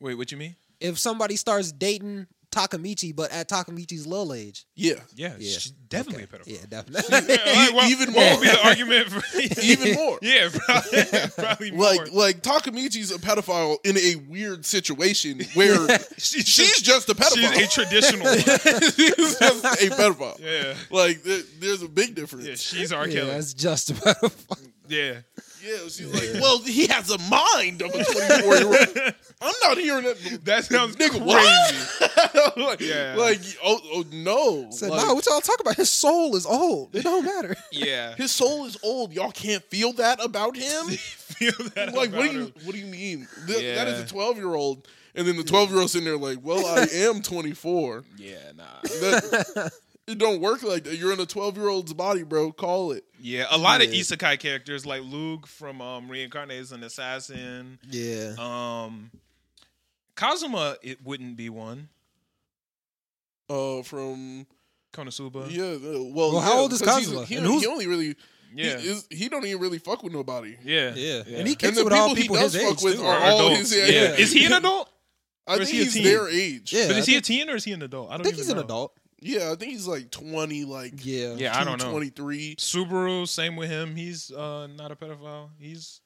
Speaker 1: Wait, what you mean?
Speaker 3: If somebody starts dating Takemichi, but at Takemichi's little age,
Speaker 2: Yeah,
Speaker 1: Yeah,
Speaker 3: Yeah.
Speaker 1: she's definitely
Speaker 3: Okay.
Speaker 1: a pedophile.
Speaker 3: Yeah, definitely.
Speaker 1: Yeah, like, what-
Speaker 2: even
Speaker 1: what
Speaker 2: more.
Speaker 1: would be the argument for
Speaker 2: even more.
Speaker 1: Yeah, probably, probably more.
Speaker 2: Like like Takemichi's a pedophile in a weird situation where
Speaker 1: she's,
Speaker 2: she's just a pedophile.
Speaker 1: she's a traditional one.
Speaker 2: she's just a pedophile.
Speaker 1: Yeah,
Speaker 2: Like there- there's a big difference.
Speaker 1: yeah, she's R.
Speaker 3: yeah,
Speaker 1: Kelly.
Speaker 3: that's just a pedophile.
Speaker 1: Yeah,
Speaker 2: Yeah, she's like, well, he has a mind of a 24 year old. I'm not hearing that.
Speaker 1: that sounds
Speaker 2: Nigga,
Speaker 1: crazy.
Speaker 2: what? like,
Speaker 1: Yeah.
Speaker 2: like, oh, oh no.
Speaker 3: Said,
Speaker 2: Like,
Speaker 3: no, what y'all talking about? His soul is old. It don't matter.
Speaker 1: Yeah,
Speaker 2: his soul is old. Y'all can't feel that about him.
Speaker 1: feel that.
Speaker 2: like,
Speaker 1: about
Speaker 2: what do you,
Speaker 1: him.
Speaker 2: what do you mean? Th- That is a 12 year old, and then the 12 year old sitting there like, well, I am 24.
Speaker 1: Yeah, nah.
Speaker 2: That, it don't work like that. You're in a 12 year old's body, bro. Call it.
Speaker 1: Yeah, a lot of
Speaker 3: Yeah.
Speaker 1: isekai characters like Luke from um, Reincarnated as an Assassin.
Speaker 3: Yeah.
Speaker 1: Um, Kazuma, it wouldn't be one.
Speaker 2: Uh, from
Speaker 1: Konosuba.
Speaker 2: yeah, uh, well,
Speaker 3: Well, how
Speaker 2: yeah,
Speaker 3: old is
Speaker 2: 'cause he's-
Speaker 3: Kazuma?
Speaker 2: He,
Speaker 3: And
Speaker 2: he only really
Speaker 1: yeah,
Speaker 2: He, is, he don't even really fuck with nobody.
Speaker 1: yeah,
Speaker 3: Yeah.
Speaker 1: yeah.
Speaker 3: And he
Speaker 2: And
Speaker 3: kicks
Speaker 2: the
Speaker 3: it with all
Speaker 2: people he does
Speaker 3: his
Speaker 2: fuck
Speaker 3: age,
Speaker 2: with
Speaker 3: too.
Speaker 2: are all
Speaker 1: adults.
Speaker 2: his
Speaker 1: yeah.
Speaker 2: yeah.
Speaker 1: Is he an adult?
Speaker 2: I
Speaker 1: is
Speaker 2: think
Speaker 1: he a
Speaker 2: he's
Speaker 1: teen?
Speaker 2: their age.
Speaker 3: Yeah.
Speaker 1: but is
Speaker 3: I
Speaker 1: he a teen or is he an adult? I
Speaker 3: I
Speaker 1: don't
Speaker 3: think
Speaker 1: even
Speaker 3: he's an adult.
Speaker 2: Yeah, I think he's like twenty, like
Speaker 3: Yeah.
Speaker 1: Yeah, I don't know.
Speaker 2: 23.
Speaker 1: Subaru, same with him. He's uh, not a pedophile. He's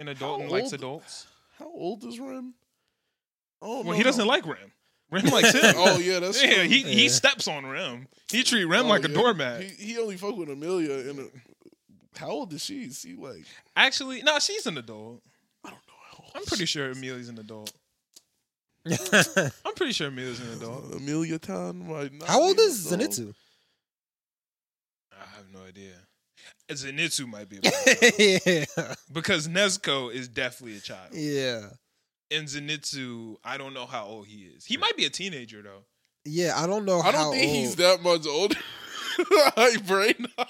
Speaker 1: an adult
Speaker 2: How
Speaker 1: and likes adults.
Speaker 2: How old is Rem? Oh,
Speaker 1: Well, he doesn't like Rem. Rem likes him.
Speaker 2: Oh yeah, that's
Speaker 1: yeah,
Speaker 2: true.
Speaker 1: he he steps on Rem. He treat Rem
Speaker 2: Oh,
Speaker 1: like a doormat.
Speaker 2: He, he only fuck with Emilia. And how old is she? Is she like
Speaker 1: Actually, no, she's an adult.
Speaker 2: I don't know. How old
Speaker 1: I'm pretty sure Emilia's an adult. I'm pretty sure Emilia's an adult.
Speaker 2: Emilia Town might not.
Speaker 3: How old
Speaker 2: be
Speaker 3: is
Speaker 2: an adult.
Speaker 3: Zenitsu?
Speaker 1: I have no idea. Zenitsu might be a pedophile.
Speaker 3: yeah.
Speaker 1: because Nezuko is definitely a child,
Speaker 3: Yeah.
Speaker 1: and Zenitsu, I don't know how old he is. He might be a teenager though.
Speaker 3: Yeah, I don't know
Speaker 2: I don't think
Speaker 3: old.
Speaker 2: he's that much older. like brain not.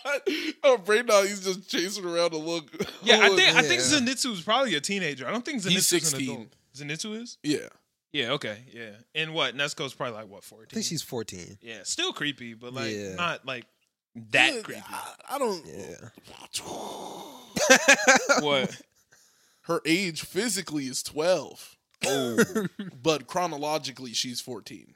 Speaker 2: Oh, brain not. He's just chasing around to look.
Speaker 1: Yeah, I
Speaker 2: look-
Speaker 1: think I think Zenitsu is probably a teenager. I don't think
Speaker 2: He's
Speaker 1: Zenitsu's an
Speaker 2: 16.
Speaker 1: adult. Zenitsu is?
Speaker 2: Yeah.
Speaker 1: Yeah, okay, yeah. And what? Nezuko's probably like what, 14?
Speaker 3: I think she's 14.
Speaker 1: Yeah, still creepy, but like
Speaker 3: Yeah.
Speaker 1: not like That
Speaker 2: Yeah,
Speaker 1: creepy.
Speaker 2: I, I don't.
Speaker 3: Yeah.
Speaker 1: What?
Speaker 2: Her age physically is twelve,
Speaker 1: Oh,
Speaker 2: but chronologically she's fourteen.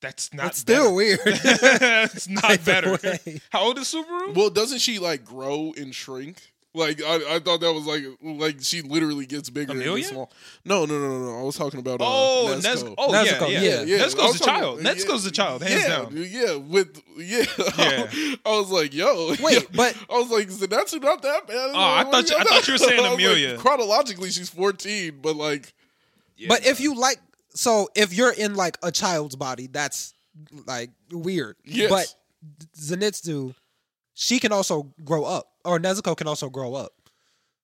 Speaker 1: that's not.
Speaker 3: That's still
Speaker 1: better.
Speaker 3: weird.
Speaker 1: it's not
Speaker 3: Either
Speaker 1: better.
Speaker 3: way.
Speaker 1: How old is Subaru?
Speaker 2: Well, doesn't she like grow and shrink? Like I, I thought that was like like she literally gets bigger. and
Speaker 1: Emilia?
Speaker 2: gets small. No, no, no, no, no. I was talking about uh,
Speaker 1: oh,
Speaker 2: Nezuko.
Speaker 1: Nezuko. Oh,
Speaker 3: Nezuko,
Speaker 1: yeah,
Speaker 3: yeah.
Speaker 1: yeah.
Speaker 2: Yeah, I
Speaker 1: Nezuko's
Speaker 2: was
Speaker 1: the
Speaker 2: talking-
Speaker 1: child.
Speaker 2: yeah,
Speaker 1: Nezuko's the child, hands
Speaker 2: yeah,
Speaker 1: down.
Speaker 2: dude, Yeah, with yeah.
Speaker 1: Yeah.
Speaker 2: I was like, yo,
Speaker 3: Wait, but
Speaker 2: I was like, Zenitsu not that bad.
Speaker 1: Oh, I thought you- I thought you were saying
Speaker 2: I was like, chronologically, she's fourteen, but like,
Speaker 3: but if you like, so if you're in like a child's body, that's like weird.
Speaker 2: Yes.
Speaker 3: But Zenitsu, she can also grow up, or Nezuko can also grow up.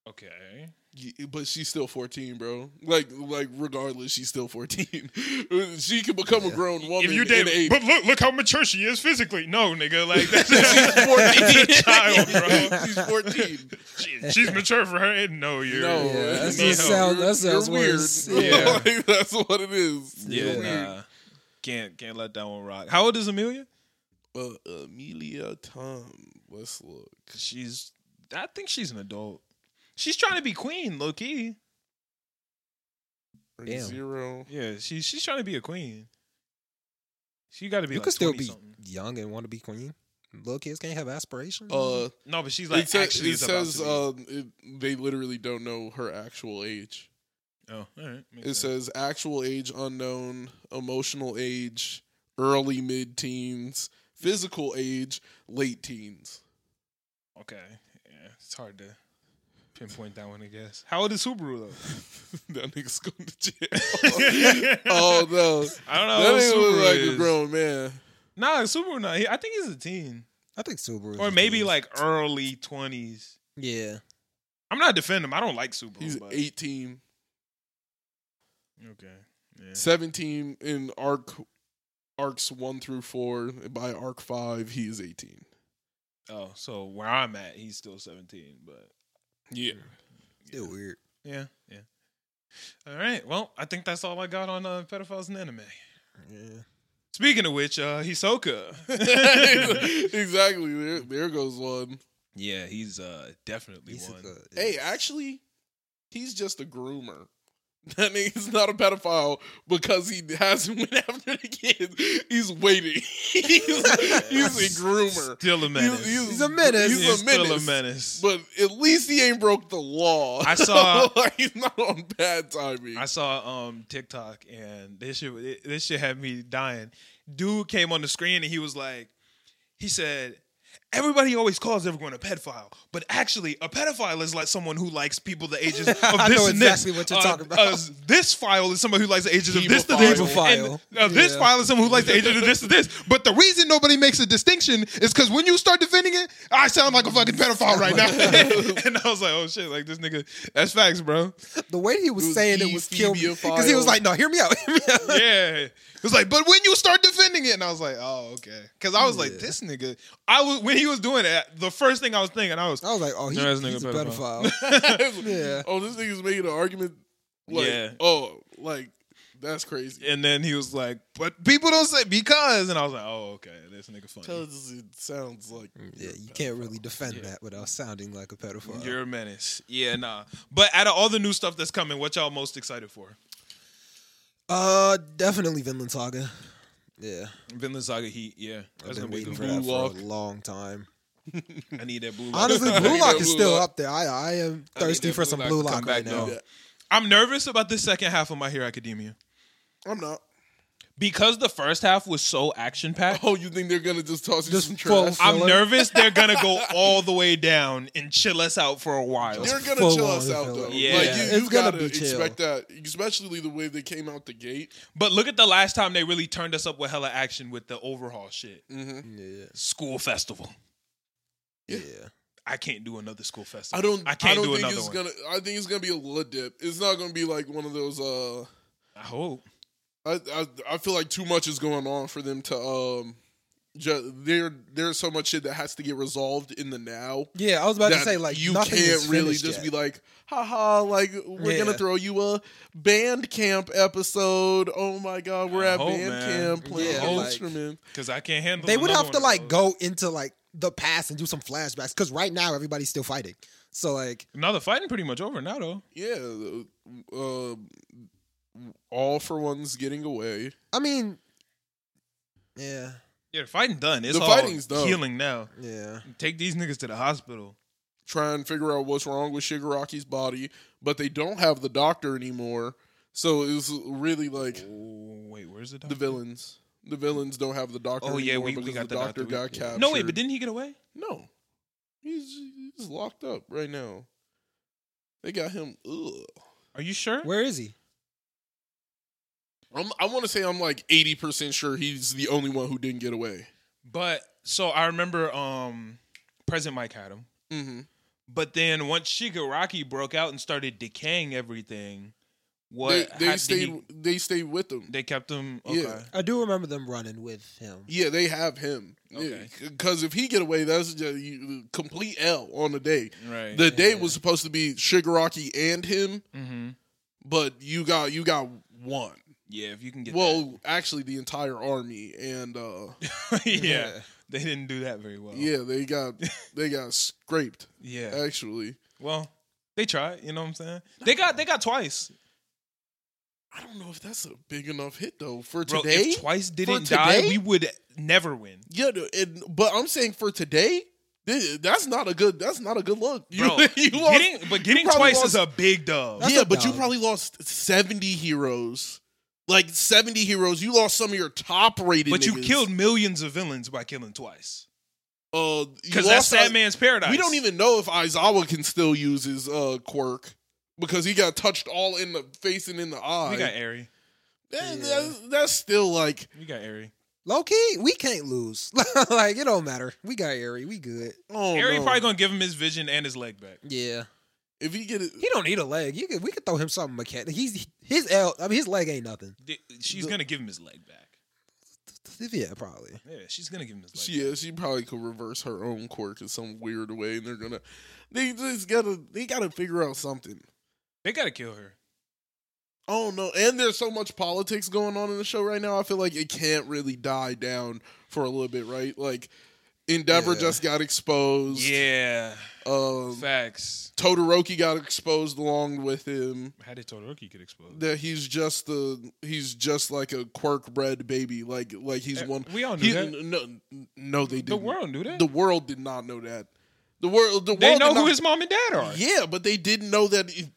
Speaker 1: Okay.
Speaker 2: y- but she's still fourteen, bro. Like, like regardless, she's still fourteen. she can become a grown woman
Speaker 1: If you
Speaker 2: in
Speaker 1: did,
Speaker 2: age.
Speaker 1: but look, look how mature she is physically. No, nigga, like that's
Speaker 2: she's fourteen.
Speaker 1: She's a child, bro.
Speaker 2: she's fourteen.
Speaker 1: She, she's mature for her age. No, you're.
Speaker 2: No,
Speaker 3: Yeah, that
Speaker 2: no,
Speaker 3: just sounds- that sounds
Speaker 2: you're weird.
Speaker 3: worse.
Speaker 1: Yeah.
Speaker 2: Like, that's what it is.
Speaker 1: Yeah,
Speaker 2: You're weird.
Speaker 1: nah. Can't can't let that one rock. How old is Emilia?
Speaker 2: Uh, Emilia Tom. Let's look.
Speaker 1: She's. I think she's an adult. She's trying to be queen, low key.
Speaker 3: Damn.
Speaker 2: Zero.
Speaker 1: Yeah, she's she's trying to be a queen. She got to be
Speaker 3: You
Speaker 1: like
Speaker 3: could still be
Speaker 1: something.
Speaker 3: young and want to be queen. Little kids can't have aspirations.
Speaker 2: Uh,
Speaker 1: No, but she's like
Speaker 2: it, sa-
Speaker 1: actually
Speaker 2: it
Speaker 1: is about
Speaker 2: says
Speaker 1: to be.
Speaker 2: um, it, they literally don't know her actual age.
Speaker 1: oh, all right. makes
Speaker 2: It
Speaker 1: sense.
Speaker 2: says actual age unknown, emotional age early mid teens, physical age late teens.
Speaker 1: Okay, yeah, it's hard to pinpoint that one. I guess. How old is Subaru though?
Speaker 2: that nigga's going to jail. oh no,
Speaker 1: I don't know.
Speaker 2: that nigga look like
Speaker 1: is.
Speaker 2: a grown man.
Speaker 1: Nah, Subaru not. He, I think he's a teen,
Speaker 3: I think Subaru, is.
Speaker 1: or maybe like early twenties.
Speaker 3: yeah.
Speaker 1: I'm not defending him. I don't like Subaru.
Speaker 2: He's
Speaker 1: but,
Speaker 2: 18,
Speaker 1: Okay. Yeah.
Speaker 2: 17 in arc arcs one through four. By arc five, he is 18.
Speaker 1: Oh, so where I'm at, he's still 17, but
Speaker 2: Yeah.
Speaker 3: Still weird.
Speaker 1: yeah, yeah. All right. Well, I think that's all I got on uh, pedophiles and anime.
Speaker 3: Yeah.
Speaker 1: Speaking of which, uh, Hisoka.
Speaker 2: exactly. There, there goes one.
Speaker 1: yeah, he's uh, definitely
Speaker 3: He's
Speaker 1: one.
Speaker 3: a-
Speaker 2: Hey, actually, he's just a groomer. That nigga's not a pedophile because he hasn't went after the kids. He's waiting. he's, he's a groomer.
Speaker 1: Still a menace.
Speaker 3: He's a menace.
Speaker 2: He's,
Speaker 1: He's
Speaker 2: a menace.
Speaker 1: still a menace.
Speaker 2: But at least he ain't broke the law.
Speaker 1: I saw-
Speaker 2: like, he's not on bad timing.
Speaker 1: I saw um TikTok and this shit this shit had me dying. Dude came on the screen and he was like, he said, everybody always calls everyone a pedophile, but actually a pedophile is like someone who likes people the ages of this
Speaker 3: I know
Speaker 1: and
Speaker 3: exactly
Speaker 1: this.
Speaker 3: what you're
Speaker 1: Uh,
Speaker 3: talking about.
Speaker 1: uh, this file is someone who likes the ages of this to
Speaker 2: Hebephile.
Speaker 1: this.
Speaker 3: Hebephile.
Speaker 1: And, uh, This
Speaker 3: Yeah.
Speaker 1: file is someone who likes the ages of this to this. But the reason nobody makes a distinction is because when you start defending it, I sound like a fucking pedophile right now. and I was like, oh shit, like this nigga, that's facts, bro.
Speaker 3: The way he was,
Speaker 2: It was
Speaker 3: saying it was kill me because he was like, "No, hear me out." Hear me out.
Speaker 1: yeah. It was like, but when you start defending it, and I was like, oh, okay. Because I was like, this nigga. I was when he was doing it. The first thing I was thinking, I was,
Speaker 3: I was like, "Oh, he,
Speaker 1: No, this nigga
Speaker 3: he's a
Speaker 1: pedophile.
Speaker 3: pedophile." Yeah.
Speaker 2: Oh, this nigga's making an argument. Like,
Speaker 1: Yeah.
Speaker 2: Oh, like that's crazy.
Speaker 1: and then he was like, but people don't say because, and I was like, oh, okay, this nigga funny.
Speaker 2: Because it sounds like
Speaker 3: Yeah, you can't really defend that without sounding like a pedophile.
Speaker 1: You're a menace. Yeah, nah. But out of all the new stuff that's coming, what y'all most excited for?
Speaker 3: Uh, definitely Vinland Saga. Yeah,
Speaker 1: Vinland Saga Heat. Yeah,
Speaker 3: I've been waiting for
Speaker 2: Blue
Speaker 3: that
Speaker 2: Lock.
Speaker 3: for a long time.
Speaker 1: I need that blue. Lock.
Speaker 3: Honestly,
Speaker 2: I
Speaker 3: Blue
Speaker 2: need
Speaker 3: Lock
Speaker 2: that
Speaker 3: is
Speaker 2: Blue
Speaker 3: still
Speaker 2: Lock.
Speaker 3: up there. I I am
Speaker 1: I need
Speaker 3: thirsty
Speaker 1: that
Speaker 3: for some Blue
Speaker 1: to
Speaker 3: Lock
Speaker 1: back
Speaker 3: right now.
Speaker 1: now. I'm nervous about the second half of My Hero Academia
Speaker 2: I'm not.
Speaker 1: Because the first half was so action packed.
Speaker 2: Oh, you think they're gonna just toss you
Speaker 3: Just
Speaker 2: some
Speaker 3: full-
Speaker 2: trash?
Speaker 1: I'm nervous they're gonna go all the way down and chill us out for a while.
Speaker 2: They're gonna
Speaker 3: full
Speaker 2: chill us out though.
Speaker 1: Yeah.
Speaker 2: like, you,
Speaker 3: It's
Speaker 2: you
Speaker 3: gonna
Speaker 2: gotta
Speaker 3: be chill.
Speaker 2: expect that, especially the way they came out the gate.
Speaker 1: But look at the last time they really turned us up with hella action with the overhaul shit.
Speaker 2: Mm-hmm.
Speaker 3: Yeah,
Speaker 1: School festival.
Speaker 3: yeah.
Speaker 1: I can't do another school festival.
Speaker 2: I don't.
Speaker 1: I
Speaker 2: I,
Speaker 1: can't
Speaker 2: don't
Speaker 1: do
Speaker 2: think
Speaker 1: another
Speaker 2: it's
Speaker 1: one.
Speaker 2: gonna. I think it's gonna be a little dip. It's not gonna be like one of those. Uh,
Speaker 1: I hope.
Speaker 2: I, I I feel like too much is going on for them to um ju- there there's so much shit that has to get resolved in the now.
Speaker 3: Yeah, I was about to say like
Speaker 2: you can't really just
Speaker 3: yet.
Speaker 2: be like, haha, like we're gonna throw you a band camp episode. Oh my god, we're
Speaker 1: I
Speaker 2: at
Speaker 1: hope,
Speaker 2: band
Speaker 1: man.
Speaker 2: camp playing
Speaker 3: Yeah, like-
Speaker 2: instruments.
Speaker 1: Because I can't handle.
Speaker 3: they would have to like go into like the past and do some flashbacks because right now everybody's still fighting. So like,
Speaker 1: No, the fighting pretty much over now though.
Speaker 2: Yeah, uh, all for one's getting away.
Speaker 3: I mean, yeah,
Speaker 1: Yeah, the fighting done. It's
Speaker 2: The
Speaker 1: all
Speaker 2: fighting's done.
Speaker 1: healing now.
Speaker 3: yeah.
Speaker 1: Take these niggas to the hospital.
Speaker 2: Try and figure out what's wrong with Shigaraki's body, but they don't have the doctor anymore. So it's really like
Speaker 1: Oh wait, where's the doctor?
Speaker 2: the villains. The villains don't have the doctor
Speaker 1: Oh yeah,
Speaker 2: anymore
Speaker 1: we, we
Speaker 2: because
Speaker 1: got
Speaker 2: the,
Speaker 1: the
Speaker 2: doctor, got
Speaker 1: We-
Speaker 2: captured.
Speaker 1: No wait, but didn't he get away?
Speaker 2: no, he's he's locked up right now. They got him. Ugh.
Speaker 1: Are you sure?
Speaker 3: Where is he?
Speaker 2: I'm, I want to say I'm like eighty percent sure he's the only one who didn't get away.
Speaker 1: But so I remember um Present Mic had him.
Speaker 2: Mm-hmm.
Speaker 1: But then once Shigaraki broke out and started decaying everything, what
Speaker 2: they they
Speaker 1: how
Speaker 2: stayed
Speaker 1: he-
Speaker 2: they stayed with him.
Speaker 1: they kept him okay.
Speaker 2: Yeah.
Speaker 3: I do remember them running with him.
Speaker 2: Yeah, they have him.
Speaker 1: Okay.
Speaker 2: Because if he get away, that's just you, complete L on the day.
Speaker 1: Right.
Speaker 2: The day was supposed to be Shigaraki and him,
Speaker 1: mm-hmm.
Speaker 2: but you got you got one.
Speaker 1: Yeah, if you can get
Speaker 2: Well, actually, the entire army, and uh
Speaker 1: that. yeah. They didn't do that very well.
Speaker 2: yeah, they got they got scraped.
Speaker 1: Yeah.
Speaker 2: Actually,
Speaker 1: Well, they tried, you know what I'm saying? They got they got twice.
Speaker 2: I don't know if that's a big enough hit though for
Speaker 1: Bro,
Speaker 2: today.
Speaker 1: if twice didn't
Speaker 2: For
Speaker 1: die, we would never win.
Speaker 2: yeah, and, but I'm saying for today, that's not a good. That's not a good look. You,
Speaker 1: Bro,
Speaker 2: you lost-
Speaker 1: getting but getting
Speaker 2: probably
Speaker 1: twice is a big dub.
Speaker 3: That's
Speaker 2: yeah,
Speaker 3: a
Speaker 2: but you probably lost 70 heroes. Like 70 heroes. You lost some of your top rated
Speaker 1: But you
Speaker 2: niggas.
Speaker 1: killed millions of villains by killing twice.
Speaker 2: uh
Speaker 1: Because
Speaker 2: you
Speaker 1: that's
Speaker 2: lost-
Speaker 1: Sad Man's Parade.
Speaker 2: We don't even know if Aizawa can still use his uh quirk because he got touched all in the face and in the eye.
Speaker 1: We got Eri.
Speaker 2: That-
Speaker 3: Yeah.
Speaker 2: that's, that's still like
Speaker 1: We got Eri.
Speaker 3: Low key, we can't lose. like it don't matter. We got Eri. We good.
Speaker 2: oh
Speaker 1: Eri
Speaker 2: no.
Speaker 1: probably gonna give him his vision and his leg back.
Speaker 3: Yeah,
Speaker 2: if he get it
Speaker 3: he don't need a leg. You could, we could throw him something mechanic. He's his L. I mean, his leg ain't nothing.
Speaker 1: Di- She's
Speaker 2: The-
Speaker 1: gonna give him his leg back.
Speaker 3: Yeah, probably.
Speaker 1: Yeah, she's gonna give him his leg.
Speaker 2: she, yeah, she probably could reverse her own quirk in some weird way and they're gonna they just gotta they gotta figure out something.
Speaker 1: They gotta kill her.
Speaker 2: Oh no! And there's so much politics going on in the show right now. I feel like it can't really die down for a little bit, right? Like Endeavor
Speaker 3: Yeah.
Speaker 2: just got exposed.
Speaker 1: Yeah,
Speaker 2: Um,
Speaker 1: facts.
Speaker 2: Todoroki got exposed along with him.
Speaker 1: How did Todoroki get exposed?
Speaker 2: That he's just the he's just like a quirk bred baby. Like like he's
Speaker 1: Eh,
Speaker 2: one.
Speaker 1: we all knew
Speaker 2: he-
Speaker 1: that.
Speaker 2: No, no, they didn't.
Speaker 1: The world knew that.
Speaker 2: The world did not know that. The world. The
Speaker 1: they
Speaker 2: world
Speaker 1: know who
Speaker 2: not-
Speaker 1: his mom and dad are.
Speaker 2: Yeah, but they didn't know that it,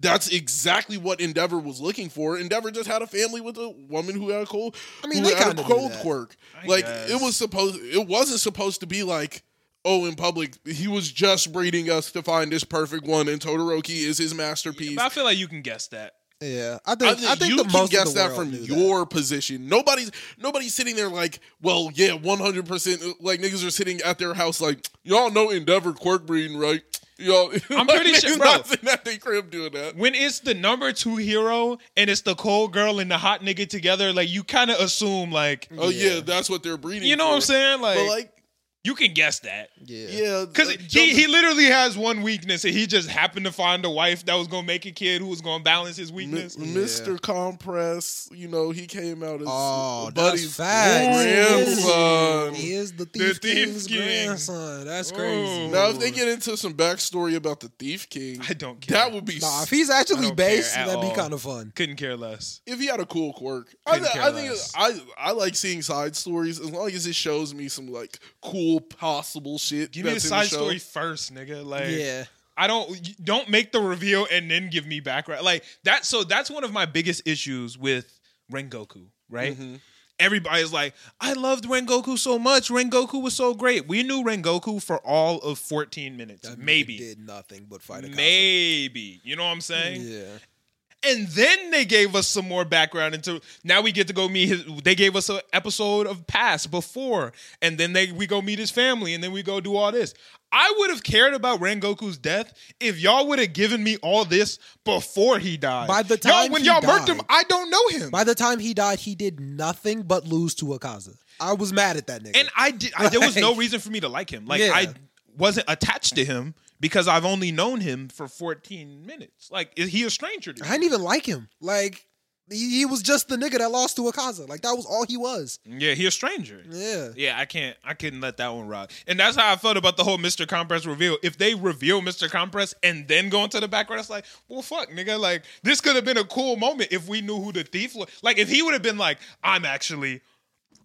Speaker 2: that's exactly what Endeavor was looking for. Endeavor just had a family with a woman who had a cold.
Speaker 3: I mean,
Speaker 2: who
Speaker 3: they
Speaker 2: had a cold quirk.
Speaker 1: I
Speaker 2: like
Speaker 1: guess.
Speaker 2: it was supposed. It wasn't supposed to be like. Oh, in public, he was just breeding us to find this perfect one, and Todoroki is his masterpiece.
Speaker 1: But I feel like you can guess that.
Speaker 3: Yeah, I think
Speaker 2: I
Speaker 3: think.
Speaker 2: think,
Speaker 3: I think
Speaker 2: you
Speaker 3: the
Speaker 2: can
Speaker 3: most
Speaker 2: guess
Speaker 3: of the
Speaker 2: that from
Speaker 3: knew
Speaker 2: your position. Nobody's nobody's sitting there like, well, yeah, one hundred percent. Like niggas are sitting at their house like, y'all know Endeavor quirk breeding, right? Y'all,
Speaker 1: I'm pretty sure-
Speaker 2: niggas
Speaker 1: bro.
Speaker 2: not sitting at their crib doing that.
Speaker 1: When it's the number two hero and it's the cold girl and the hot nigga together, like you kind of assume like
Speaker 2: Oh yeah.
Speaker 3: Yeah.
Speaker 2: that's what they're breeding.
Speaker 1: you know what I'm saying, like,
Speaker 2: But like,
Speaker 1: you can guess that.
Speaker 3: Yeah,
Speaker 2: yeah,
Speaker 1: Because
Speaker 2: uh,
Speaker 1: he, he literally has one weakness, and he just happened to find a wife that was gonna make a kid who was gonna balance his
Speaker 2: M-
Speaker 1: weakness.
Speaker 2: Mr. Compress, you know, he came out as
Speaker 3: Oh,
Speaker 2: Buddy's
Speaker 3: that's facts.
Speaker 2: grandson.
Speaker 3: He is the Thief,
Speaker 1: Thief
Speaker 3: King's
Speaker 1: King.
Speaker 3: grandson. That's crazy.
Speaker 1: Oh.
Speaker 2: Now, if they get into some backstory about the Thief King,
Speaker 1: I don't care.
Speaker 2: that would be
Speaker 3: Nah, if he's actually based, that'd be kind of fun.
Speaker 1: couldn't care less.
Speaker 2: if he had a cool quirk. I,
Speaker 1: Couldn't
Speaker 2: th-
Speaker 1: care
Speaker 2: I think. I I like seeing side stories as long as it shows me some like cool possible shit.
Speaker 1: Give me the
Speaker 2: in
Speaker 1: side story first, nigga. Like,
Speaker 3: Yeah,
Speaker 1: I don't don't make the reveal and then give me background. Like that. So that's one of my biggest issues with Rengoku. Right.
Speaker 2: Mhm.
Speaker 1: Everybody's like, I loved Rengoku so much. Rengoku was so great. We knew Rengoku for all of 14 minutes,
Speaker 3: That
Speaker 1: maybe,
Speaker 3: did nothing but fight a
Speaker 1: maybe. You know what I'm saying?
Speaker 3: Yeah,
Speaker 1: And then they gave us some more background into. Now we get to go meet his. They gave us an episode of past before, and then they we go meet his family, and then we go do all this. I would have cared about Rengoku's death if y'all would have given me all this before he died.
Speaker 3: By the
Speaker 1: y'all,
Speaker 3: time
Speaker 1: when
Speaker 3: he
Speaker 1: y'all murked him, I don't know him.
Speaker 3: By the time he died, he did nothing but lose to Akaza. I was mad at that nigga.
Speaker 1: And I did. I, there was no reason for me to like him. Like
Speaker 3: Yeah.
Speaker 1: I wasn't attached to him because I've only known him for 14 minutes. Like is he a stranger to
Speaker 3: I didn't even like him. Like he, he was just the nigga that lost to Akaza. Like that was all he was.
Speaker 1: Yeah, he a stranger.
Speaker 3: Yeah.
Speaker 1: Yeah, I can't. I couldn't let that one rock. And that's how I felt about the whole Mr. Compress reveal. If they reveal Mr. Compress and then go into the background, it's like, well, fuck, nigga. Like this could have been a cool moment if we knew who the thief was. Like if he would have been like, I'm actually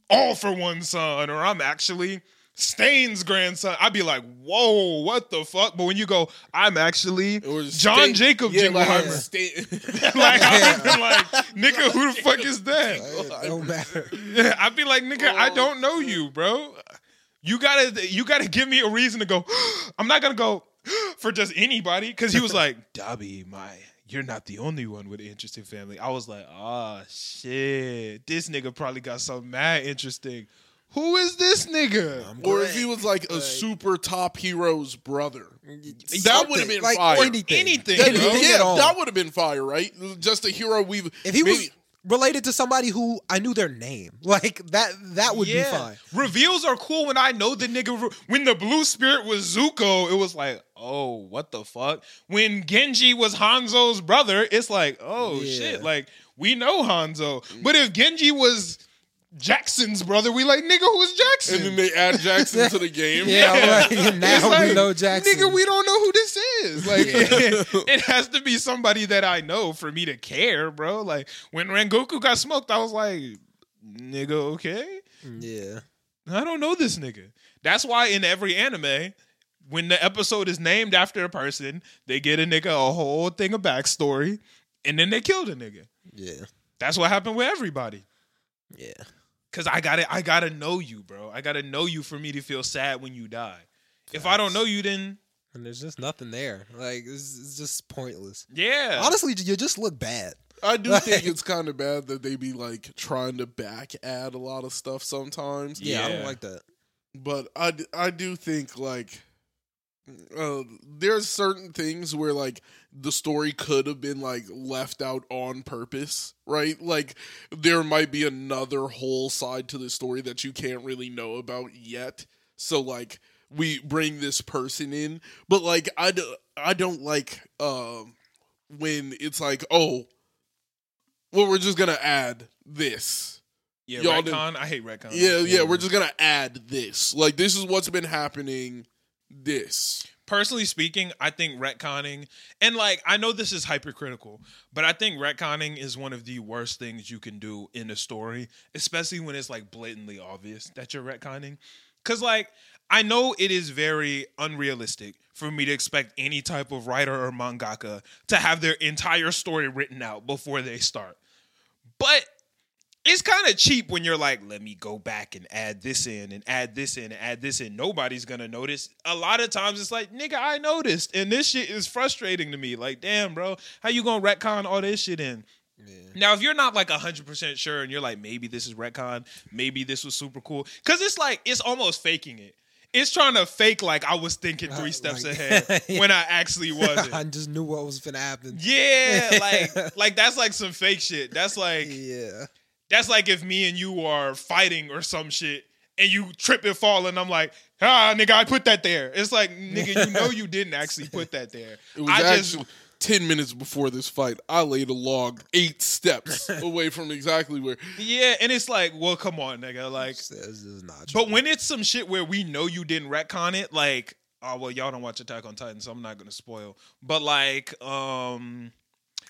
Speaker 1: all for one son, or I'm actually Stain's grandson. I'd be like, whoa, what the fuck? But when you go, I'm actually
Speaker 2: Or
Speaker 1: John
Speaker 2: Stain-
Speaker 1: Jacob
Speaker 2: yeah, like, Stain-
Speaker 1: like, I'd be like, nigga, who the fuck is that?
Speaker 3: It don't matter.
Speaker 1: Yeah, I'd be like, nigga, I don't know you, bro. You gotta, you gotta give me a reason to go. I'm not gonna go for just anybody because he was like, Dabi, my, you're not the only one with an interesting family. I was like, ah, shit, this nigga probably got something mad interesting. Who is this nigga?
Speaker 3: I'm
Speaker 2: or if he was like a
Speaker 3: Like-
Speaker 2: super top hero's brother. That would have been
Speaker 3: like
Speaker 2: fire.
Speaker 3: anything.
Speaker 1: Anything,
Speaker 2: That-
Speaker 1: bro.
Speaker 3: Anything
Speaker 2: yeah,
Speaker 3: at all.
Speaker 2: that would have been fire, right? Just a hero we've.
Speaker 3: if he was related to somebody who I knew their name, like that, that would be fine.
Speaker 1: Reveals are cool when I know the nigga. When the blue spirit was Zuko, it was like, oh, what the fuck? When Genji was Hanzo's brother, it's like, oh
Speaker 3: Yeah.
Speaker 1: shit, like we know Hanzo. But if Genji was Jackson's brother, we like, nigga, who's Jackson?
Speaker 2: and then they add Jackson to the game.
Speaker 3: Yeah, I'm like,
Speaker 1: It's
Speaker 3: now we
Speaker 1: like,
Speaker 3: know Jackson.
Speaker 1: Nigga, we don't know who this is. Like, it, has to be somebody that I know for me to care, bro. Like, when Rengoku got smoked, I was like, nigga, okay. Mm.
Speaker 3: yeah,
Speaker 1: I don't know this nigga. That's why in every anime, when the episode is named after a person, they get a nigga a whole thing of backstory, and then they kill the nigga.
Speaker 3: yeah,
Speaker 1: That's what happened with everybody.
Speaker 3: yeah.
Speaker 1: Cause I gotta, I gotta know you, bro. I gotta know you for me to feel sad when you die. If I don't know you, then
Speaker 3: And there's just nothing there. Like it's, it's just pointless.
Speaker 1: yeah.
Speaker 3: Honestly, you just look bad.
Speaker 2: I do
Speaker 3: Like-
Speaker 2: think it's kind of bad that they be like trying to back add a lot of stuff sometimes.
Speaker 3: Yeah, I don't like that.
Speaker 2: But I I do think like uh, there's certain things where like the story could have been like left out on purpose, right? Like there might be another whole side to the story that you can't really know about yet. So like we bring this person in, but like I, d- I don't like um when it's like oh well we're just gonna add this
Speaker 1: yeah,
Speaker 2: y'all did-
Speaker 1: retcon. I hate retcon.
Speaker 2: yeah, yeah, we're just gonna add this. Like this is what's been happening. This.
Speaker 1: Personally speaking, I think retconning and like I know this is hypercritical, but I think retconning is one of the worst things you can do in a story, especially when it's like blatantly obvious that you're retconning. Cause like I know it is very unrealistic for me to expect any type of writer or mangaka to have their entire story written out before they start. But it's kind of cheap when you're like, let me go back and add this in and add this in and add this in. Nobody's gonna notice. A lot of times it's like, nigga, I noticed, and this shit is frustrating to me. Like, damn, bro, how you gonna retcon all this shit in?
Speaker 3: Yeah.
Speaker 1: Now, if you're not like hundred percent sure, and you're like, maybe this is retcon, maybe this was super cool, because it's like it's almost faking it. It's trying to fake like I was thinking three
Speaker 3: Uh,
Speaker 1: steps
Speaker 3: like-
Speaker 1: ahead when I actually wasn't.
Speaker 3: I just knew what was gonna happen.
Speaker 1: Yeah, like like that's like some fake shit. That's like
Speaker 3: Yeah.
Speaker 1: That's like if me and you are fighting or some shit and you trip and fall and I'm like, ah, nigga, I put that there. It's like, nigga, you know you didn't actually put that there.
Speaker 2: It was
Speaker 1: I
Speaker 2: actually ten minutes before this fight. I laid a log eight steps away from exactly where.
Speaker 1: yeah, and it's like, well, come on, nigga, like.
Speaker 3: This is not
Speaker 1: But when it's some shit where we know you didn't retcon it, like, oh well, y'all don't watch Attack on Titan, so I'm not gonna spoil. But like, um,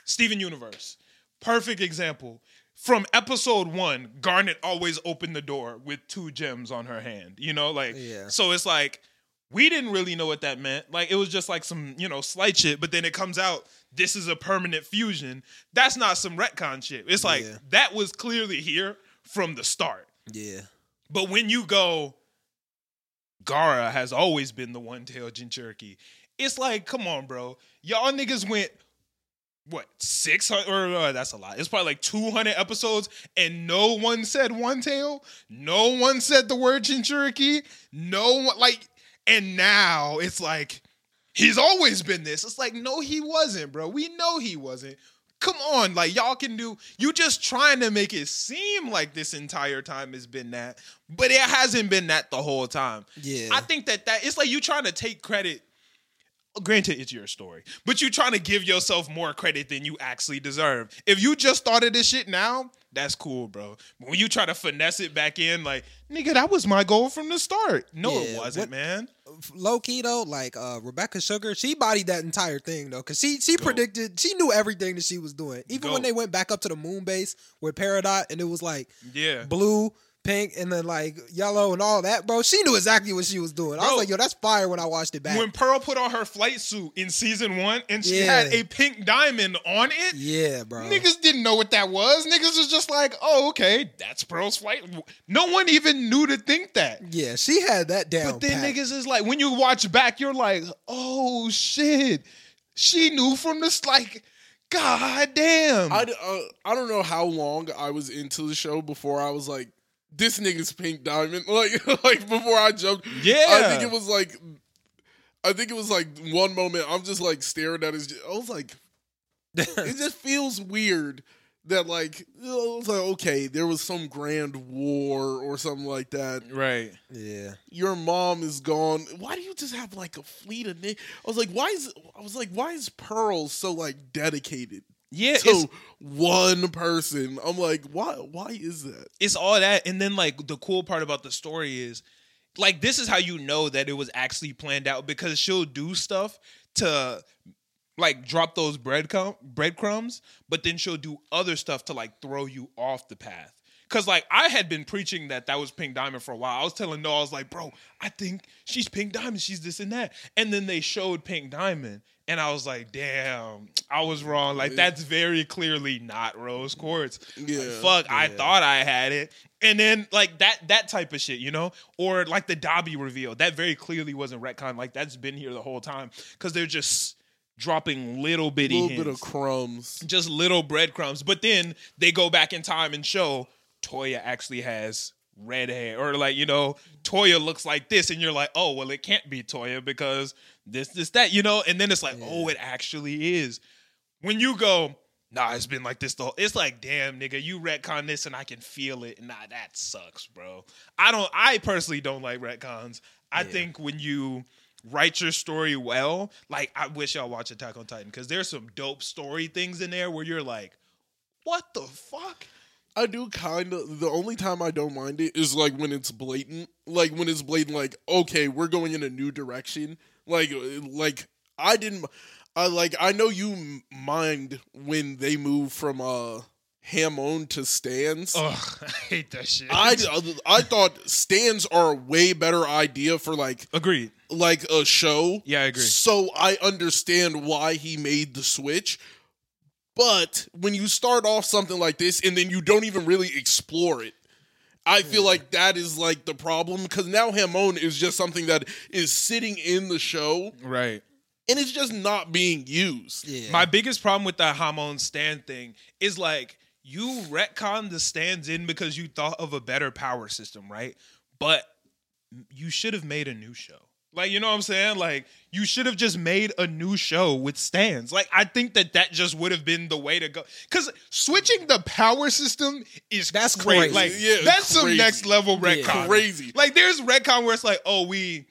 Speaker 1: Steven Universe, perfect example. From episode one, Garnet always opened the door with two gems on her hand. You know, like,
Speaker 3: Yeah.
Speaker 1: so it's like we didn't really know what that meant. Like, it was just like some, you know, slight shit. But then it comes out, this is a permanent fusion. That's not some retcon shit. It's like
Speaker 3: Yeah.
Speaker 1: that was clearly here from the start.
Speaker 3: yeah.
Speaker 1: But when you go, Gaara has always been the one tailed Jinchuriki. It's like, come on, bro. Y'all niggas went, what, 600? Or uh, that's a lot. It's probably like 200 episodes, and no one said one tail. No one said the word Jinchuriki. No one, like, and now it's like, he's always been this. It's like, no, he wasn't, bro. We know he wasn't. come on, like y'all can do. You just trying to make it seem like this entire time has been that, but it hasn't been that the whole time.
Speaker 3: Yeah.
Speaker 1: I think that that it's like you trying to take credit. Granted, it's your story, but you're trying to give yourself more credit than you actually deserve. If you just started this shit now, that's cool, bro. But when you try to finesse it back in, like nigga, that was my goal from the start. No, it wasn't,
Speaker 3: what-
Speaker 1: man.
Speaker 3: low key though, like uh, Rebecca Sugar, she bodied that entire thing though, because she she predicted, she knew everything that she was doing. Even when they went back up to the moon base with Peridot, and it was like
Speaker 1: Yeah.
Speaker 3: blue, pink, and then like yellow and all that, bro. She knew exactly what she was doing. I was like, yo, that's fire when I watched it back.
Speaker 1: When Pearl put on her flight suit in season one and she
Speaker 3: Yeah.
Speaker 1: had a pink diamond on it,
Speaker 3: yeah, bro.
Speaker 1: niggas didn't know what that was. Niggas was just like, oh, okay, that's Pearl's flight. No one even knew to think that.
Speaker 3: Yeah, she had that down.
Speaker 1: But then
Speaker 3: pat.
Speaker 1: niggas is like, when you watch back, you're like, oh shit. She knew from this, like, god damn.
Speaker 2: I, uh, I don't know how long I was into the show before I was like, this nigga's pink diamond. Like like before I jumped.
Speaker 1: Yeah.
Speaker 2: I think it was like I think it was like one moment I'm just like staring at his I was like it just feels weird that like I was like okay, there was some grand war or something like that.
Speaker 1: right.
Speaker 3: yeah,
Speaker 2: Your mom is gone. Why do you just have like a fleet of niggas? I was like, why is I was like, why is Pearl so like dedicated?
Speaker 1: Yeah,
Speaker 2: to one person. I'm like, why? Why is that?
Speaker 1: it's all that. And then, like, the cool part about the story is, like, this is how you know that it was actually planned out because she'll do stuff to like drop those breadcrumb breadcrumbs, but then she'll do other stuff to like throw you off the path. Cause like I had been preaching that that was Pink Diamond for a while. I was telling Noah, I was like, bro, I think she's Pink Diamond. She's this and that. And then they showed Pink Diamond, and I was like, damn, I was wrong. Like that's very clearly not Rose Quartz. Like,
Speaker 2: Yeah,
Speaker 1: fuck, I thought I had it. And then like that that type of shit, you know, or like the Dabi reveal that very clearly wasn't retcon. Like that's been here the whole time because they're just dropping little bitty
Speaker 2: little
Speaker 1: hints
Speaker 2: bit of crumbs.
Speaker 1: just little breadcrumbs. But then they go back in time and show Toya actually has red hair, or like you know, Toya looks like this, and you're like, oh well, it can't be Toya because this, this, that, you know. And then it's like, oh, it actually is. When you go, nah, it's been like this the whole. It's like, damn, nigga, you retcon this, and I can feel it. Nah, that sucks, bro. I don't. I personally don't like retcons. I think when you write your story well, like I wish y'all watch Attack on Titan because there's some dope story things in there where you're like, what the fuck?
Speaker 2: I do kind of. The only time I don't mind it is like when it's blatant. Like when it's blatant. Like okay, we're going in a new direction. Like like I didn't. I like I know you mind when they move from uh Hamon to stands.
Speaker 1: Ugh, I hate that shit.
Speaker 2: I, I thought stands are a way better idea for like
Speaker 1: agreed.
Speaker 2: like a show.
Speaker 1: Yeah, I agree.
Speaker 2: So I understand why he made the switch. But when you start off something like this and then you don't even really explore it, I feel like that is like the problem because now Hamon is just something that is sitting in the show
Speaker 1: Right.
Speaker 2: and it's just not being used.
Speaker 3: yeah.
Speaker 1: My biggest problem with that Hamon stand thing is like you retcon the stands in because you thought of a better power system, right? But you should have made a new show. Like, you know what I'm saying? Like, you should have just made a new show with stands. Like, I think that that just would have been the way to go. Because switching the power system is
Speaker 3: That's
Speaker 1: great.
Speaker 3: crazy.
Speaker 1: Like,
Speaker 2: Yeah,
Speaker 1: that's some next level retcon.
Speaker 3: Yeah.
Speaker 2: Crazy.
Speaker 1: Like, there's retcon where it's like, oh, we at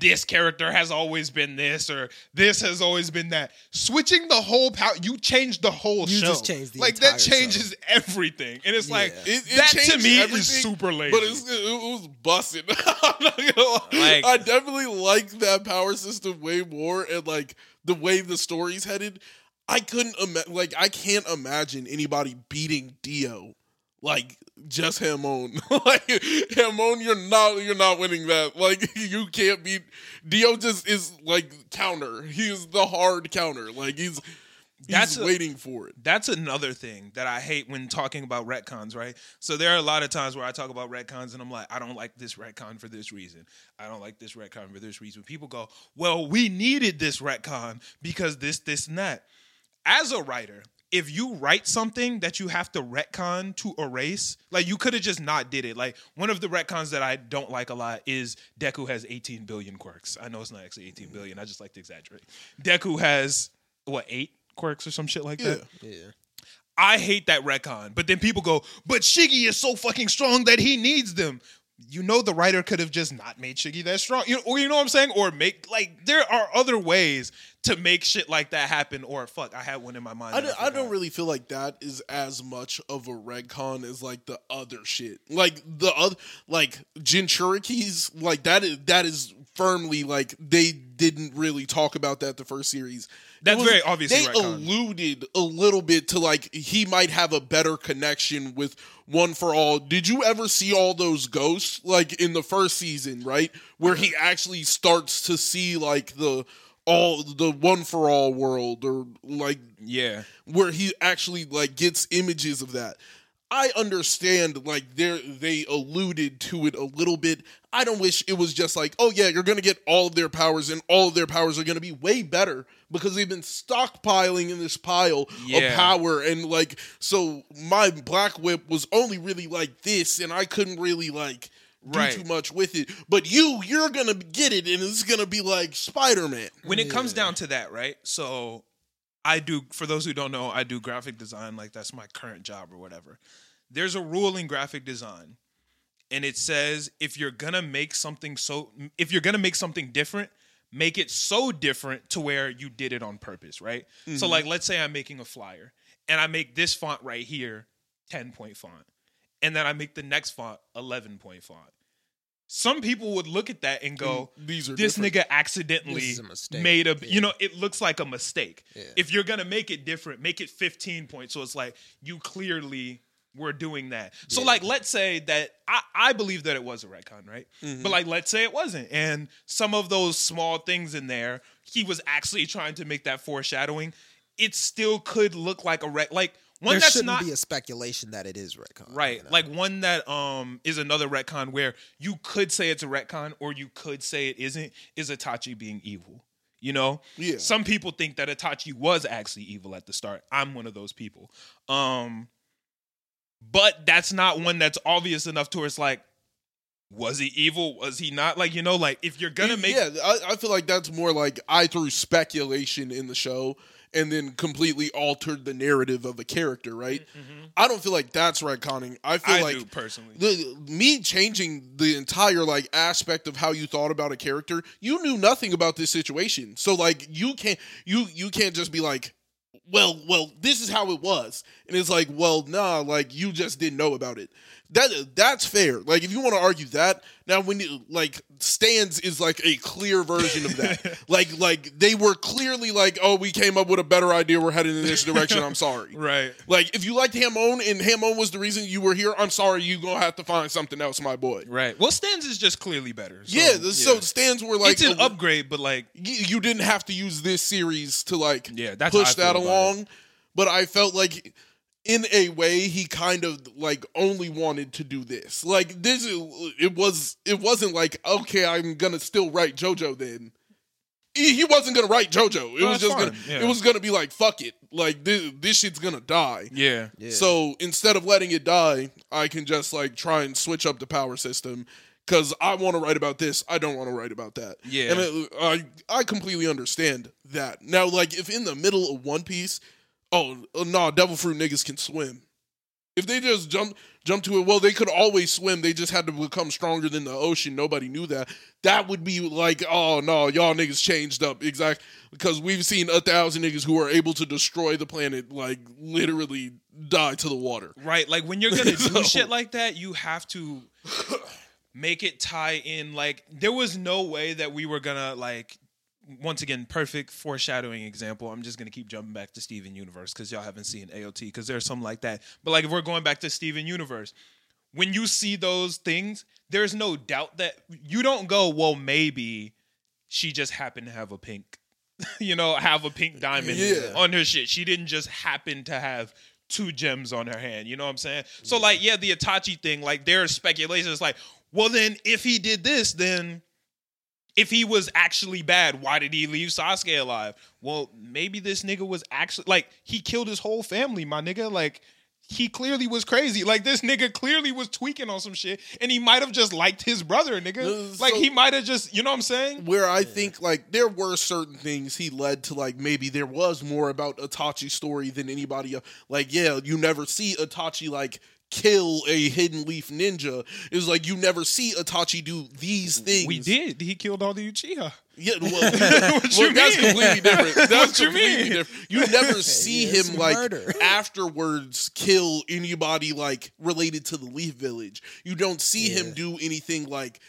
Speaker 1: this character has always been this or this has always been that. Switching the whole power, you changed the whole
Speaker 3: You
Speaker 1: show.
Speaker 3: just changed the
Speaker 1: like
Speaker 3: entire
Speaker 1: that changes everything, and it's like
Speaker 2: It- it
Speaker 1: that to me is super lazy.
Speaker 2: But it's, it was busted. I'm not gonna lie.
Speaker 1: Like-
Speaker 2: I definitely like that power system way more, and like the way the story's headed. I couldn't ima- like I can't imagine anybody beating Dio like just Hamon. like Hamon, you're not you're not winning that. Like you can't beat Dio. Just is like counter. He is the hard counter. Like he's he's
Speaker 1: That's a-
Speaker 2: waiting for it.
Speaker 1: That's another thing that I hate when talking about retcons, right? So there are a lot of times where I talk about retcons and I'm like, I don't like this retcon for this reason. I don't like this retcon for this reason. People go, well, we needed this retcon because this, this, and that. As a writer, if you write something that you have to retcon to erase, like you could have just not did it. Like one of the retcons that I don't like a lot is Deku has 18 billion quirks. I know it's not actually 18 billion. I just like to exaggerate. Deku has what eight quirks or some shit like
Speaker 2: Yeah.
Speaker 1: that.
Speaker 3: Yeah.
Speaker 1: I hate that retcon. But then people go, but Shiggy is so fucking strong that he needs them. You know, the writer could have just not made Shiggy that strong. You know, or you know what I'm saying? Or make like there are other ways to make shit like that happen. Or fuck, I had one in my mind.
Speaker 2: I don't, I don't
Speaker 1: forgot.
Speaker 2: really feel like that is as much of a retcon as like the other shit. Like the other, like Jinchurikis, like that is that is firmly like they didn't really talk about that the first series.
Speaker 1: That's very obviously
Speaker 2: They
Speaker 1: retcon.
Speaker 2: alluded a little bit to like he might have a better connection with One for All. Did you ever see all those ghosts like in the first season, right? Where he actually starts to see like the all the One for All world or like
Speaker 1: Yeah.
Speaker 2: where he actually like gets images of that. I understand like they they alluded to it a little bit. I don't wish it was just like, oh yeah, you're gonna get all of their powers and all of their powers are gonna be way better because they've been stockpiling in this pile
Speaker 1: Yeah.
Speaker 2: of power and like so my black whip was only really like this and I couldn't really like do
Speaker 1: Right.
Speaker 2: too much with it. But you, you're gonna get it and it's gonna be like Spider Man.
Speaker 1: when it comes down to that, right? So I do for those who don't know, I do graphic design like that's my current job or whatever. There's a rule in graphic design and it says if you're going to make something so if you're going to make something different, make it so different to where you did it on purpose, right? So mm-hmm. like let's say I'm making a flyer and I make this font right here 10 point font and then I make the next font 11 point font. Some people would look at that and go,
Speaker 2: These are
Speaker 1: this
Speaker 2: different.
Speaker 1: nigga accidentally
Speaker 3: This is a mistake.
Speaker 1: made a
Speaker 3: Yeah.
Speaker 1: you know it looks like a mistake
Speaker 3: Yeah.
Speaker 1: if you're gonna make it different make it 15 points so it's like you clearly were doing that so like let's say that i i believe that it was a retcon right
Speaker 2: Mm-hmm.
Speaker 1: but like let's say it wasn't and some of those small things in there he was actually trying to make that foreshadowing it still could look like a ret like one
Speaker 3: there
Speaker 1: that's
Speaker 3: shouldn't
Speaker 1: not
Speaker 3: be a speculation that it is retcon.
Speaker 1: Right.
Speaker 3: you know?
Speaker 1: Like one that um is another retcon where you could say it's a retcon or you could say it isn't is Itachi being evil. You know?
Speaker 2: Yeah.
Speaker 1: Some people think that Itachi was actually evil at the start. I'm one of those people. Um but that's not one that's obvious enough to where it's like was he evil? Was he not? Like, you know, like if you're gonna make
Speaker 2: yeah, I, I feel like that's more like I threw speculation in the show and then completely altered the narrative of a character, right? I don't feel like that's retconning. I feel
Speaker 1: Mm-hmm. I
Speaker 2: like
Speaker 1: do personally.
Speaker 2: the me changing the entire like aspect of how you thought about a character you knew nothing about this situation so like you can't you you can't just be like well well this is how it was and it's like well nah like you just didn't know about it that that's fair like if you want to argue that now when you like stands is like a clear version of that like like they were clearly like oh we came up with a better idea we're heading in this direction i'm sorry
Speaker 1: right.
Speaker 2: like if you liked Hamon and Hamon was the reason you were here, I'm sorry you gonna have to find something else, my boy.
Speaker 1: Right. Well, stands is just clearly better. So,
Speaker 2: yeah, the- so stands were like
Speaker 1: it's an
Speaker 2: a-
Speaker 1: upgrade, but like
Speaker 2: you, you didn't have to use this series to like
Speaker 1: Yeah, that's
Speaker 2: push that along. But I felt like in a way he kind of like only wanted to do this. Like this it was it wasn't like okay, I'm gonna still write JoJo then. He, he wasn't gonna write JoJo. It
Speaker 1: No,
Speaker 2: was
Speaker 1: that's
Speaker 2: just gonna
Speaker 1: yeah.
Speaker 2: it was gonna be like fuck it. Like this this shit's gonna die.
Speaker 1: yeah.
Speaker 3: Yeah.
Speaker 2: So instead of letting it die, I can just like try and switch up the power system because I want to write about this. I don't want to write about that.
Speaker 1: Yeah.
Speaker 2: and it, I I completely understand that. Now, like if in the middle of One Piece, oh no, nah, Devil Fruit niggas can swim. If they just jump jump to it, well, they could always swim. They just had to become stronger than the ocean. Nobody knew that. That would be like, oh no, y'all niggas changed up exactly because we've seen a thousand niggas who are able to destroy the planet, like literally die to the water.
Speaker 1: Right. Like when you're gonna do shit like that, you have to make it tie in. Like there was no way that we were gonna like. Once again, perfect foreshadowing example. I'm just gonna keep jumping back to Steven Universe because y'all haven't seen AOT because there's something like that. But like if we're going back to Steven Universe, when you see those things, there's no doubt that you don't go, well, maybe she just happened to have a pink, you know, have a pink diamond
Speaker 2: Yeah.
Speaker 1: on her shit. She didn't just happen to have two gems on her hand. You know what I'm saying? So like, yeah, the Itachi thing, like there's speculation. It's like, well, then if he did this, then if he was actually bad, why did he leave Sasuke alive? Well, maybe this nigga was actually like he killed his whole family, my nigga. Like he clearly was crazy. Like this nigga clearly was tweaking on some shit, and he might have just liked his brother, nigga.
Speaker 2: No,
Speaker 1: like
Speaker 2: so-
Speaker 1: he might have just, you know what I'm saying?
Speaker 2: where I think like there were certain things he led to like maybe there was more about Itachi's story than anybody else. Like yeah, you never see Itachi like kill a hidden leaf ninja. It's like you never see Itachi do these things.
Speaker 1: We did. He killed all the Uchiha.
Speaker 2: Yeah, well,
Speaker 1: What
Speaker 2: well,
Speaker 1: you
Speaker 2: that's
Speaker 1: mean?
Speaker 2: completely different. That's
Speaker 1: What you
Speaker 2: completely
Speaker 1: mean?
Speaker 2: different. You never see
Speaker 3: Yeah, it's
Speaker 2: him like
Speaker 3: murder.
Speaker 2: afterwards kill anybody like related to the Leaf Village. You don't see him do anything like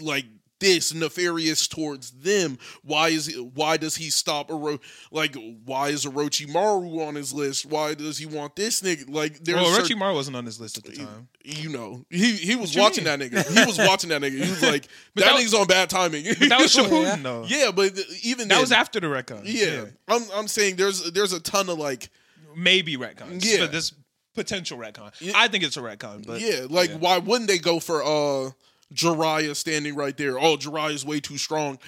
Speaker 2: like this nefarious towards them. Why is he, why does he stop Oro like why is Orochimaru on his list? Why does he want this nigga? Like there's
Speaker 1: Well,
Speaker 2: certain-
Speaker 1: Orochimaru wasn't on his list at the time.
Speaker 2: you know, he he was watching
Speaker 1: mean?
Speaker 2: that nigga. He was watching that nigga. He was like,
Speaker 1: But
Speaker 2: that,
Speaker 1: that-
Speaker 2: nigga's on bad timing.
Speaker 1: That was
Speaker 3: Yeah.
Speaker 1: Shippuden, though.
Speaker 2: yeah, but even
Speaker 1: That
Speaker 2: then,
Speaker 1: was after the retcon.
Speaker 2: yeah, I'm I'm saying there's there's a ton of like
Speaker 1: maybe retcons.
Speaker 2: Yeah.
Speaker 1: but this potential retcon.
Speaker 2: Yeah.
Speaker 1: I think it's a retcon. But
Speaker 2: yeah, like
Speaker 1: yeah.
Speaker 2: why wouldn't they go for uh Jiraiya standing right there? Oh, Jiraiya's way too strong.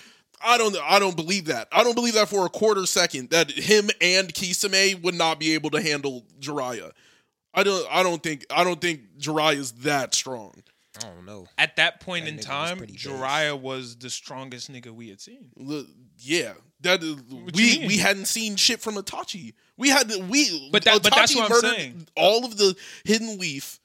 Speaker 2: I don't I don't believe that. I don't believe that for a quarter second that him and Kisame would not be able to handle Jiraiya. I don't I don't think I don't think Jiraiya's that strong.
Speaker 3: I don't know.
Speaker 1: at that point
Speaker 3: That
Speaker 1: in
Speaker 3: nigga was
Speaker 1: time,
Speaker 3: pretty.
Speaker 1: Jiraiya was the strongest nigga we had seen.
Speaker 2: L- Yeah, that uh, is,
Speaker 1: you
Speaker 2: we we hadn't seen shit from Itachi. We had we
Speaker 1: But that- but that's
Speaker 2: Itachi
Speaker 1: what I'm saying.
Speaker 2: All of the hidden leaf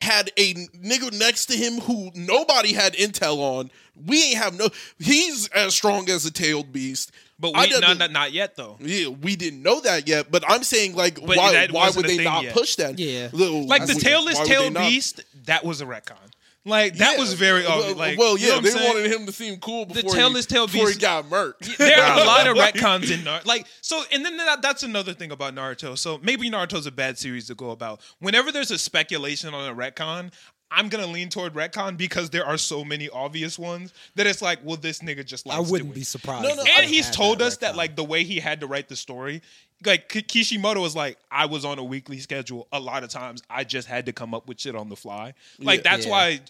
Speaker 2: had a nigga next to him who nobody had intel on. We ain't have no. He's as strong as a tailed beast.
Speaker 1: But
Speaker 2: I
Speaker 1: we
Speaker 2: didn't-
Speaker 1: not, not not yet though.
Speaker 2: Yeah, we didn't know that yet. But I'm saying like,
Speaker 1: But
Speaker 2: why why would they not
Speaker 1: yet.
Speaker 2: push that?
Speaker 3: Yeah.
Speaker 1: Like the tailless
Speaker 2: would
Speaker 1: tailed beast, that was a retcon. Like that
Speaker 2: Yeah.
Speaker 1: was very
Speaker 2: well,
Speaker 1: obvious. Like,
Speaker 2: well,
Speaker 1: you
Speaker 2: yeah,
Speaker 1: know
Speaker 2: they
Speaker 1: saying?
Speaker 2: wanted him to seem cool
Speaker 1: The
Speaker 2: before
Speaker 1: tailless
Speaker 2: he,
Speaker 1: tailed
Speaker 2: before he got murked.
Speaker 1: There are a lot of retcons in Naruto. Like so, and then that, that's another thing about Naruto. So maybe Naruto's a bad series to go about. Whenever there's a speculation on a retcon, I'm gonna lean toward retcon because there are so many obvious ones that it's like, well, this nigga just likes
Speaker 3: I wouldn't
Speaker 1: doing
Speaker 3: be surprised.
Speaker 2: No, no,
Speaker 1: And he's told
Speaker 3: that
Speaker 1: us that like the way he had to write the story, like Kishimoto was like, I was on a weekly schedule. A lot of times, I just had to come up with shit on the fly. Like
Speaker 2: Yeah.
Speaker 1: that's
Speaker 3: Yeah.
Speaker 1: why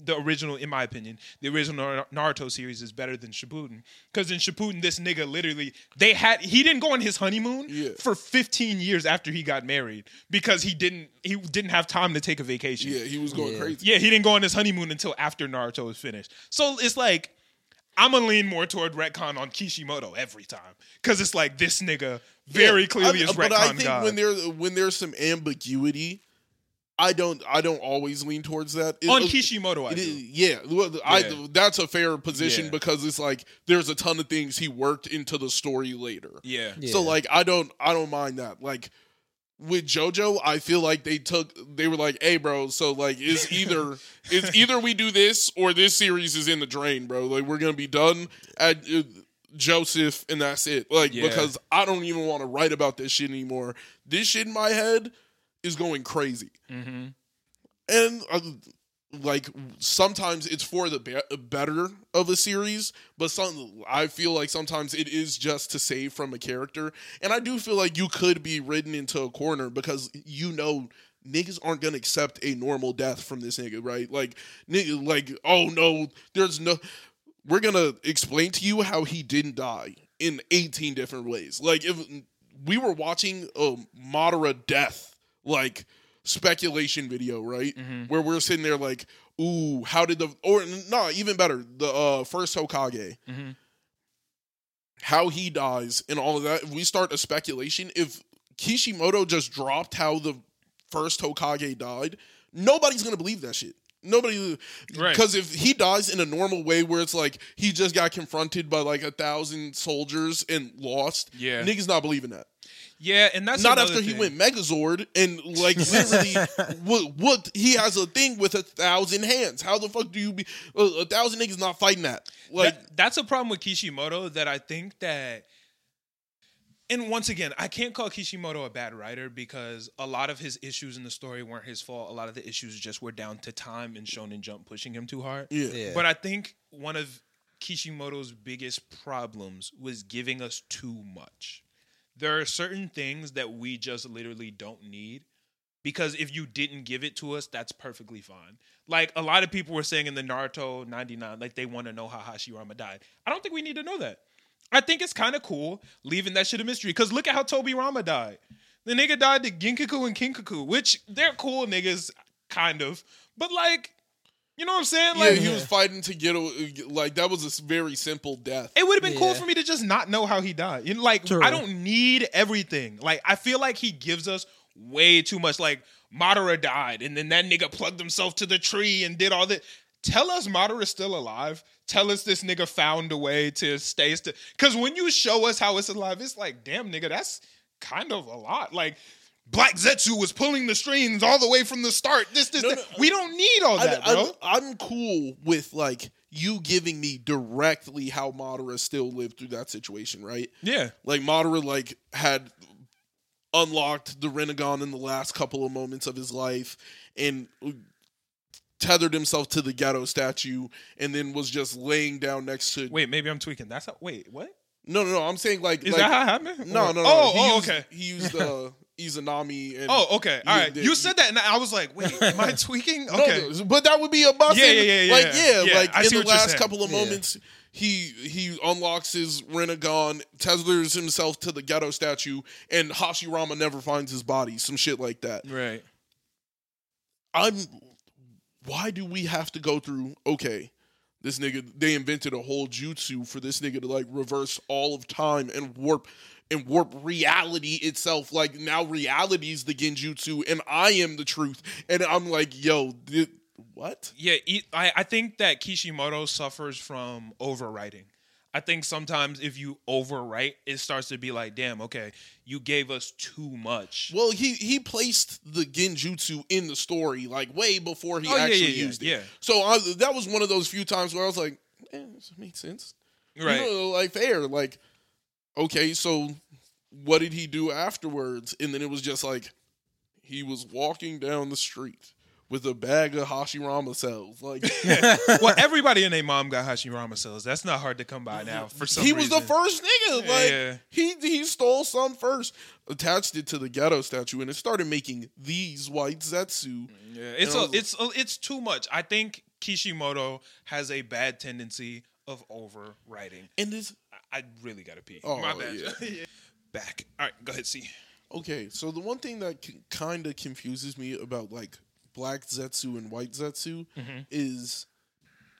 Speaker 1: the original, in my opinion, the original Naruto series is better than Shippuden. Because in Shippuden, this nigga literally they had he didn't go on his honeymoon
Speaker 2: Yeah.
Speaker 1: for 15 years after he got married because he didn't he didn't have time to take a vacation.
Speaker 2: Yeah, he was going
Speaker 3: Yeah.
Speaker 2: crazy.
Speaker 1: Yeah, he didn't go on his honeymoon until after Naruto was finished. So it's like I'm gonna lean more toward retcon on Kishimoto every time because it's like this nigga very
Speaker 2: Yeah,
Speaker 1: clearly
Speaker 2: I-
Speaker 1: is
Speaker 2: But I think
Speaker 1: god.
Speaker 2: when there when there's some ambiguity, I don't I don't always lean towards that. It-
Speaker 1: on
Speaker 2: uh,
Speaker 1: Kishimoto, I
Speaker 2: it
Speaker 1: do.
Speaker 2: is- yeah, well, I,
Speaker 1: Yeah.
Speaker 2: that's a fair position
Speaker 1: Yeah.
Speaker 2: because it's like there's a ton of things he worked into the story later.
Speaker 1: yeah.
Speaker 3: Yeah.
Speaker 2: So like I don't I don't mind that. Like with JoJo, I feel like they took they were like, "Hey, bro, so like it's either it's either we do this or this series is in the drain, bro. Like we're gonna be done at uh, Joseph and that's it. Like
Speaker 1: Yeah.
Speaker 2: because I don't even want to write about this shit anymore. This shit in my head is going crazy,
Speaker 1: Mm-hmm.
Speaker 2: and uh, like sometimes it's for the be- better of a series, but some I feel like sometimes it is just to save from a character, and I do feel like you could be ridden into a corner because you know niggas aren't gonna accept a normal death from this nigga, right? Like nigga, like oh no, there's no. We're gonna explain to you how he didn't die in 18 different ways. Like if we were watching a Madara death, like speculation video, right? Where we're sitting there like, ooh, how did the or no, even better, the uh first Hokage.
Speaker 1: Mhm.
Speaker 2: How he dies and all of that. If we start a speculation, if Kishimoto just dropped how the first Hokage died, nobody's gonna believe that shit. Nobody,
Speaker 1: Right.
Speaker 2: because if he dies in a normal way where it's like he just got confronted by like a thousand soldiers and lost,
Speaker 1: Yeah.
Speaker 2: niggas not believing that
Speaker 1: Yeah, and that's
Speaker 2: not
Speaker 1: another
Speaker 2: after he went Megazord and like literally what, what he has a thing with a thousand hands. How the fuck do you be a, a thousand niggas not fighting that? Like
Speaker 1: That- that's a problem with Kishimoto that I think that and once again, I can't call Kishimoto a bad writer because a lot of his issues in the story weren't his fault. A lot of the issues just were down to time and Shonen Jump pushing him too hard.
Speaker 2: yeah.
Speaker 3: Yeah.
Speaker 1: But I think one of Kishimoto's biggest problems was giving us too much. There are certain things that we just literally don't need because if you didn't give it to us, that's perfectly fine. Like a lot of people were saying in the Naruto 99, like they want to know how Hashirama died. I don't think we need to know that. I think it's kind of cool leaving that shit a mystery because look at how Tobirama died. The nigga died to Ginkaku and Kinkaku, which they're cool niggas, kind of. But like, you know what I'm saying?
Speaker 2: Yeah,
Speaker 1: Like,
Speaker 2: he was fighting to get a, like that was a very simple death.
Speaker 1: it would have been cool for me to just not know how he died. You know, like,
Speaker 3: True.
Speaker 1: I don't need everything. Like, I feel like he gives us way too much. Like, Madara died, and then that nigga plugged himself to the tree and did all that. Tell us Madara's still alive. Tell us this nigga found a way to stay still. Because when you show us how it's alive, it's like, damn, nigga, that's kind of a lot. Like, Black Zetsu was pulling the strings all the way from the start. This, this,
Speaker 2: No, no,
Speaker 1: we don't need all that,
Speaker 2: I,
Speaker 1: bro.
Speaker 2: I, I'm cool with like you giving me directly how Madara still lived through that situation, right?
Speaker 1: yeah.
Speaker 2: Like Madara like had unlocked the Rinnegan in the last couple of moments of his life and tethered himself to the Gedo statue and then was just laying down next to
Speaker 1: Wait, maybe I'm tweaking. That's how. Wait, what?
Speaker 2: No no no I'm saying like
Speaker 1: Is
Speaker 2: like,
Speaker 1: that how it happened?
Speaker 2: No no no
Speaker 1: Oh,
Speaker 2: he
Speaker 1: oh,
Speaker 2: used,
Speaker 1: okay.
Speaker 2: he used uh Izanami and
Speaker 1: Oh, okay. all right.
Speaker 2: The-
Speaker 1: You said that, and I was like, wait, am I tweaking? Okay.
Speaker 2: no, but that would be a must.
Speaker 1: Yeah, yeah, yeah, yeah,
Speaker 2: Like,
Speaker 1: yeah.
Speaker 2: yeah, like
Speaker 1: I
Speaker 2: in the last couple of moments, he he unlocks his Rinnegan, tethers himself to the Gedo statue, and Hashirama never finds his body. Some shit like that.
Speaker 1: Right.
Speaker 2: I'm. Why do we have to go through? Okay, this nigga. They invented a whole jutsu for this nigga to like reverse all of time and warp and warp reality itself. Like now, reality is the genjutsu, and I am the truth. And I'm like, yo, thi- what?
Speaker 1: Yeah, I I think that Kishimoto suffers from overwriting. I think sometimes if you overwrite, it starts to be like, damn, okay, you gave us too much.
Speaker 2: Well, he he placed the genjutsu in the story like way before he
Speaker 1: Oh,
Speaker 2: actually
Speaker 1: yeah, yeah,
Speaker 2: used it.
Speaker 1: yeah.
Speaker 2: So I, that was one of those few times where I was like, eh, this makes sense.
Speaker 1: Right.
Speaker 2: You know, like fair. Like, okay, so what did he do afterwards? And then it was just like he was walking down the street with a bag of Hashirama cells. Like
Speaker 1: well, everybody and their mom got Hashirama cells. That's not hard to come by now. For some
Speaker 2: he was the first nigga. Like
Speaker 1: Yeah.
Speaker 2: he he stole some first, attached it to the Gedo statue, and it started making these white Zetsu.
Speaker 1: Yeah, it's a, it's a, it's too much. I think Kishimoto has a bad tendency of overwriting.
Speaker 2: And this
Speaker 1: I I really gotta pee.
Speaker 2: Oh,
Speaker 1: My bad.
Speaker 2: yeah.
Speaker 1: Back. All right, go ahead. See.
Speaker 2: Okay, so the one thing that c- kind of confuses me about like black Zetsu and white Zetsu
Speaker 1: Mm-hmm.
Speaker 2: is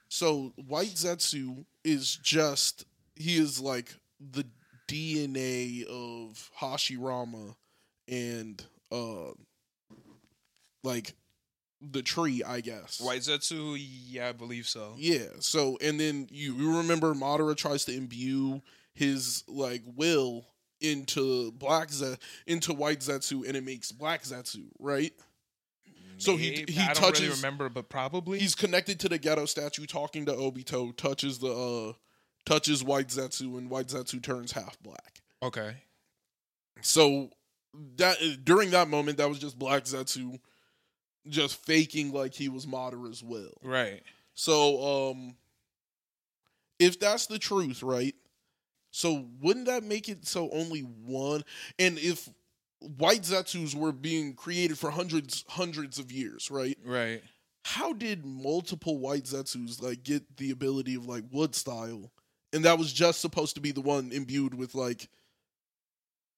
Speaker 2: so white Zetsu is just he is like the DNA of Hashirama and uh like the tree, I guess.
Speaker 1: White Zetsu, yeah, I believe so.
Speaker 2: Yeah. So and then you, you remember Madara tries to imbue his like will into black Z into white Zetsu and it makes black Zetsu, right? So he he
Speaker 1: I don't
Speaker 2: touches
Speaker 1: really remember, but probably.
Speaker 2: he's connected to the Gedo statue talking to Obito, touches the uh touches white Zetsu and white Zetsu turns half black.
Speaker 1: okay.
Speaker 2: So that during that moment that was just black Zetsu just faking like he was Mater as well.
Speaker 1: Right.
Speaker 2: So, um, if that's the truth, right? So wouldn't that make it so only one? And if white Zetsus were being created for hundreds, hundreds of years, right?
Speaker 1: Right.
Speaker 2: How did multiple white Zetsus like get the ability of like wood style, and that was just supposed to be the one imbued with like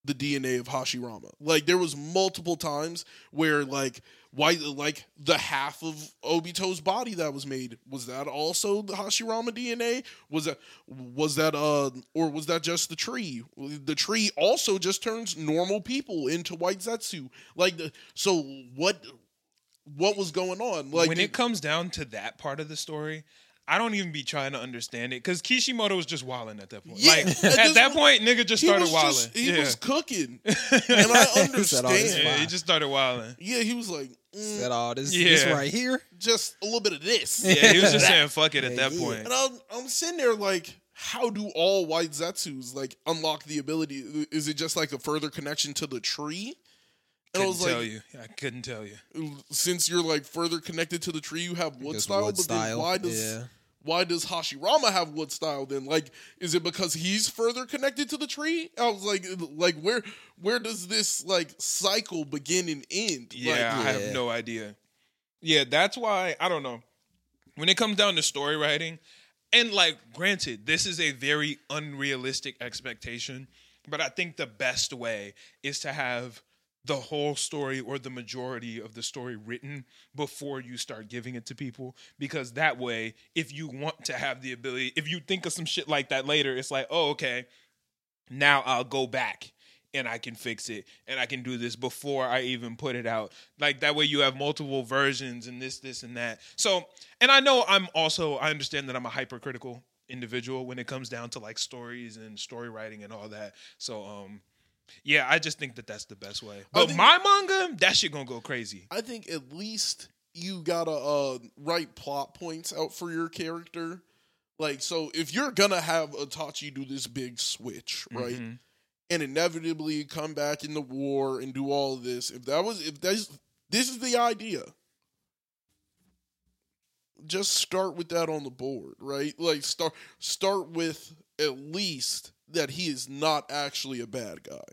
Speaker 2: the DNA of Hashirama? Like there was multiple times where like why like the half of Obito's body that was made was that also the Hashirama DNA? Was that was that uh or was that just the tree? The tree also just turns normal people into white Zetsu. Like the, so what what was going on? Like
Speaker 1: when it comes down to that part of the story, I don't even be trying to understand it because Kishimoto was just wilding at that point.
Speaker 2: Yeah,
Speaker 1: like
Speaker 2: at
Speaker 1: at that
Speaker 2: point,
Speaker 1: point, nigga just started
Speaker 2: was
Speaker 1: wilding.
Speaker 2: he
Speaker 1: yeah.
Speaker 2: was cooking, and I
Speaker 3: He said all this
Speaker 2: understand.
Speaker 1: yeah, he just started wilding.
Speaker 2: Yeah, he was like, mm,
Speaker 3: Said all this, this
Speaker 1: Yeah.
Speaker 3: right here.
Speaker 2: just a little bit of this.
Speaker 1: Yeah, he was just saying fuck it at that
Speaker 3: yeah.
Speaker 1: point.
Speaker 2: And I'm, I'm sitting there like, how do all white Zetsus like unlock the ability? Is it just like a further connection to the tree? And I
Speaker 1: Couldn't
Speaker 2: was
Speaker 1: tell
Speaker 2: like,
Speaker 1: you. I couldn't tell you.
Speaker 2: since you're like further connected to the tree, you have wood
Speaker 3: Just
Speaker 2: style.
Speaker 3: wood
Speaker 2: but
Speaker 3: style,
Speaker 2: then why does
Speaker 3: yeah.
Speaker 2: Why does Hashirama have wood style? Then like, is it because he's further connected to the tree? I was like, like where where does this like cycle begin and end?
Speaker 1: Yeah,
Speaker 2: Like,
Speaker 1: I
Speaker 3: Yeah.
Speaker 1: have no idea. Yeah, that's why I don't know. When it comes down to story writing, and like granted, this is a very unrealistic expectation, but I think the best way is to have the whole story or the majority of the story written before you start giving it to people because that way if you want to have the ability if you think of some shit like that later it's like oh okay now I'll go back and I can fix it and I can do this before I even put it out. Like that way you have multiple versions and this, this, and that. So, and I know I'm also, I understand that I'm a hypercritical individual when it comes down to like stories and story writing and all that. So, um, yeah, I just think that that's the best way. But
Speaker 2: think-
Speaker 1: my manga, that shit gonna go crazy.
Speaker 2: I think at least you gotta uh, write plot points out for your character. Like, so if you're gonna have Itachi do this big switch, right,
Speaker 1: Mhm.
Speaker 2: and inevitably come back in the war and do all of this, if that was, if that's, this is the idea, just start with that on the board, right? Like, start start with at least that he is not actually a bad guy.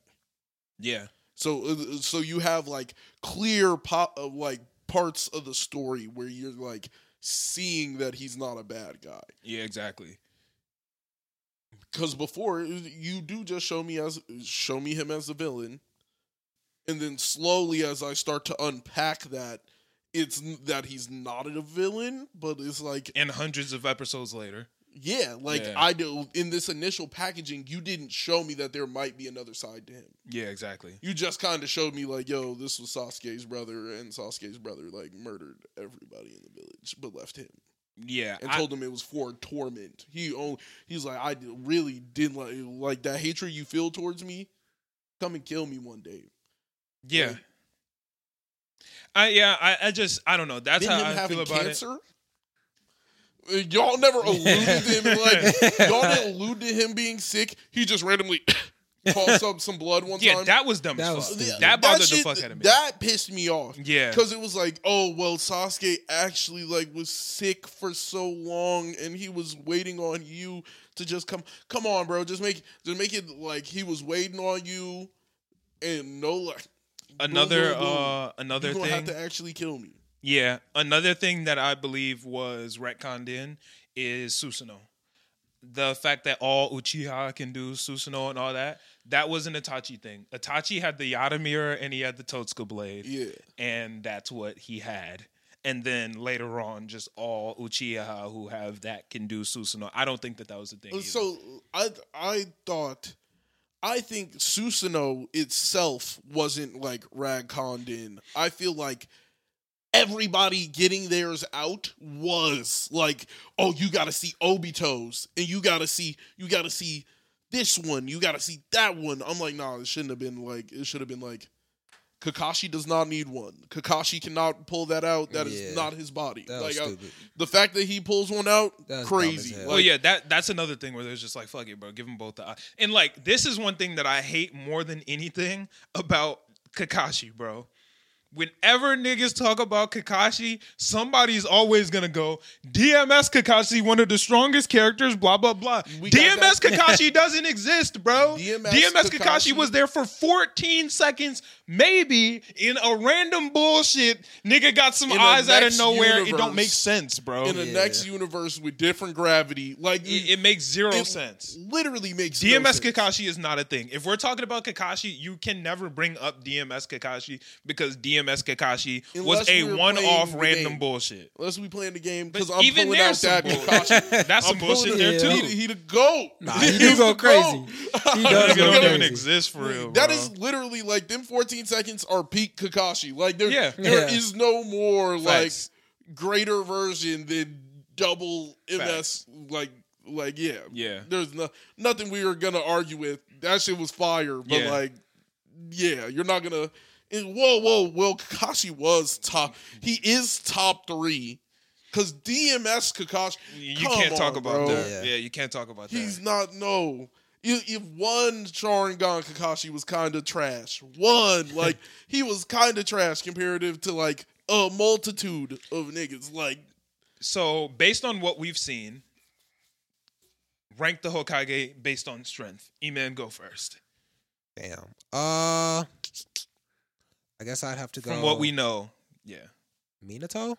Speaker 1: Yeah.
Speaker 2: So uh, so you have like clear pop uh, like parts of the story where you're like seeing that he's not a bad guy.
Speaker 1: Yeah, exactly.
Speaker 2: Cuz before you do just show me as show me him as a villain and then slowly as I start to unpack that it's that he's not a villain, but it's like
Speaker 1: And hundreds of episodes later.
Speaker 2: Yeah, like
Speaker 1: Yeah.
Speaker 2: I do in this initial packaging you didn't show me that there might be another side to him.
Speaker 1: Yeah, exactly.
Speaker 2: You just kind of showed me like, yo, this was Sasuke's brother, and Sasuke's brother like murdered everybody in the village, but left him
Speaker 1: Yeah.
Speaker 2: and
Speaker 1: I-
Speaker 2: told him it was for torment. He only he's like, I really didn't like like that hatred you feel towards me. Come and kill me one day.
Speaker 1: yeah.
Speaker 2: like-
Speaker 1: I yeah, I, I just I don't know. That's how I feel about it.
Speaker 2: cancer. Uh, Y'all never alluded to him like y'all didn't allude to him being sick. He just randomly coughs up some blood one
Speaker 1: Yeah,
Speaker 2: time.
Speaker 1: that was dumb
Speaker 3: That
Speaker 1: as fuck.
Speaker 3: stupid.
Speaker 1: That bothered the fuck out of me.
Speaker 2: That pissed me off.
Speaker 1: yeah.
Speaker 2: Because it was like, oh well, Sasuke actually like was sick for so long, and he was waiting on you to just come. Come on, bro, just make just make it like he was waiting on you, and no like
Speaker 1: Another
Speaker 2: boom, boom, boom.
Speaker 1: uh another
Speaker 2: you're gonna
Speaker 1: thing.
Speaker 2: have to actually kill me.
Speaker 1: Yeah, another thing that I believe was retconned in is Susanoo. The fact that all Uchiha can do Susanoo and all that, that was an Itachi thing. Itachi had the Yata mirror and he had the Totsuka blade,
Speaker 2: Yeah,
Speaker 1: and that's what he had. And then later on, just all Uchiha who have that can do Susanoo. I don't think that that was a thing. either.
Speaker 2: so I I thought. I think Susanoo itself wasn't like ragconned in. I feel like everybody getting theirs out was like, oh, you got to see Obito's, and you got to see, you got to see this one, you got to see that one. I'm like, nah, it shouldn't have been like, it should have been like, Kakashi does not need one. Kakashi cannot pull that out. That is
Speaker 3: Yeah.
Speaker 2: not his body.
Speaker 3: That
Speaker 2: like
Speaker 3: was
Speaker 2: I- the fact that he pulls one out,
Speaker 3: That's
Speaker 2: crazy. Like,
Speaker 1: well, yeah, that that's another thing where there's just like, fuck it, bro, give them both the eye. And like, this is one thing that I hate more than anything about Kakashi, bro. Whenever niggas talk about Kakashi, somebody's always gonna go DMS Kakashi, one of the strongest characters. Blah blah blah.
Speaker 2: We
Speaker 1: DMS Kakashi doesn't exist, bro.
Speaker 2: DMS
Speaker 1: DMS Kakashi
Speaker 2: Kakashi
Speaker 1: was there for 14 seconds, maybe in a random bullshit. Nigga got some
Speaker 2: In
Speaker 1: eyes out of
Speaker 2: next
Speaker 1: nowhere. It don't make sense, bro.
Speaker 2: in the
Speaker 3: Yeah.
Speaker 2: next universe with different gravity, like
Speaker 1: it, it makes zero
Speaker 2: it
Speaker 1: sense.
Speaker 2: Literally makes no
Speaker 1: DMS
Speaker 2: sense.
Speaker 1: Kakashi is not a thing. If we're talking about Kakashi, you can never bring up DMS Kakashi because DMS Kakashi was a
Speaker 2: we
Speaker 1: one-off random bullshit.
Speaker 2: Unless we playing the game, because I'm
Speaker 1: even
Speaker 2: pulling out
Speaker 1: there's
Speaker 2: that
Speaker 1: some
Speaker 2: Kakashi.
Speaker 1: That's some
Speaker 2: I'm pulling
Speaker 1: bullshit
Speaker 2: it-
Speaker 1: there too.
Speaker 2: He, he the goat.
Speaker 3: Nah, he do
Speaker 2: He's
Speaker 3: go crazy. He does go
Speaker 1: don't even exist for real.
Speaker 2: That
Speaker 1: bro.
Speaker 2: is literally like them 14 seconds are peak Kakashi. Like there,
Speaker 1: Yeah.
Speaker 2: there
Speaker 3: Yeah.
Speaker 2: is no more
Speaker 1: Facts.
Speaker 2: like greater version than double MS.
Speaker 1: Facts.
Speaker 2: Like like yeah,
Speaker 1: Yeah.
Speaker 2: There's no, nothing we are gonna argue with. That shit was fire, but
Speaker 1: Yeah.
Speaker 2: like yeah, you're not gonna. And whoa, whoa, well, Kakashi was top. He is top three. Cause DMS Kakashi,
Speaker 1: You
Speaker 2: come
Speaker 1: can't talk about
Speaker 2: bro.
Speaker 1: that.
Speaker 3: Yeah.
Speaker 1: Yeah, you can't talk about
Speaker 2: He's
Speaker 1: that.
Speaker 2: He's not no. If if one Sharingan Kakashi was kind of trash, one like he was kind of trash comparative to like a multitude of niggas. Like
Speaker 1: So, based on what we've seen, rank the Hokage based on strength. E-Man, go first.
Speaker 3: Damn. Uh, I guess I'd have to go.
Speaker 1: From what we know, yeah,
Speaker 3: Minato.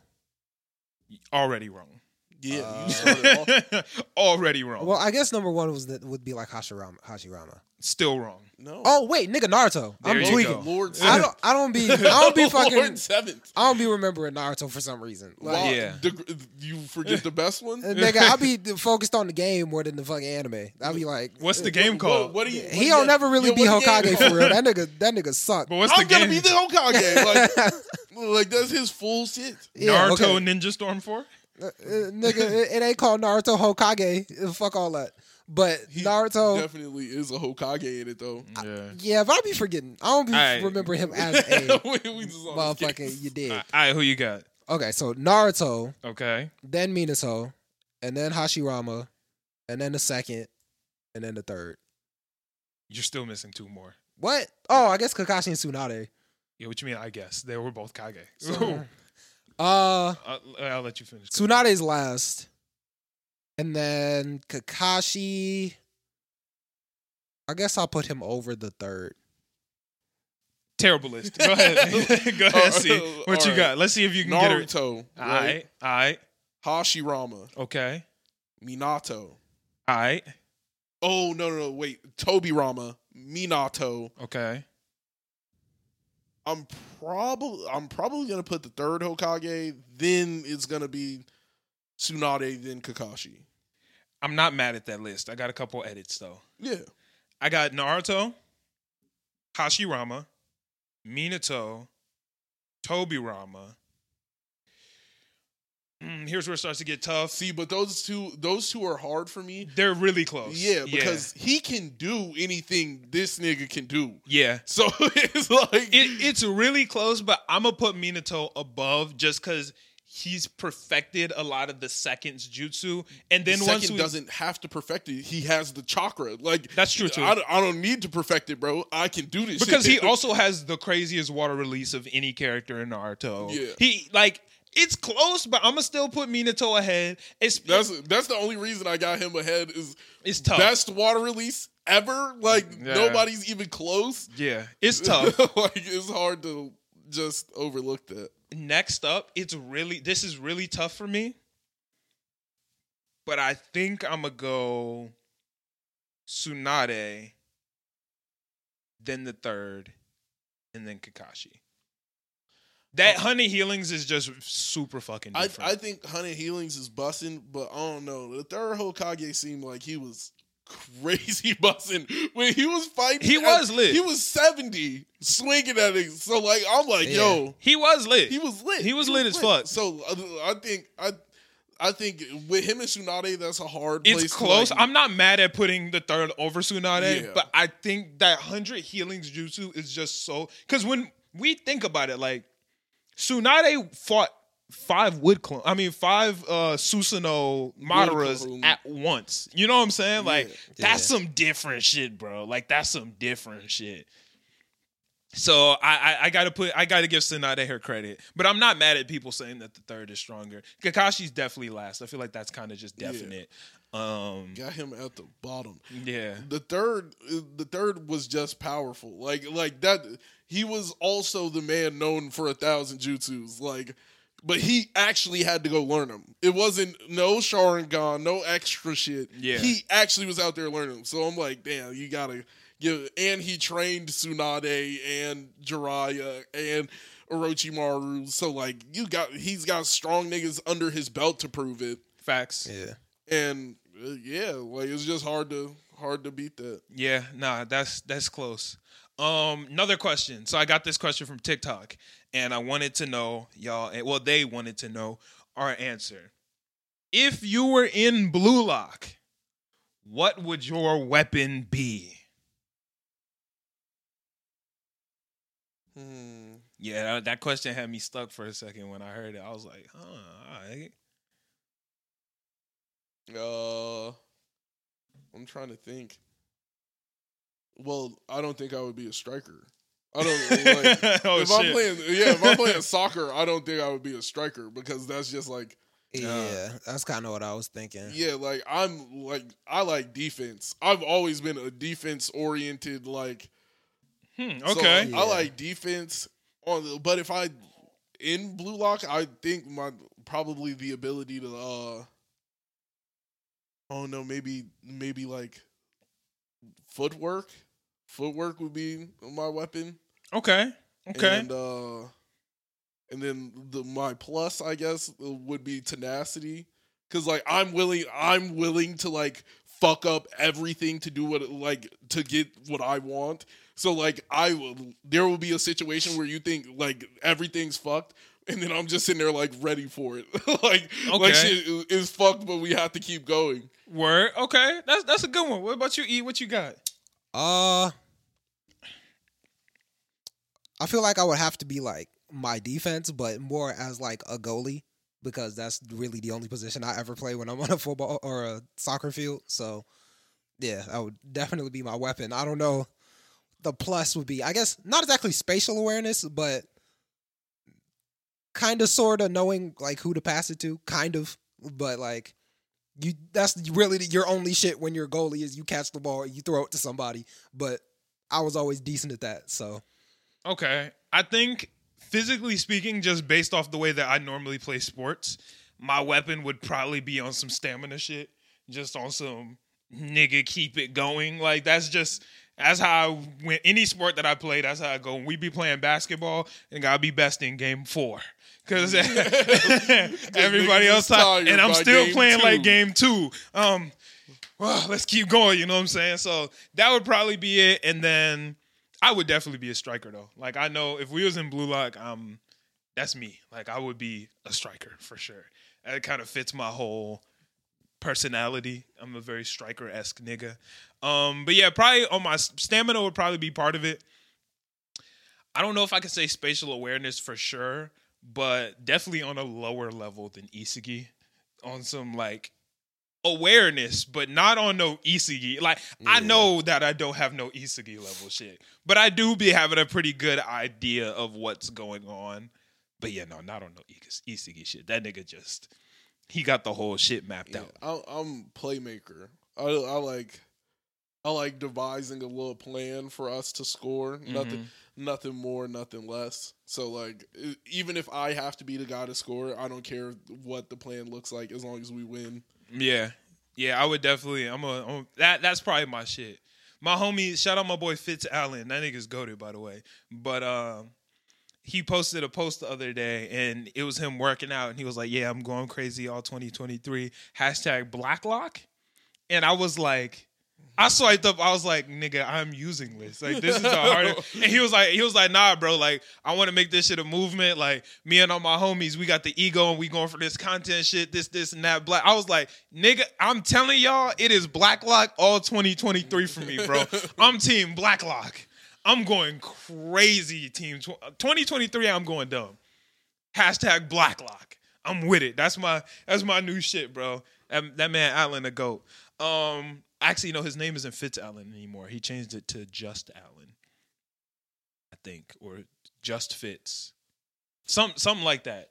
Speaker 1: already wrong.
Speaker 2: Yeah,
Speaker 3: Uh,
Speaker 2: you started off.
Speaker 1: already wrong.
Speaker 3: Well, I guess number one was that would be like Hashirama. Hashirama.
Speaker 1: Still wrong.
Speaker 2: No.
Speaker 3: Oh wait, nigga, Naruto.
Speaker 1: There
Speaker 3: I'm
Speaker 1: you
Speaker 3: tweaking.
Speaker 1: go.
Speaker 2: Lord
Speaker 3: I don't. I don't be. I don't be fucking.
Speaker 2: Lord seventh.
Speaker 3: I don't be remembering Naruto for some reason. Like,
Speaker 2: Wow,
Speaker 1: Yeah.
Speaker 2: the- you forget the best one.
Speaker 3: nigga, I'll be focused on the game more than the fucking anime. I'll be like,
Speaker 1: What's the game
Speaker 2: What,
Speaker 1: called?
Speaker 2: what do you?
Speaker 3: he don't never really
Speaker 2: yeah,
Speaker 3: be
Speaker 2: what the game
Speaker 3: Hokage for real. That nigga, that nigga suck.
Speaker 1: But what's
Speaker 2: I'm
Speaker 1: the
Speaker 2: gonna be the Hokage. Like, like that's his full shit.
Speaker 3: Yeah,
Speaker 1: Naruto
Speaker 3: okay.
Speaker 1: Ninja Storm 4?
Speaker 3: Uh, uh, nigga, it, it ain't called Naruto Hokage. Fuck all that. But
Speaker 2: He
Speaker 3: Naruto,
Speaker 2: definitely is a Hokage in it though.
Speaker 1: Yeah.
Speaker 3: yeah, but I be forgetting. I don't be
Speaker 1: Alright.
Speaker 3: remember him as a
Speaker 2: we, we just on his case.
Speaker 3: motherfucking. You did.
Speaker 1: All right, who you got?
Speaker 3: Okay, so Naruto,
Speaker 1: Okay.
Speaker 3: then Minato, and then Hashirama, and then the second, and then the third.
Speaker 1: You're still missing two more.
Speaker 3: What? Oh, I guess Kakashi and Tsunade.
Speaker 1: Yeah, what you mean? I guess they were both Kage.
Speaker 3: So, uh,
Speaker 1: I'll, I'll let you finish.
Speaker 3: Tsunade's last, and then Kakashi. I guess I'll put him over the third.
Speaker 1: Terrible list. Go ahead. Go ahead.
Speaker 2: All
Speaker 1: see
Speaker 2: right.
Speaker 1: what you
Speaker 2: All
Speaker 1: got. Let's see if you can get it.
Speaker 2: Naruto,
Speaker 1: All
Speaker 2: right?
Speaker 1: right. All right.
Speaker 2: Hashirama,
Speaker 1: Okay.
Speaker 2: Minato.
Speaker 1: All right.
Speaker 2: Oh no no no wait, Tobirama, Minato.
Speaker 1: Okay.
Speaker 2: I'm probably I'm probably gonna put the third Hokage. Then it's gonna be Tsunade, then Kakashi.
Speaker 1: I'm not mad at that list. I got a couple edits though.
Speaker 2: Yeah,
Speaker 1: I got Naruto, Hashirama, Minato, Tobirama. Mm, here's where it starts to get tough.
Speaker 2: see, but those two those two are hard for me.
Speaker 1: They're really close.
Speaker 2: Yeah, because he can do anything this nigga can do.
Speaker 1: yeah.
Speaker 2: So it's like
Speaker 1: It, it's really close, but I'm gonna put Minato above just because he's perfected a lot of the seconds jutsu, and then
Speaker 2: the
Speaker 1: once we,
Speaker 2: doesn't have to perfect it. He has the chakra. Like
Speaker 1: That's true, too.
Speaker 2: I, don't- I don't need to perfect it, bro. I can do this
Speaker 1: because
Speaker 2: shit.
Speaker 1: he also has the craziest water release of any character in Naruto.
Speaker 2: Yeah.
Speaker 1: he like it's close, but I'm gonna still put Minato ahead. It's
Speaker 2: That's that's the only reason I got him ahead is
Speaker 1: it's tough.
Speaker 2: best water release ever. Like
Speaker 1: Yeah.
Speaker 2: nobody's even close.
Speaker 1: yeah, it's tough.
Speaker 2: like it's hard to just overlook that.
Speaker 1: Next up, it's really this is really tough for me. But I think I'm gonna go Tsunade, then the third, and then Kakashi. That hundred healings is just super fucking
Speaker 2: I
Speaker 1: different.
Speaker 2: I think Hundred Healings is busting, but I don't know. The third Hokage seemed like he was crazy busting when he was fighting.
Speaker 1: He
Speaker 2: at-
Speaker 1: was lit.
Speaker 2: He was seventy swinging at it. So like I'm like,
Speaker 3: Yeah.
Speaker 2: yo,
Speaker 1: he was lit.
Speaker 2: he was lit.
Speaker 1: He was lit as fuck.
Speaker 2: So uh, I think I. I think with him and Tsunade, that's a hard place.
Speaker 1: it's
Speaker 2: to,
Speaker 1: close.
Speaker 2: like-
Speaker 1: I'm not mad at putting the third over Tsunade,
Speaker 2: Yeah.
Speaker 1: but I think that hundred healings jutsu is just so because when we think about it, like Tsunade fought five wood clone. I mean five uh Susanoo Madaras at once. You know what I'm saying? Like
Speaker 2: Yeah.
Speaker 1: that's some different shit, bro. Like that's some different shit. So I, I I gotta put I gotta give Tsunade her credit, but I'm not mad at people saying that the third is stronger. Kakashi's definitely last. I feel like that's kind of just
Speaker 2: Yeah.
Speaker 1: definite. Um,
Speaker 2: got him at the bottom.
Speaker 1: yeah,
Speaker 2: The third, the third was just powerful. Like, like that. He was also the man known for a thousand jutsus. Like, but he actually had to go learn them. It wasn't no Sharingan, no extra shit.
Speaker 1: Yeah.
Speaker 2: he actually was out there learning them. So I'm like, damn, you gotta give. And he trained Tsunade and Jiraiya and Orochimaru. So like, you got he's got strong niggas under his belt to prove it.
Speaker 1: facts.
Speaker 3: Yeah.
Speaker 2: And uh, yeah, like it's just hard to hard to beat that.
Speaker 1: Yeah, nah, that's that's close. Um, another question. So I got this question from TikTok, and I wanted to know y'all. and- Well, they wanted to know our answer. If you were in Blue Lock, what would your weapon be?
Speaker 2: Hmm.
Speaker 1: Yeah, that, that question had me stuck for a second when I heard it. I was like, huh, all right.
Speaker 2: Uh, I'm trying to think. Well, I don't think I would be a striker. I don't like
Speaker 1: oh,
Speaker 2: if I'm playing. Yeah, if I'm playing soccer, I don't think I would be a striker because that's just like
Speaker 3: Yeah, that's kind of what I was thinking.
Speaker 2: yeah, like I'm like I like defense. I've always been a defense oriented like.
Speaker 1: Hmm,
Speaker 2: so
Speaker 1: okay.
Speaker 3: Yeah.
Speaker 2: I like defense on, the, but if I in blue lock, I think my probably the ability to. uh Oh no, maybe maybe like footwork, footwork would be my weapon.
Speaker 1: Okay. Okay.
Speaker 2: And uh and then the my plus I guess would be tenacity cuz like I'm willing I'm willing to like fuck up everything to do what like to get what I want. So like I will there will be a situation where you think like everything's fucked and then I'm just sitting there like ready for it. like like
Speaker 1: Okay.
Speaker 2: shit is- is fucked but we have to keep going.
Speaker 1: Word. Okay. That's that's a good one. What about you? E? What you got?
Speaker 3: Uh, I feel like I would have to be like my defense, but more as like a goalie because that's really the only position I ever play when I'm on a football or a soccer field. So, yeah, that would definitely be my weapon. I don't know. The plus would be, I guess, not exactly spatial awareness, but kind of, sort of knowing like who to pass it to, kind of, but like. You that's really your only shit when you're a goalie is you catch the ball, you throw it to somebody. But I was always decent at that. So
Speaker 1: Okay. I think physically speaking, just based off the way that I normally play sports, my weapon would probably be on some stamina shit. Just on some nigga keep it going. Like that's just that's how I went any sport that I play, that's how I go. When we be playing basketball, and gotta be best in game four. Cause everybody else tired and I'm still playing like game two. Um well, let's keep going, you know what I'm saying? So that would probably be it. And then I would definitely be a striker though. Like I know if we was in blue lock, um, that's me. Like I would be a striker for sure. That kind of fits my whole personality. I'm a very striker esque nigga. Um, but yeah, probably on my stamina would probably be part of it. I don't know if I could say spatial awareness for sure, but definitely on a lower level than Isagi. On some like awareness, but not on no Isagi. Like I know that I don't have no Isagi level shit, but I do be having a pretty good idea of what's going on. But yeah, no, not on no Is- Isagi shit. That nigga just he got the whole shit mapped
Speaker 2: Yeah,
Speaker 1: out.
Speaker 2: I, I'm playmaker. I, I like I like devising a little plan for us to score.
Speaker 1: Mm-hmm.
Speaker 2: nothing more, nothing less. So like, even if I have to be the guy to score, I don't care what the plan looks like as long as we win.
Speaker 1: Yeah, yeah, I would definitely. I'm a I'm, that. That's probably my shit. My homie, shout out my boy Fitz Allen. That nigga's goaded, by the way. But um, he posted a post the other day, and it was him working out, and he was like, "Yeah, I'm going crazy all 2023." Hashtag Blacklock, and I was like. I swiped up. I was like, "Nigga, I'm using this. Like, this is the hardest." And he was like, "He was like, nah, bro. Like, I want to make this shit a movement. Like, me and all my homies, we got the ego, and we going for this content shit, this, this, and that. Black. I was like, nigga, I'm telling y'all, it is Blacklock all 2023 for me, bro. I'm team Blacklock. I'm going crazy, team. Tw- 2023, I'm going dumb. Hashtag Blacklock. I'm with it. That's my that's my new shit, bro. That, that man Allen a goat. Um, actually, no, his name isn't Fitz Allen anymore. He changed it to Just Allen, I think, or Just Fitz, some something like that.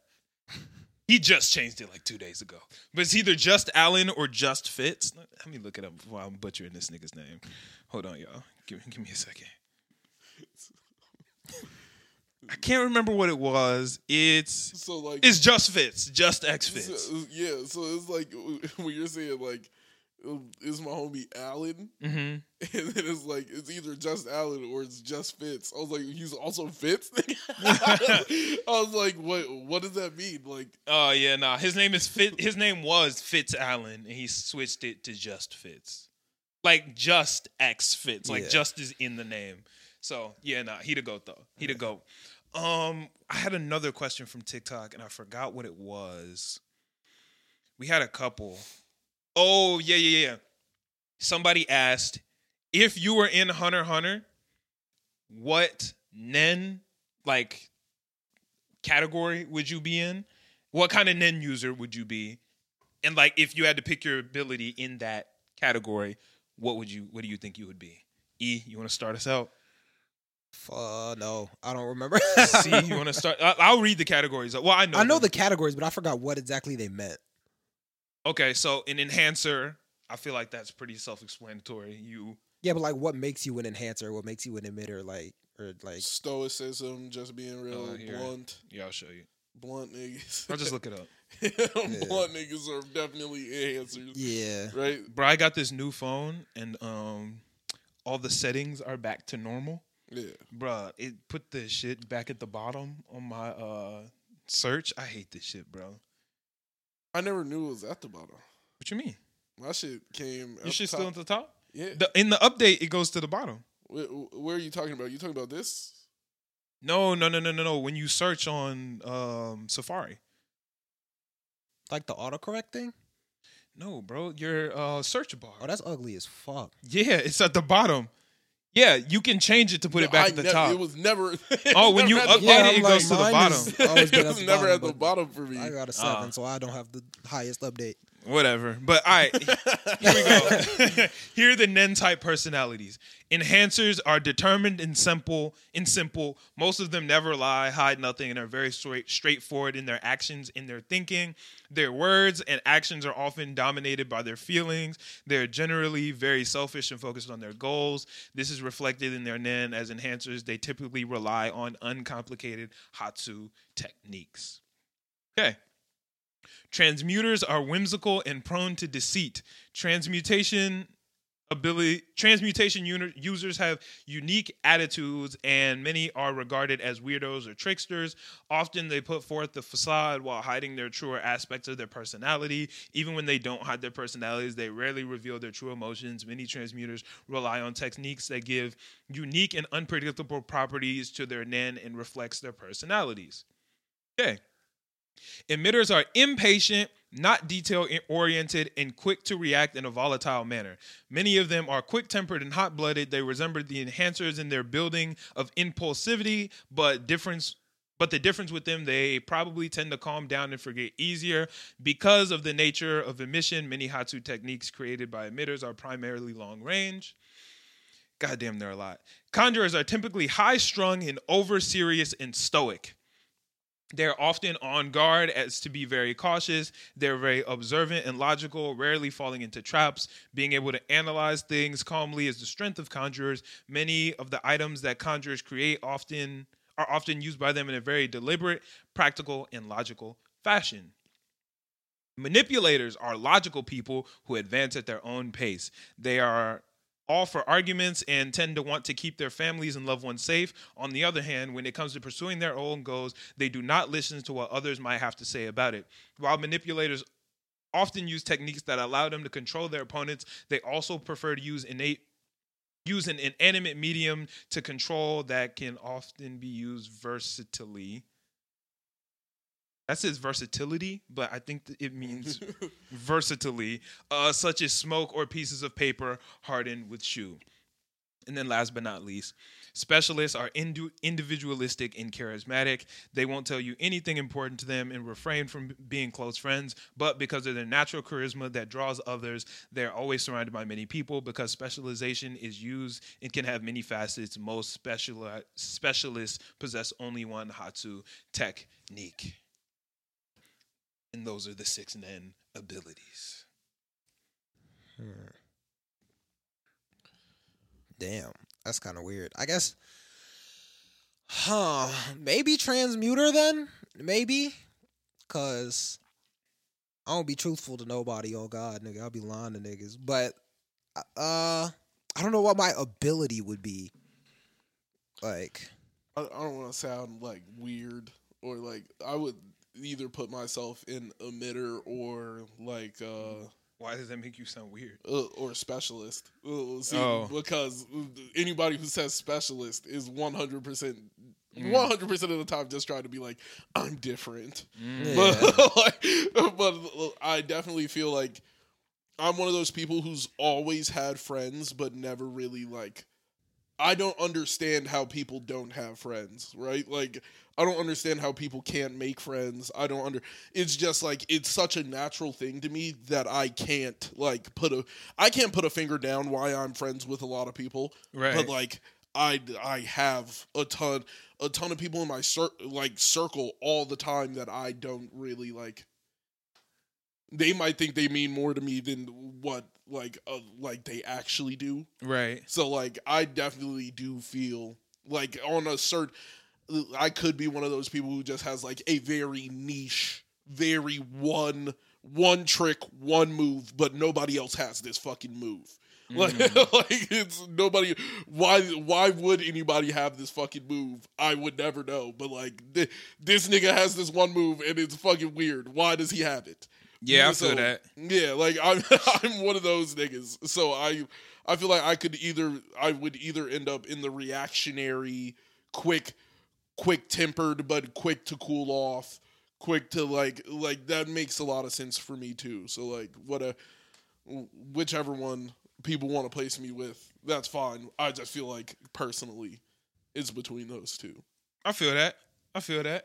Speaker 1: He just changed it like two days ago. But it's either Just Allen or Just Fitz. Let me look it up while I'm butchering this nigga's name. Hold on, y'all. Give, give me a second. I can't remember what it was. It's
Speaker 2: So like,
Speaker 1: it's Just Fitz, Just X Fitz.
Speaker 2: so- yeah. So it's like when you're saying like, is my homie Allen,
Speaker 1: Mm-hmm.
Speaker 2: and then it's like it's either just Allen or it's just Fitz. I was like, he's also Fitz. I was like, what? What does that mean? Like,
Speaker 1: Oh yeah, nah. His name is Fit. His name was Fitz Allen, and he switched it to Just Fitz, like Just X Fitz, like
Speaker 3: Yeah.
Speaker 1: just is in the name. So yeah, nah. He the goat though. He the goat. Um, I had another question from TikTok, and I forgot what it was. We had a couple. Oh yeah, yeah, yeah. Somebody asked if you were in Hunter Hunter, what Nen like category would you be in? What kind of Nen user would you be? And like if you had to pick your ability in that category, what would you what do you think you would be? E, you want to start us out?
Speaker 3: uh, no, I don't remember.
Speaker 1: See, you want to start? I- I'll read the categories. Well, I know.
Speaker 3: I know
Speaker 1: them.
Speaker 3: the categories, but I forgot what exactly they meant.
Speaker 1: Okay, so an enhancer. I feel like that's pretty self-explanatory. You
Speaker 3: Yeah, but like, what makes you an enhancer? What makes you an emitter? Like, or like,
Speaker 2: stoicism, just being real
Speaker 1: Oh, here.
Speaker 2: blunt,
Speaker 1: yeah, I'll show you.
Speaker 2: blunt niggas.
Speaker 1: I'll just look it up.
Speaker 2: blunt niggas are definitely enhancers,
Speaker 3: yeah,
Speaker 2: right?
Speaker 1: Bro, I got this new phone and um all the settings are back to normal.
Speaker 2: Yeah.
Speaker 1: Bruh, it put the shit back at the bottom on my uh search. I hate this shit, bro.
Speaker 2: I never knew it was at the bottom.
Speaker 1: What you mean?
Speaker 2: My shit came.
Speaker 1: Your
Speaker 2: up
Speaker 1: shit still at the top?
Speaker 2: Yeah.
Speaker 1: The, in the update, it goes to the bottom.
Speaker 2: where, where are you talking about? You talking about this?
Speaker 1: No, no, no, no, no, no. When you search on um Safari.
Speaker 3: Like the autocorrect thing?
Speaker 1: No, bro. Your uh search bar.
Speaker 3: Oh, that's ugly as fuck.
Speaker 1: Yeah, it's at the bottom. Yeah, you can change it to put it back
Speaker 2: I
Speaker 1: at the
Speaker 2: ne-
Speaker 1: top.
Speaker 2: It was never. it
Speaker 1: Oh, when you
Speaker 2: never at the
Speaker 1: update it, it goes to the
Speaker 3: mine
Speaker 1: bottom.
Speaker 3: is always been
Speaker 2: it
Speaker 3: at
Speaker 2: was
Speaker 3: the
Speaker 2: never
Speaker 3: bottom,
Speaker 2: at the
Speaker 3: but
Speaker 2: bottom for me.
Speaker 3: I got a
Speaker 1: Ah.
Speaker 3: seven, so I don't have the highest update.
Speaker 1: Whatever. But all right, here we go. here are the Nen type personalities. Enhancers are determined and simple. In simple, most of them never lie, hide nothing, and are very straight, straightforward in their actions, in their thinking. Their words and actions are often dominated by their feelings. They're generally very selfish and focused on their goals. This is reflected in their Nen as enhancers. They typically rely on uncomplicated Hatsu techniques. Okay. Transmuters are whimsical and prone to deceit. Transmutation ability transmutation uni- users have unique attitudes and many are regarded as weirdos or tricksters. Often they put forth the facade while hiding their truer aspects of their personality. Even when they don't hide their personalities they rarely reveal their true emotions. Many transmuters rely on techniques that give unique and unpredictable properties to their Nen and reflects their personalities. Okay Emitters are impatient, not detail oriented, and quick to react in a volatile manner. Many of them are quick tempered and hot blooded. They resemble the enhancers in their building of impulsivity, but difference. But the difference with them, they probably tend to calm down and forget easier. Because of the nature of emission, many Hatsu techniques created by emitters are primarily long range. Goddamn, they're a lot. Conjurers are typically high strung and over serious and stoic. They're often on guard as to be very cautious. They're very observant and logical, rarely falling into traps. Being able to analyze things calmly is the strength of conjurers. Many of the items that conjurers create often are often used by them in a very deliberate, practical, and logical fashion. Manipulators are logical people who advance at their own pace. They are all for arguments and tend to want to keep their families and loved ones safe. On the other hand, when it comes to pursuing their own goals, they do not listen to what others might have to say about it. While manipulators often use techniques that allow them to control their opponents, they also prefer to use innate use an inanimate medium to control that can often be used versatilely. That says versatility, but I think it means versatility, uh, such as smoke or pieces of paper hardened with shoe. And then, last but not least, specialists are indu- individualistic and charismatic. They won't tell you anything important to them and refrain from being close friends. But because of their natural charisma that draws others, they're always surrounded by many people. Because specialization is used and can have many facets, most speciali- specialists possess only one Hatsu technique. And those are the six Nen abilities.
Speaker 3: Damn, that's kind of weird. I guess, huh? Maybe transmuter then? Maybe, cause I don't be truthful to nobody. Oh God, nigga, I'll be lying to niggas. But uh, I don't know what my ability would be. Like,
Speaker 2: I, I don't want to sound like weird or like I would either put myself in emitter or like uh
Speaker 1: Why does that make you sound weird?
Speaker 2: uh, or specialist. Uh, see,
Speaker 1: Oh.
Speaker 2: because anybody who says specialist is one hundred percent.
Speaker 1: Mm.
Speaker 2: One hundred percent of the time, just trying to be like, I'm different.
Speaker 1: Mm.
Speaker 2: But, like, but I definitely feel like I'm one of those people who's always had friends, but never really like. I don't understand how people don't have friends, right? Like, I don't understand how people can't make friends. I don't under. It's just like it's such a natural thing to me that I can't like put a. I can't put a finger down why I'm friends with a lot of people,
Speaker 1: Right.
Speaker 2: but like I I have a ton a ton of people in my cir- like circle all the time that I don't really like. They might think they mean more to me than what like uh, like they actually do.
Speaker 1: Right.
Speaker 2: So like I definitely do feel like on a certain I could be one of those people who just has like a very niche, very one one trick, one move, but nobody else has this fucking move. Like,
Speaker 1: Mm.
Speaker 2: like it's nobody. Why? Why would anybody have this fucking move? I would never know. But like, th- this nigga has this one move, and it's fucking weird. Why does he have it?
Speaker 1: Yeah, I feel that.
Speaker 2: Yeah, like I'm, I'm one of those niggas. So I, I feel like I could either, I would either end up in the reactionary, quick, quick tempered, but quick to cool off, quick to like, like that makes a lot of sense for me too. So like, what a, whichever one people want to place me with, that's fine. I just feel like personally, it's between those two.
Speaker 1: I feel that. I feel that.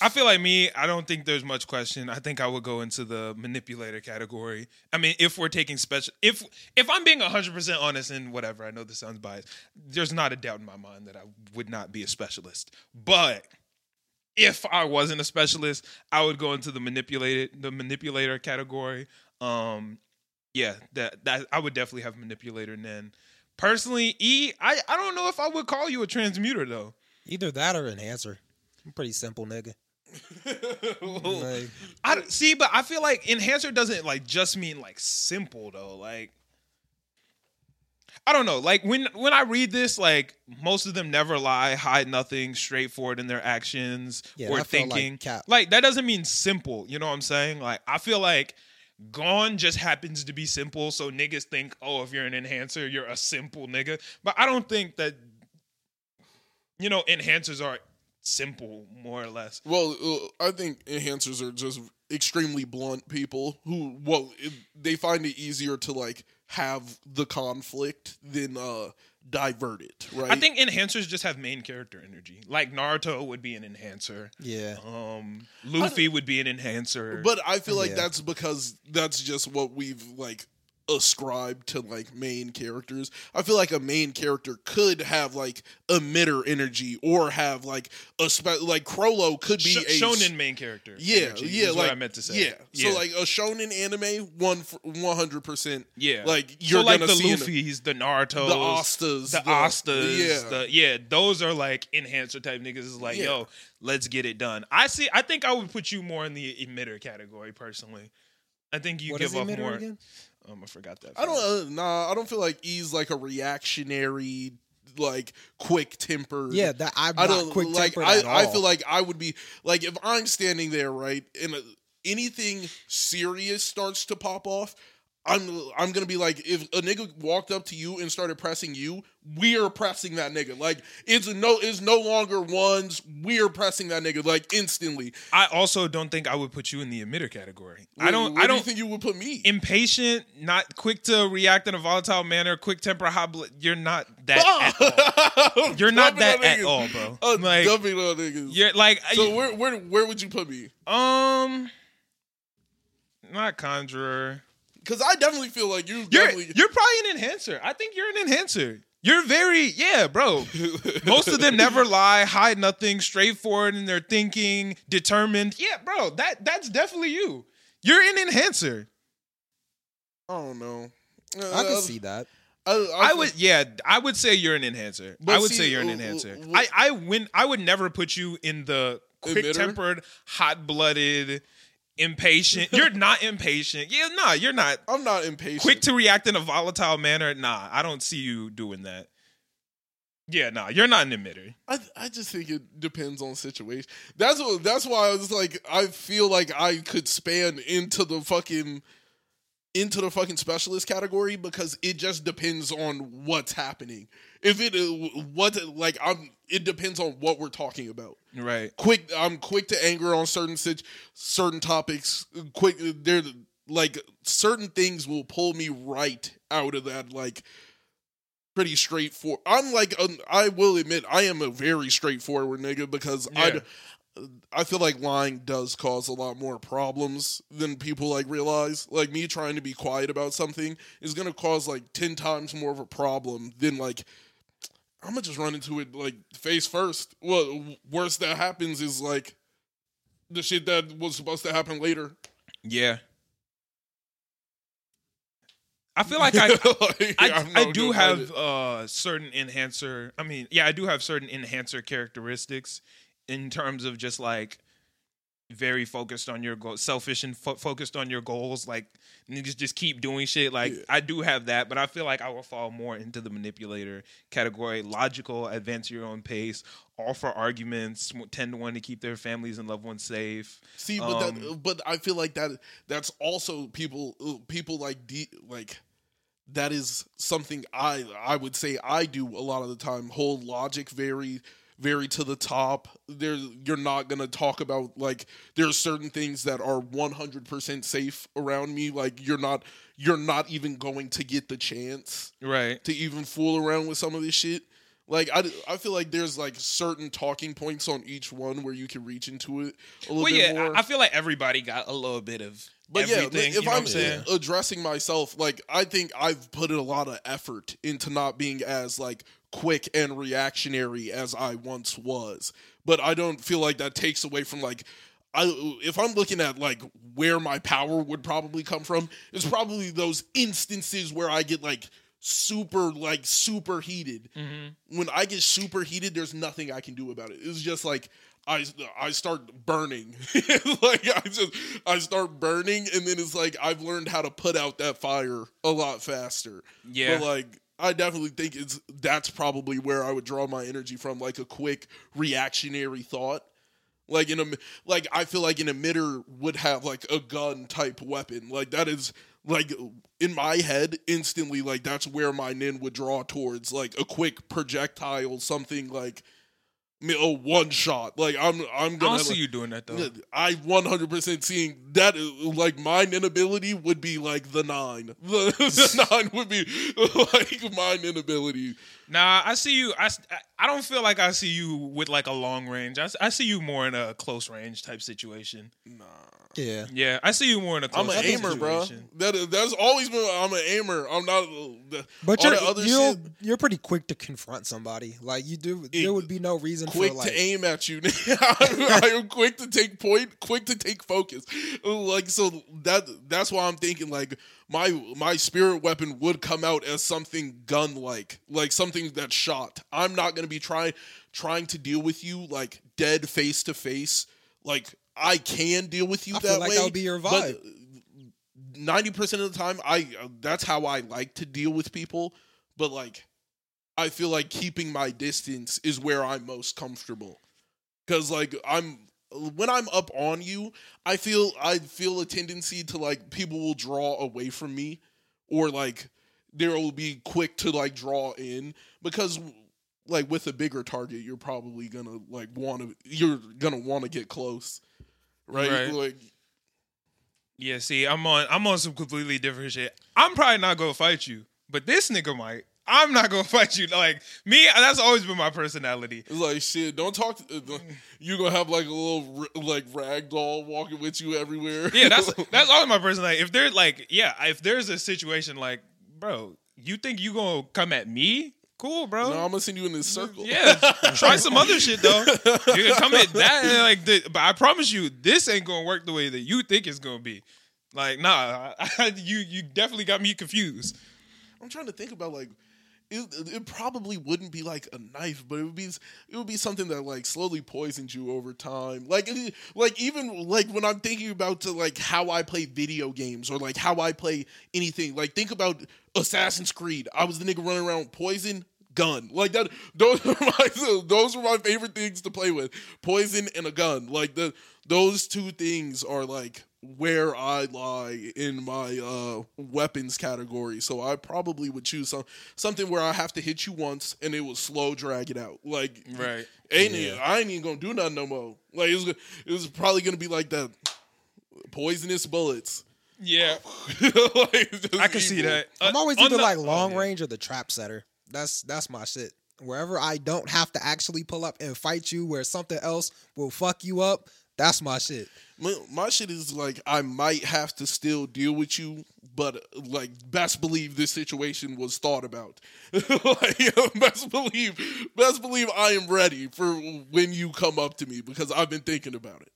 Speaker 1: I feel like me, I don't think there's much question. I think I would go into the manipulator category. I mean, if we're taking special if if I'm being 100% honest and whatever, I know this sounds biased. There's not a doubt in my mind that I would not be a specialist. But if I wasn't a specialist, I would go into the manipulated the manipulator category. Um yeah, that that I would definitely have manipulator and then personally, E, I I don't know if I would call you a transmuter though.
Speaker 3: Either that or enhancer. I'm pretty simple nigga. Like,
Speaker 1: I see, but I feel like enhancer doesn't like just mean like simple though. Like I don't know. Like when when I read this, like most of them never lie, hide nothing, straightforward in their actions
Speaker 3: Yeah,
Speaker 1: or
Speaker 3: felt like
Speaker 1: thinking. Like that doesn't mean simple. You know what I'm saying? Like I feel like Gon just happens to be simple, so niggas think, oh, if you're an enhancer, you're a simple nigga. But I don't think that you know enhancers are simple, more or less.
Speaker 2: Well, uh, I think enhancers are just extremely blunt people who, well, it, they find it easier to like have the conflict than uh divert it, right?
Speaker 1: I think enhancers just have main character energy. Like Naruto would be an enhancer.
Speaker 3: yeah.
Speaker 1: Um, Luffy would be an enhancer.
Speaker 2: but I feel like
Speaker 3: Yeah.
Speaker 2: that's because that's just what we've like ascribed to like main characters. I feel like a main character could have like emitter energy or have like a spe- like Chrollo could be
Speaker 1: Sh-
Speaker 2: a
Speaker 1: shonen main character.
Speaker 2: Yeah,
Speaker 1: energy
Speaker 2: yeah,
Speaker 1: is
Speaker 2: like
Speaker 1: what I meant to say.
Speaker 2: Yeah. so like a shonen anime, one one hundred percent.
Speaker 1: yeah,
Speaker 2: like you're
Speaker 1: so like
Speaker 2: gonna
Speaker 1: the
Speaker 2: see in a-
Speaker 1: Luffy's, the Naruto's,
Speaker 2: the Astas,
Speaker 1: the Astas,
Speaker 2: yeah,
Speaker 1: the yeah, those are like enhancer type niggas. Is like,
Speaker 2: Yeah.
Speaker 1: yo, let's get it done. I see. I think I would put you more in the emitter category personally. I think you
Speaker 3: What
Speaker 1: give
Speaker 3: is
Speaker 1: off more.
Speaker 3: again?
Speaker 1: Um, I forgot that.
Speaker 2: I don't uh, nah. I don't feel like E's like a reactionary, like quick tempered.
Speaker 3: Yeah, that I'm
Speaker 2: I
Speaker 3: not
Speaker 2: don't
Speaker 3: quick
Speaker 2: like.
Speaker 3: tempered
Speaker 2: I
Speaker 3: at
Speaker 2: I feel like I would be like if I'm standing there right and uh, anything serious starts to pop off. I'm I'm gonna be like if a nigga walked up to you and started pressing you, we are pressing that nigga. Like it's no it's no longer ones. We are pressing that nigga like instantly.
Speaker 1: I also don't think I would put you in the emitter category. I don't. I
Speaker 2: do
Speaker 1: don't
Speaker 2: think you would put me.
Speaker 1: impatient, not quick to react in a volatile manner, quick temper, hot blood. You're not that at all. You're not that at all, bro.
Speaker 2: Uh,
Speaker 1: like
Speaker 2: niggas.
Speaker 1: you're like
Speaker 2: So
Speaker 1: you-
Speaker 2: where where where would you put me?
Speaker 1: um not conjurer.
Speaker 2: Because I definitely feel like you
Speaker 1: You're
Speaker 2: definitely.
Speaker 1: you're probably an enhancer. I think you're an enhancer. You're very yeah, bro. Most of them never lie, hide nothing, straightforward in their thinking, determined. Yeah, bro. That that's definitely you. You're an enhancer.
Speaker 2: I don't know.
Speaker 3: I
Speaker 2: Uh,
Speaker 3: can see that.
Speaker 2: I, I,
Speaker 1: I would, yeah, I would say you're an enhancer. I would
Speaker 2: see,
Speaker 1: say you're an
Speaker 2: uh,
Speaker 1: enhancer.
Speaker 2: uh,
Speaker 1: I, I win. I would never put you in the quick tempered, hot blooded, impatient. You're not impatient. Yeah, nah, you're not
Speaker 2: I'm not impatient.
Speaker 1: quick to react in a volatile manner. Nah, I don't see you doing that. Yeah, nah, you're not an emitter.
Speaker 2: I I just think it depends on situation. That's what. That's why I was like, I feel like I could span into the fucking into the fucking specialist category because it just depends on what's happening. If it what like I'm, it depends on what we're talking about.
Speaker 1: Right.
Speaker 2: quick i'm quick to anger on certain certain topics quick there like certain things will pull me right out of that like pretty straightforward i'm like um, i will admit i am a very straightforward nigga because
Speaker 1: Yeah.
Speaker 2: i i feel like lying does cause a lot more problems than people like realize like me trying to be quiet about something is going to cause like 10 times more of a problem than like I'm gonna just run into it like face first. Well, worst that happens is like the shit that was supposed to happen later.
Speaker 1: Yeah. I feel like I
Speaker 2: Like,
Speaker 1: I,
Speaker 2: I'm
Speaker 1: I do have uh certain enhancer. I mean, yeah, I do have certain enhancer characteristics in terms of just like very focused on your goals, selfish and fo- focused on your goals. Like niggas just keep doing shit. Like
Speaker 2: Yeah.
Speaker 1: I do have that, but I feel like I will fall more into the manipulator category. Logical, advance your own pace, offer arguments, tend to want to keep their families and loved ones safe.
Speaker 2: See, but
Speaker 1: Um,
Speaker 2: that, but I feel like that that's also people uh, people like de- like that is something I I would say I do a lot of the time. Hold logic very very to the top. There you're not gonna talk about like there's certain things that are 100 percent safe around me. Like you're not you're not even going to get the chance
Speaker 1: Right.
Speaker 2: to even fool around with some of this shit. Like I, I feel like there's like certain talking points on each one where you can reach into it a little
Speaker 1: Well,
Speaker 2: bit
Speaker 1: yeah,
Speaker 2: more.
Speaker 1: I feel like everybody got a little bit of
Speaker 2: but
Speaker 1: everything.
Speaker 2: yeah, if
Speaker 1: you know
Speaker 2: I'm
Speaker 1: saying?
Speaker 2: addressing myself, like I think I've put a lot of effort into not being as like quick and reactionary as I once was. But I don't feel like that takes away from like I if I'm looking at like where my power would probably come from, it's probably those instances where I get like super like super heated.
Speaker 1: Mm-hmm.
Speaker 2: When I get super heated, there's nothing I can do about it. It's just like I I start burning. like I just I start burning and then it's like I've learned how to put out that fire a lot faster.
Speaker 1: Yeah.
Speaker 2: But like I definitely think it's that's probably where I would draw my energy from like a quick reactionary thought. Like in a like I feel like an emitter would have like a gun type weapon. Like that is like in my head instantly like that's where my nin would draw towards like a quick projectile something like a one shot. Like I'm I'm gonna
Speaker 1: don't see you doing that though.
Speaker 2: I 100% seeing that like my inability would be like the nine. The, the nine would be like my inability.
Speaker 1: Nah, I see you. I, s- I don't feel like I see you with like a long range. I, s- I see you more in a close range type situation. Nah.
Speaker 3: Yeah.
Speaker 1: Yeah, I see you more in a close range.
Speaker 2: I'm an
Speaker 1: range
Speaker 2: aimer, bro.
Speaker 1: situation.
Speaker 2: That is, always been. I'm an aimer. I'm not. uh, The,
Speaker 3: But you're
Speaker 2: the other
Speaker 3: you're,
Speaker 2: shit.
Speaker 3: you're pretty quick to confront somebody. Like you do, there would be no reason
Speaker 2: Quick
Speaker 3: for like.
Speaker 2: To aim at you. I am quick to take point. Quick to take focus. Like so that. That's why I'm thinking like my my spirit weapon would come out as something gun like, like something that shot. I'm not gonna be trying trying to deal with you like dead face to face. Like I can deal with you
Speaker 3: I
Speaker 2: that
Speaker 3: like
Speaker 2: way.
Speaker 3: that would be your
Speaker 2: but
Speaker 3: vibe.
Speaker 2: ninety percent of the time, I that's how I like to deal with people. But like, I feel like keeping my distance is where I'm most comfortable. Cause like I'm when I'm up on you, I feel I feel a tendency to like people will draw away from me, or like there will be quick to like draw in because like with a bigger target, you're probably gonna like want to you're gonna want to get close, right?
Speaker 1: Right.
Speaker 2: Like
Speaker 1: Yeah, see, I'm on I'm on some completely different shit. I'm probably not gonna fight you, but this nigga might. I'm not gonna fight you. Like me, that's always been my personality.
Speaker 2: It's like shit. Don't talk. To, uh, you gonna have like a little like rag doll walking with you everywhere.
Speaker 1: Yeah, that's that's always my personality. If there's like, yeah, if there's a situation like, bro, you think you gonna come at me? Cool, bro.
Speaker 2: no, I'm gonna send you in this circle.
Speaker 1: Yeah, try some other shit though. You can come at that, like, the, but I promise you, this ain't gonna work the way that you think it's gonna be. Like, nah, you you definitely got me confused.
Speaker 2: I'm trying to think about like. It, it probably wouldn't be like a knife, but it would be it would be something that like slowly poisons you over time. Like eh, like even like when I'm thinking about to like how I play video games or like how I play anything. Like think about Assassin's Creed. I was the nigga running around poison gun like that. Those are my those are my favorite things to play with. Poison and a gun. Like the those two things are like where I lie in my uh, weapons category. So I probably would choose some something where I have to hit you once and it will slow drag it out. Like
Speaker 1: Right.
Speaker 2: ain't it- I ain't even gonna do nothing no more. Like it was it was probably gonna be like that poisonous bullets.
Speaker 1: Yeah,
Speaker 2: Like,
Speaker 1: I can see
Speaker 2: evil.
Speaker 1: that.
Speaker 3: I'm
Speaker 1: Uh,
Speaker 3: always
Speaker 1: on
Speaker 3: either
Speaker 1: the-
Speaker 3: like
Speaker 1: oh,
Speaker 3: long
Speaker 1: yeah.
Speaker 3: range or the trap setter. That's that's my shit. Wherever I don't have to actually pull up and fight you, where something else will fuck you up, that's my shit.
Speaker 2: My, my shit is like I might have to still deal with you, but like best believe this situation was thought about. like best believe, best believe I am ready for when you come up to me because I've been thinking about it.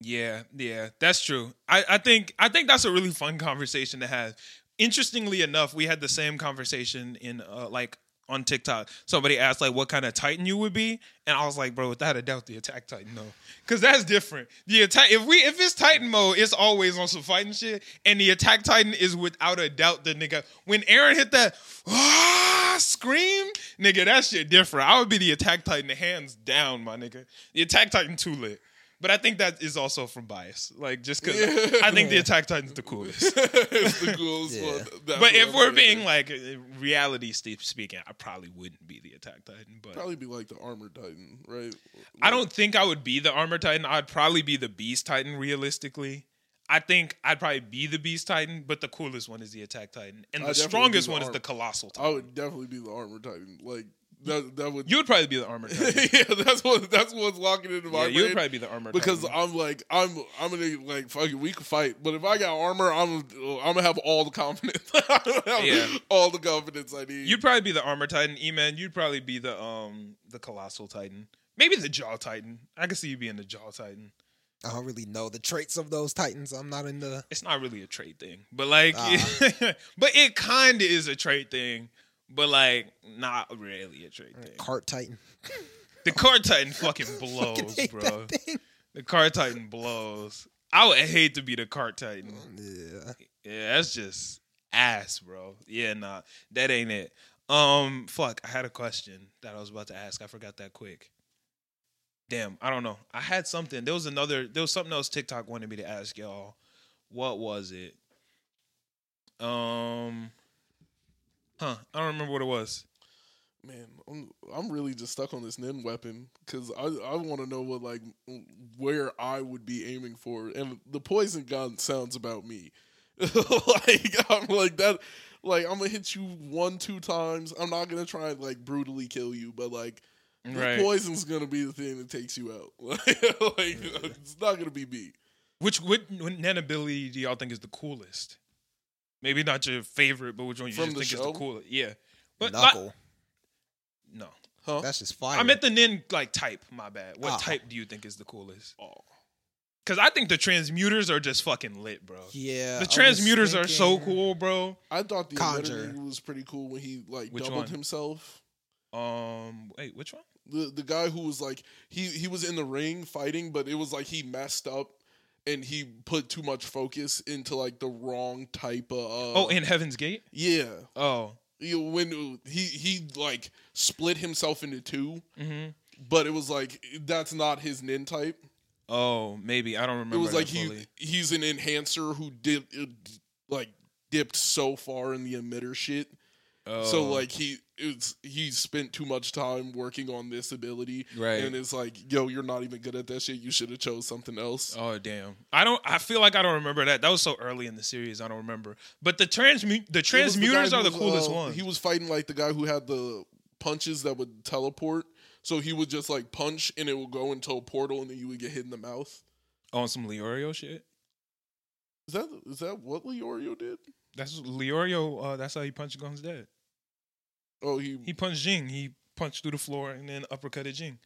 Speaker 1: Yeah, yeah, that's true. I, I think I think that's a really fun conversation to have. Interestingly enough, we had the same conversation in uh, like on TikTok. Somebody asked like what kind of Titan you would be, and I was like, bro, without a doubt, the Attack Titan, no, because that's different. The attack, if we if it's Titan mode, it's always on some fighting shit, and the Attack Titan is without a doubt the nigga. When Eren hit that ah, scream, nigga, that shit different. I would be the Attack Titan hands down, my nigga. The Attack Titan too lit. But I think that is also from bias, like just because I think the Attack Titan's the coolest.
Speaker 2: it's the coolest
Speaker 3: Yeah.
Speaker 2: one. That's
Speaker 1: But if we're
Speaker 2: saying.
Speaker 1: being like uh, reality speaking, I probably wouldn't be the Attack Titan. But
Speaker 2: probably be like the armor titan, right?
Speaker 1: I don't think I would be the Armor Titan. I'd probably be the Beast Titan. Realistically, I think I'd probably be the Beast Titan. But the coolest one is the Attack Titan, and
Speaker 2: I'd
Speaker 1: the strongest
Speaker 2: the
Speaker 1: one is the Colossal Titan.
Speaker 2: I would definitely be the armor titan. Like that. That would.
Speaker 1: You would probably be the Armor
Speaker 2: yeah, that's what that's what's walking into my
Speaker 1: yeah, you would probably be the Armor
Speaker 2: because
Speaker 1: Titan.
Speaker 2: I'm like I'm I'm gonna like fuck it, we can fight, but if I got armor, I'm I'm gonna have all the confidence. I'm gonna have
Speaker 1: Yeah.
Speaker 2: all the confidence I need.
Speaker 1: You'd probably be the Armor Titan. E-Man, you'd probably be the um the Colossal Titan. Maybe the Jaw Titan. I could see you being the Jaw Titan.
Speaker 3: I don't really know the traits of those titans. I'm not in the.
Speaker 1: it's not really a trait thing, but like,
Speaker 3: Ah.
Speaker 1: but it kind of is a trait thing, but like not really a trait thing.
Speaker 3: Cart Titan.
Speaker 1: The Cart Titan fucking blows,
Speaker 3: hate
Speaker 1: bro. The Cart Titan blows. I would hate to be the Cart Titan.
Speaker 3: Yeah.
Speaker 1: Yeah, that's just ass, bro. Yeah, nah, that ain't it. Um, fuck. I had a question that I was about to ask. I forgot that quick. Damn, I don't know. I had something. There was another. There was something else TikTok wanted me to ask y'all. What was it? Um, huh? I don't remember what it was.
Speaker 2: Man, I'm I'm really just stuck on this nin weapon because I I want to know what like where I would be aiming for, and the poison gun sounds about me. like I'm like that. Like I'm gonna hit you one two times. I'm not gonna try and like brutally kill you, but like the
Speaker 1: Right.
Speaker 2: poison's gonna be the thing that takes you out. like it's not gonna be me.
Speaker 1: Which what, what ability do y'all think is the coolest? Maybe not your favorite, but which one you
Speaker 2: From
Speaker 1: just
Speaker 2: the
Speaker 1: think is the coolest? Yeah, but not-
Speaker 3: Knuckle.
Speaker 1: no.
Speaker 2: Huh?
Speaker 3: That's just fire.
Speaker 1: I meant the Nin like type. My bad. What
Speaker 3: Oh.
Speaker 1: type do you think is the coolest?
Speaker 2: oh.
Speaker 1: Because I think the transmuters are just fucking lit, bro.
Speaker 3: yeah.
Speaker 1: the
Speaker 3: was
Speaker 1: transmuters are so
Speaker 3: thinking-
Speaker 1: cool, bro.
Speaker 2: I thought the
Speaker 3: Conjure.
Speaker 2: emitter was pretty cool when he like
Speaker 1: Which
Speaker 2: doubled
Speaker 1: one?
Speaker 2: himself.
Speaker 1: Um, wait, which one?
Speaker 2: the the guy who was like he he was in the ring fighting, but it was like he messed up and he put too much focus into like the wrong type of. Uh,
Speaker 1: oh, in Heaven's Gate.
Speaker 2: yeah,
Speaker 1: Oh,
Speaker 2: you know, when he he like split himself into two,
Speaker 1: mm-hmm.
Speaker 2: but it was like that's not his nin type.
Speaker 1: oh, maybe I don't remember.
Speaker 2: It was like
Speaker 1: fully.
Speaker 2: he he's an enhancer who did like dipped so far in the emitter shit. So
Speaker 1: Oh.
Speaker 2: like he it's he spent too much time working on this ability,
Speaker 1: Right.
Speaker 2: And it's like, yo, you're not even good at that shit. You should have chose something else.
Speaker 1: Oh damn! I don't. I feel like I don't remember that. That was so early in the series. I don't remember. But the transmute, the
Speaker 2: was the
Speaker 1: transmuters are the
Speaker 2: was,
Speaker 1: coolest
Speaker 2: uh,
Speaker 1: ones.
Speaker 2: He was fighting like the guy who had the punches that would teleport. So he would just like punch and it would go into a portal and then you would get hit in the mouth.
Speaker 1: on some Leorio shit.
Speaker 2: Is that is that what Leorio did?
Speaker 1: That's Leorio. Uh, that's how he punched Guns dead.
Speaker 2: Oh, he,
Speaker 1: He punched Ging. He punched through the floor and then uppercutted Ging.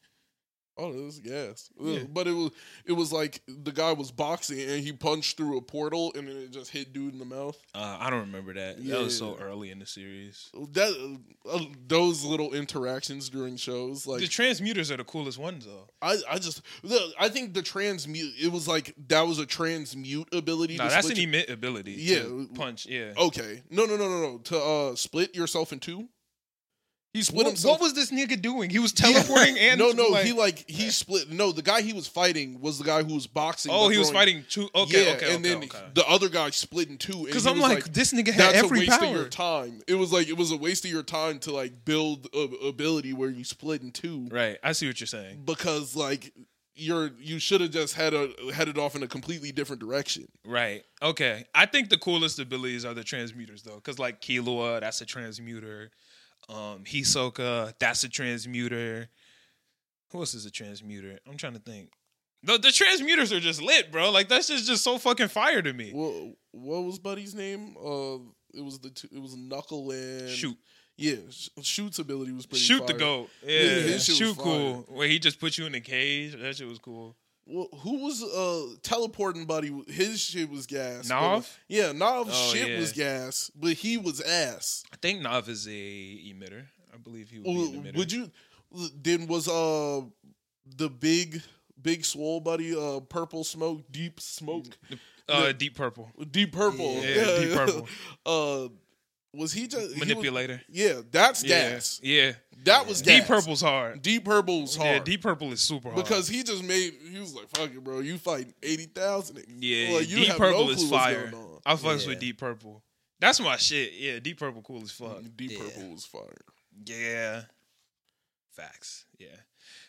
Speaker 2: oh, this is gas.
Speaker 1: Yeah.
Speaker 2: But it was it was like the guy was boxing and he punched through a portal and then it just hit dude in the mouth.
Speaker 1: Uh, I don't remember that. That was so early in the series.
Speaker 2: That uh, those little interactions during shows, like
Speaker 1: the transmuters are the coolest ones though.
Speaker 2: I, I just the, I think the transmute it was like that was a transmute ability.
Speaker 1: No,
Speaker 2: to
Speaker 1: that's an emit ability.
Speaker 2: Yeah.
Speaker 1: punch. Yeah.
Speaker 2: Okay. No, no, no, no, no. To uh split yourself in two. He split
Speaker 1: What,
Speaker 2: himself.
Speaker 1: what was this nigga doing? He was teleporting and
Speaker 2: no, no.
Speaker 1: like-
Speaker 2: he like he split. No, the guy he was fighting was the guy who was boxing.
Speaker 1: oh, he was fighting two. Okay,
Speaker 2: yeah,
Speaker 1: okay,
Speaker 2: and
Speaker 1: okay,
Speaker 2: then
Speaker 1: okay.
Speaker 2: the other guy split in two.
Speaker 1: Because I'm like, this nigga had
Speaker 2: that's a
Speaker 1: every
Speaker 2: waste
Speaker 1: power.
Speaker 2: of your time. It was like it was a waste of your time to like build a ability where you split in two
Speaker 1: Right. I see what you're saying.
Speaker 2: because like you're you should have just had a headed off in a completely different direction.
Speaker 1: Right. Okay. I think the coolest abilities are the transmuters though, because like Killua, that's a transmuter. Um, Hisoka, that's a transmuter. Who else is a transmuter? I'm trying to think. The the transmuters are just lit, bro. Like that's just just so fucking fire to me.
Speaker 2: What what was Buddy's name? Uh, it was the two, it was Knuckle and
Speaker 1: Shoot,
Speaker 2: Yeah, Shoot's ability was pretty.
Speaker 1: shoot the goat. Yeah,
Speaker 2: Yeah, his shit was
Speaker 1: shoot cool. Where he just put you in a cage. That shit was cool.
Speaker 2: Well, who was uh teleporting buddy? His shit was gas. but- yeah, Knov's
Speaker 1: Oh,
Speaker 2: shit
Speaker 1: yeah.
Speaker 2: was gas, but he was ass.
Speaker 1: I think Nav is a emitter. I believe he would be in the
Speaker 2: Well,
Speaker 1: middle.
Speaker 2: Would you? Then was uh the big big swole buddy uh purple smoke deep smoke
Speaker 1: uh, deep purple
Speaker 2: deep purple
Speaker 1: Yeah, Deep Purple.
Speaker 2: uh was he just he was-
Speaker 1: manipulator.
Speaker 2: yeah, that's
Speaker 1: yeah,
Speaker 2: gas.
Speaker 1: yeah.
Speaker 2: That was
Speaker 1: Deep
Speaker 2: gas.
Speaker 1: purple's hard.
Speaker 2: Deep purple's hard.
Speaker 1: Yeah, deep purple is super hard
Speaker 2: because he just made he was like, "Fuck it, bro. You fighting eighty thousand.
Speaker 1: Yeah,
Speaker 2: Like, you
Speaker 1: deep
Speaker 2: have
Speaker 1: purple
Speaker 2: no
Speaker 1: is
Speaker 2: clue
Speaker 1: fire. I fucks
Speaker 3: Yeah.
Speaker 1: with deep purple. That's my shit. Yeah, deep purple cool as fuck.
Speaker 2: Deep
Speaker 3: Yeah.
Speaker 2: purple was fire.
Speaker 1: Yeah. Facts. Yeah.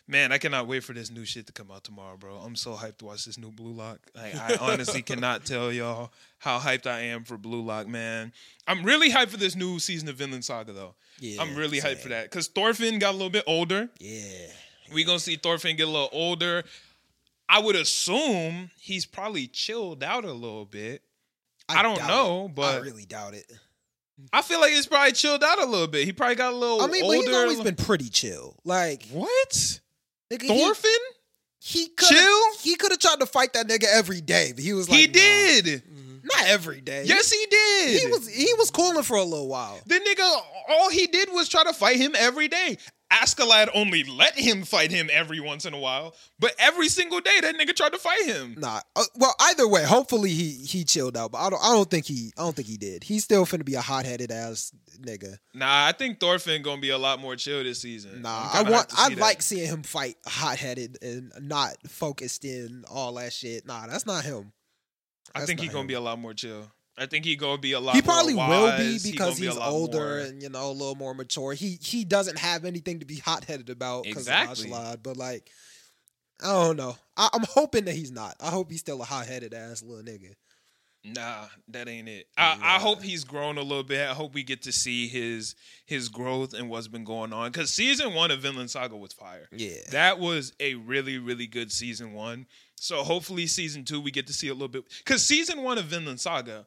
Speaker 1: Man, I cannot wait for this new shit to come out tomorrow, bro. I'm so hyped to watch this new Blue Lock. Like, I honestly cannot tell y'all how hyped I am for Blue Lock, man. I'm really hyped for this new season of Vinland Saga, though.
Speaker 3: Yeah,
Speaker 1: I'm really hyped for that because Thorfinn got a little bit older.
Speaker 3: Yeah.
Speaker 1: We gonna see Thorfinn get a little older. I would assume he's probably chilled out a little bit. I don't know,
Speaker 3: it.
Speaker 1: but-
Speaker 3: I really doubt it.
Speaker 1: I feel like he's probably chilled out a little bit. He probably got a little
Speaker 3: I mean, but
Speaker 1: older.
Speaker 3: he's always been pretty chill. Like
Speaker 1: what?
Speaker 3: Nigga, he-
Speaker 1: Thorfinn?
Speaker 3: he could
Speaker 1: Chill?
Speaker 3: He could have tried to fight that nigga every day, but he was like,
Speaker 1: he
Speaker 3: nah.
Speaker 1: did. Mm-hmm.
Speaker 3: not every day.
Speaker 1: Yes, he did.
Speaker 3: he was he was cooling for a little while.
Speaker 1: The nigga, all he did was try to fight him every day. Askeladd only let him fight him every once in a while, but every single day that nigga tried to fight him.
Speaker 3: Nah, uh, well, either way, hopefully he he chilled out, but I don't I don't think he I don't think he did. He's still finna be a hot headed ass nigga.
Speaker 1: Nah, I think Thorfinn gonna be a lot more chill this season.
Speaker 3: Nah, I want I
Speaker 1: that.
Speaker 3: like seeing him fight hot headed and not focused in all that shit. Nah, that's not him.
Speaker 1: I think he gonna be a lot more chill. I think he gonna be a lot.
Speaker 3: He probably will be because
Speaker 1: be
Speaker 3: he's older
Speaker 1: more-
Speaker 3: and you know a little more mature. He he doesn't have anything to be hot headed about because
Speaker 1: Exactly.
Speaker 3: of Ashlad, but like I don't know. I, I'm hoping that he's not. I hope he's still a hot headed ass little nigga.
Speaker 1: Nah, that ain't it. I, I hope he's grown a little bit. I hope we get to see his his growth and what's been going on. Because season one of Vinland Saga was fire.
Speaker 3: Yeah.
Speaker 1: That was a really, really good season one. So hopefully season two we get to see a little bit. Because season one of Vinland Saga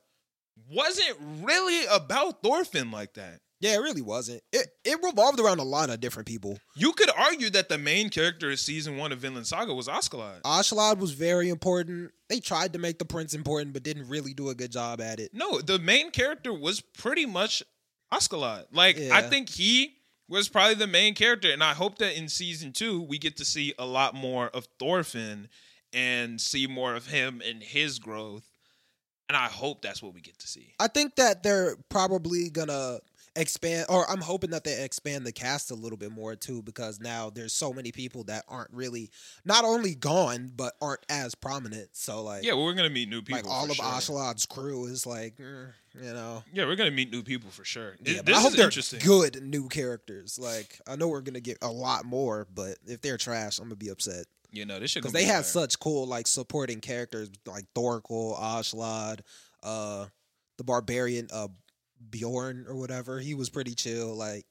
Speaker 1: wasn't really about Thorfinn like that.
Speaker 3: Yeah, it really wasn't. It it revolved around a lot of different people.
Speaker 1: You could argue that the main character of season one of Vinland Saga was Askeladd.
Speaker 3: Ashlad was very important. They tried to make the prince important, but didn't really do a good job at it.
Speaker 1: No, the main character was pretty much Askeladd. Like I think he was probably the main character, and I hope that in season two we get to see a lot more of Thorfinn and see more of him and his growth. And I hope that's what we get to see.
Speaker 3: I think that they're probably gonna expand, or I'm hoping that they expand the cast a little bit more too, because now there's so many people that aren't really not only gone but aren't as prominent. So like,
Speaker 1: Yeah, well, we're gonna meet new people.
Speaker 3: like all of
Speaker 1: sure.
Speaker 3: Ashlad's crew is like, mm, you know.
Speaker 1: Yeah, we're gonna meet new people for sure.
Speaker 3: Yeah,
Speaker 1: Th-
Speaker 3: but I hope
Speaker 1: is
Speaker 3: they're
Speaker 1: interesting.
Speaker 3: good new characters. Like I know we're gonna get a lot more, but if they're trash, I'm gonna be upset.
Speaker 1: You know, this should
Speaker 3: because they had such cool like supporting characters like Thorkell, Ashlad, uh, the barbarian, uh, Bjorn or whatever. He was pretty chill. Like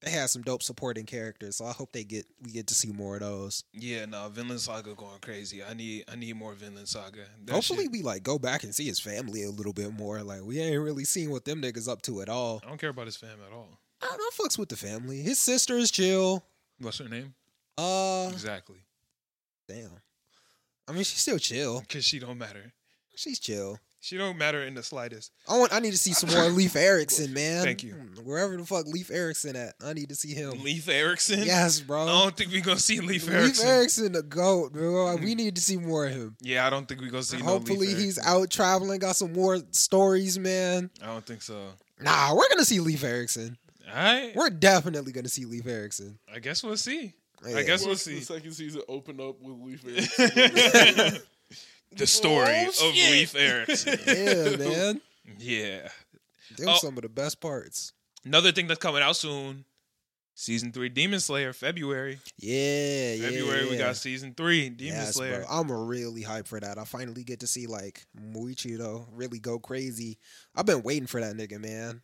Speaker 3: they had some dope supporting characters, so I hope they get we get to see more of those.
Speaker 1: Yeah, no, Vinland Saga going crazy. I need I need more Vinland Saga. That
Speaker 3: Hopefully,
Speaker 1: shit-
Speaker 3: we like go back and see his family a little bit more. Like we ain't really seen what them niggas up to at all.
Speaker 1: I don't care about his fam at all.
Speaker 3: I, I fucks with the family. His sister is chill.
Speaker 1: What's her name?
Speaker 3: Uh,
Speaker 1: Exactly.
Speaker 3: Damn. I mean, she's still chill.
Speaker 1: Because she don't matter.
Speaker 3: She's chill.
Speaker 1: She don't matter in the slightest.
Speaker 3: I want. I need to see some more Leif Erikson, man.
Speaker 1: Thank you.
Speaker 3: Hmm, wherever the fuck Leif Erikson at, I need to see him.
Speaker 1: Leif Erikson.
Speaker 3: Yes, bro.
Speaker 1: I don't think we're gonna see Leif
Speaker 3: Erikson.
Speaker 1: Leif
Speaker 3: Erikson. The goat, bro. Hmm. We need to see more of him.
Speaker 1: Yeah, I don't think we're gonna see.
Speaker 3: Hopefully,
Speaker 1: no
Speaker 3: he's out traveling, got some more stories, man.
Speaker 1: I don't think so.
Speaker 3: Nah, we're gonna see Leif Erikson.
Speaker 1: All right.
Speaker 3: We're definitely gonna see Leif Erikson.
Speaker 1: I guess we'll see. I guess we'll
Speaker 2: Once
Speaker 1: see.
Speaker 2: the second season open up with Leif Erikson.
Speaker 1: the story
Speaker 2: Oh,
Speaker 1: of
Speaker 2: shit.
Speaker 1: Leif Erikson.
Speaker 3: Yeah, man.
Speaker 1: yeah.
Speaker 3: Them
Speaker 1: Oh.
Speaker 3: some of the best parts.
Speaker 1: Another thing that's coming out soon. Season three, Demon Slayer, February.
Speaker 3: Yeah, yeah.
Speaker 1: February, we got season three, Demon
Speaker 3: Yes,
Speaker 1: Slayer.
Speaker 3: bro. I'm really hyped for that. I finally get to see like Muichiro really go crazy. I've been waiting for that nigga, man.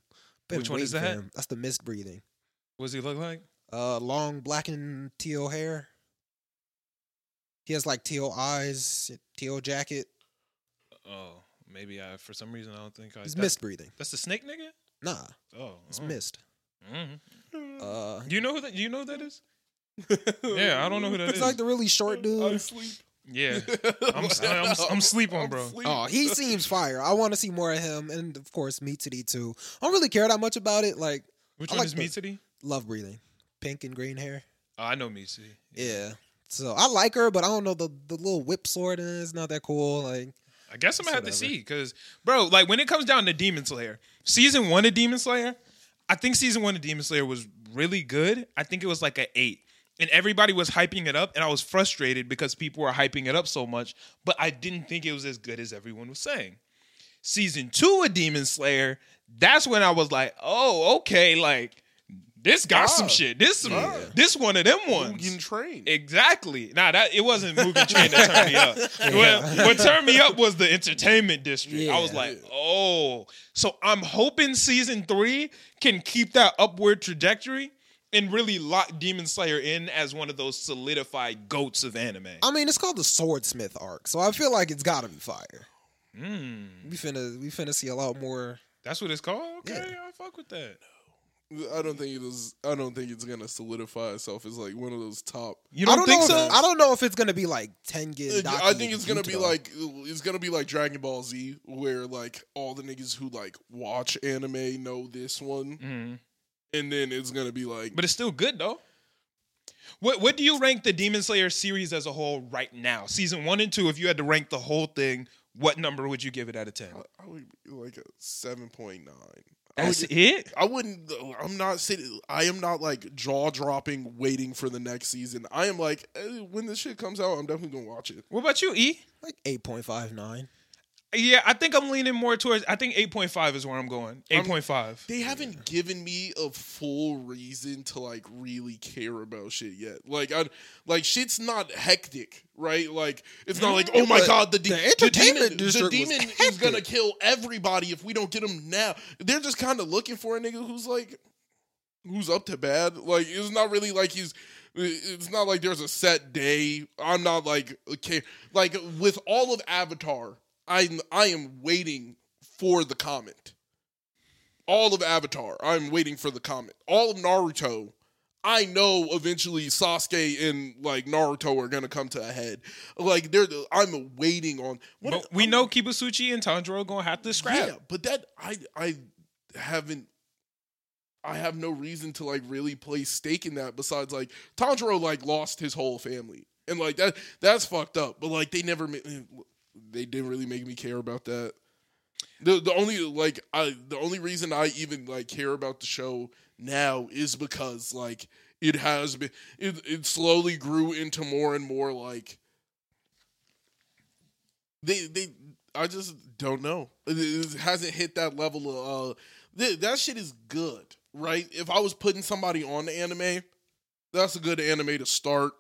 Speaker 3: Been
Speaker 1: Which one is that?
Speaker 3: That's the mist breathing.
Speaker 1: What does he look like?
Speaker 3: Uh, long black and teal hair. He has like teal eyes, teal jacket.
Speaker 1: Oh, maybe I. For some reason, I don't think I.
Speaker 3: He's mist breathing.
Speaker 1: That's the snake nigga.
Speaker 3: Nah,
Speaker 1: Oh,
Speaker 3: it's
Speaker 1: oh.
Speaker 3: mist.
Speaker 1: Mhm.
Speaker 3: Uh,
Speaker 1: Do you know who that? Do you know who that is? Yeah, I don't know who that
Speaker 3: it's
Speaker 1: is.
Speaker 3: like the really short
Speaker 2: I
Speaker 3: dude.
Speaker 2: sleep.
Speaker 1: Yeah, I'm, I'm, I'm sleep on, bro.
Speaker 2: sleep.
Speaker 3: Oh, he seems fire. I want to see more of him, and of course, Mitsuri too. I don't really care that much about it. Like
Speaker 1: Which
Speaker 3: I
Speaker 1: one
Speaker 3: like
Speaker 1: is
Speaker 3: the-
Speaker 1: Mitsuri?
Speaker 3: love breathing, pink and green hair.
Speaker 1: Oh, I know Misi.
Speaker 3: Yeah. So I like her, but I don't know the the little whip sword is not that cool. Like
Speaker 1: I guess I'm gonna have to see because, bro, like when it comes down to Demon Slayer, season one of Demon Slayer, I think season one of Demon Slayer was really good. I think it was like an eight, and everybody was hyping it up, and I was frustrated because people were hyping it up so much, but I didn't think it was as good as everyone was saying. Season two of Demon Slayer, that's when I was like, oh, okay, like this got some shit. This some,
Speaker 2: Ah.
Speaker 1: this one of them ones.
Speaker 2: Mugen Train.
Speaker 1: Exactly. Nah, that it wasn't Mugen Train that turned me up. What, what turned me up was the entertainment district. I was like, oh. So I'm hoping season three can keep that upward trajectory and really lock Demon Slayer in as one of those solidified goats of anime.
Speaker 3: I mean, it's called the Swordsmith arc, so I feel like it's got to be fire.
Speaker 1: Mm,
Speaker 3: We finna we finna see a lot more.
Speaker 1: that's what it's called. Okay,
Speaker 3: Yeah.
Speaker 1: I fuck with that.
Speaker 2: I don't think it is. I don't think it's gonna solidify itself as like one of those top.
Speaker 1: You don't,
Speaker 3: don't
Speaker 1: think
Speaker 3: know.
Speaker 1: so?
Speaker 3: If, I don't know if it's gonna be like Tengen. Daki,
Speaker 2: I think it's gonna be
Speaker 3: Yuto.
Speaker 2: like it's gonna be like Dragon Ball Z, where like all the niggas who like watch anime know this one,
Speaker 1: Mhm.
Speaker 2: and then it's gonna be like.
Speaker 1: But it's still good though. What what do you rank the Demon Slayer series as a whole right now? Season one and two. If you had to rank the whole thing, what number would you give it out of ten?
Speaker 2: I would be like a seven point nine.
Speaker 1: That's
Speaker 2: I, would,
Speaker 1: it.
Speaker 2: I wouldn't. I'm not sitting. I am not like jaw dropping, waiting for the next season. I am like, eh, when this shit comes out, I'm definitely gonna watch it.
Speaker 1: What about you, E?
Speaker 3: like eight point five nine.
Speaker 1: Yeah, I think I'm leaning more towards. I think eight point five is where I'm going. Eight point five.
Speaker 2: They haven't given me a full reason to like really care about shit yet. Like I like shit's not hectic, right? Like it's not like oh my
Speaker 3: but
Speaker 2: god, the, de-
Speaker 3: the
Speaker 2: the demon, the demon is gonna kill everybody if we don't get him now. They're just kind of looking for a nigga who's like who's up to bad. Like it's not really like he's. It's not like there's a set day. I'm not like okay. Like with all of Avatar, I I am waiting for the comet all of Avatar, I'm waiting for the comet. All of Naruto, I know eventually Sasuke and like Naruto are gonna come to a head. Like they're, I'm waiting on. What
Speaker 1: But we know Kibutsuji and Tanjiro gonna have to scrap.
Speaker 2: yeah, but that I I haven't. I have no reason to like really place stake in that. Besides, like Tanjiro like lost his whole family, and like that that's fucked up. But like they never, ma- eh, they didn't really make me care about that. The the only like I the only reason I even like care about the show now is because like it has been it it slowly grew into more and more like they they I just don't know. It, it hasn't hit that level of uh th- that shit is good, right? If I was putting somebody on the anime, that's a good anime to start.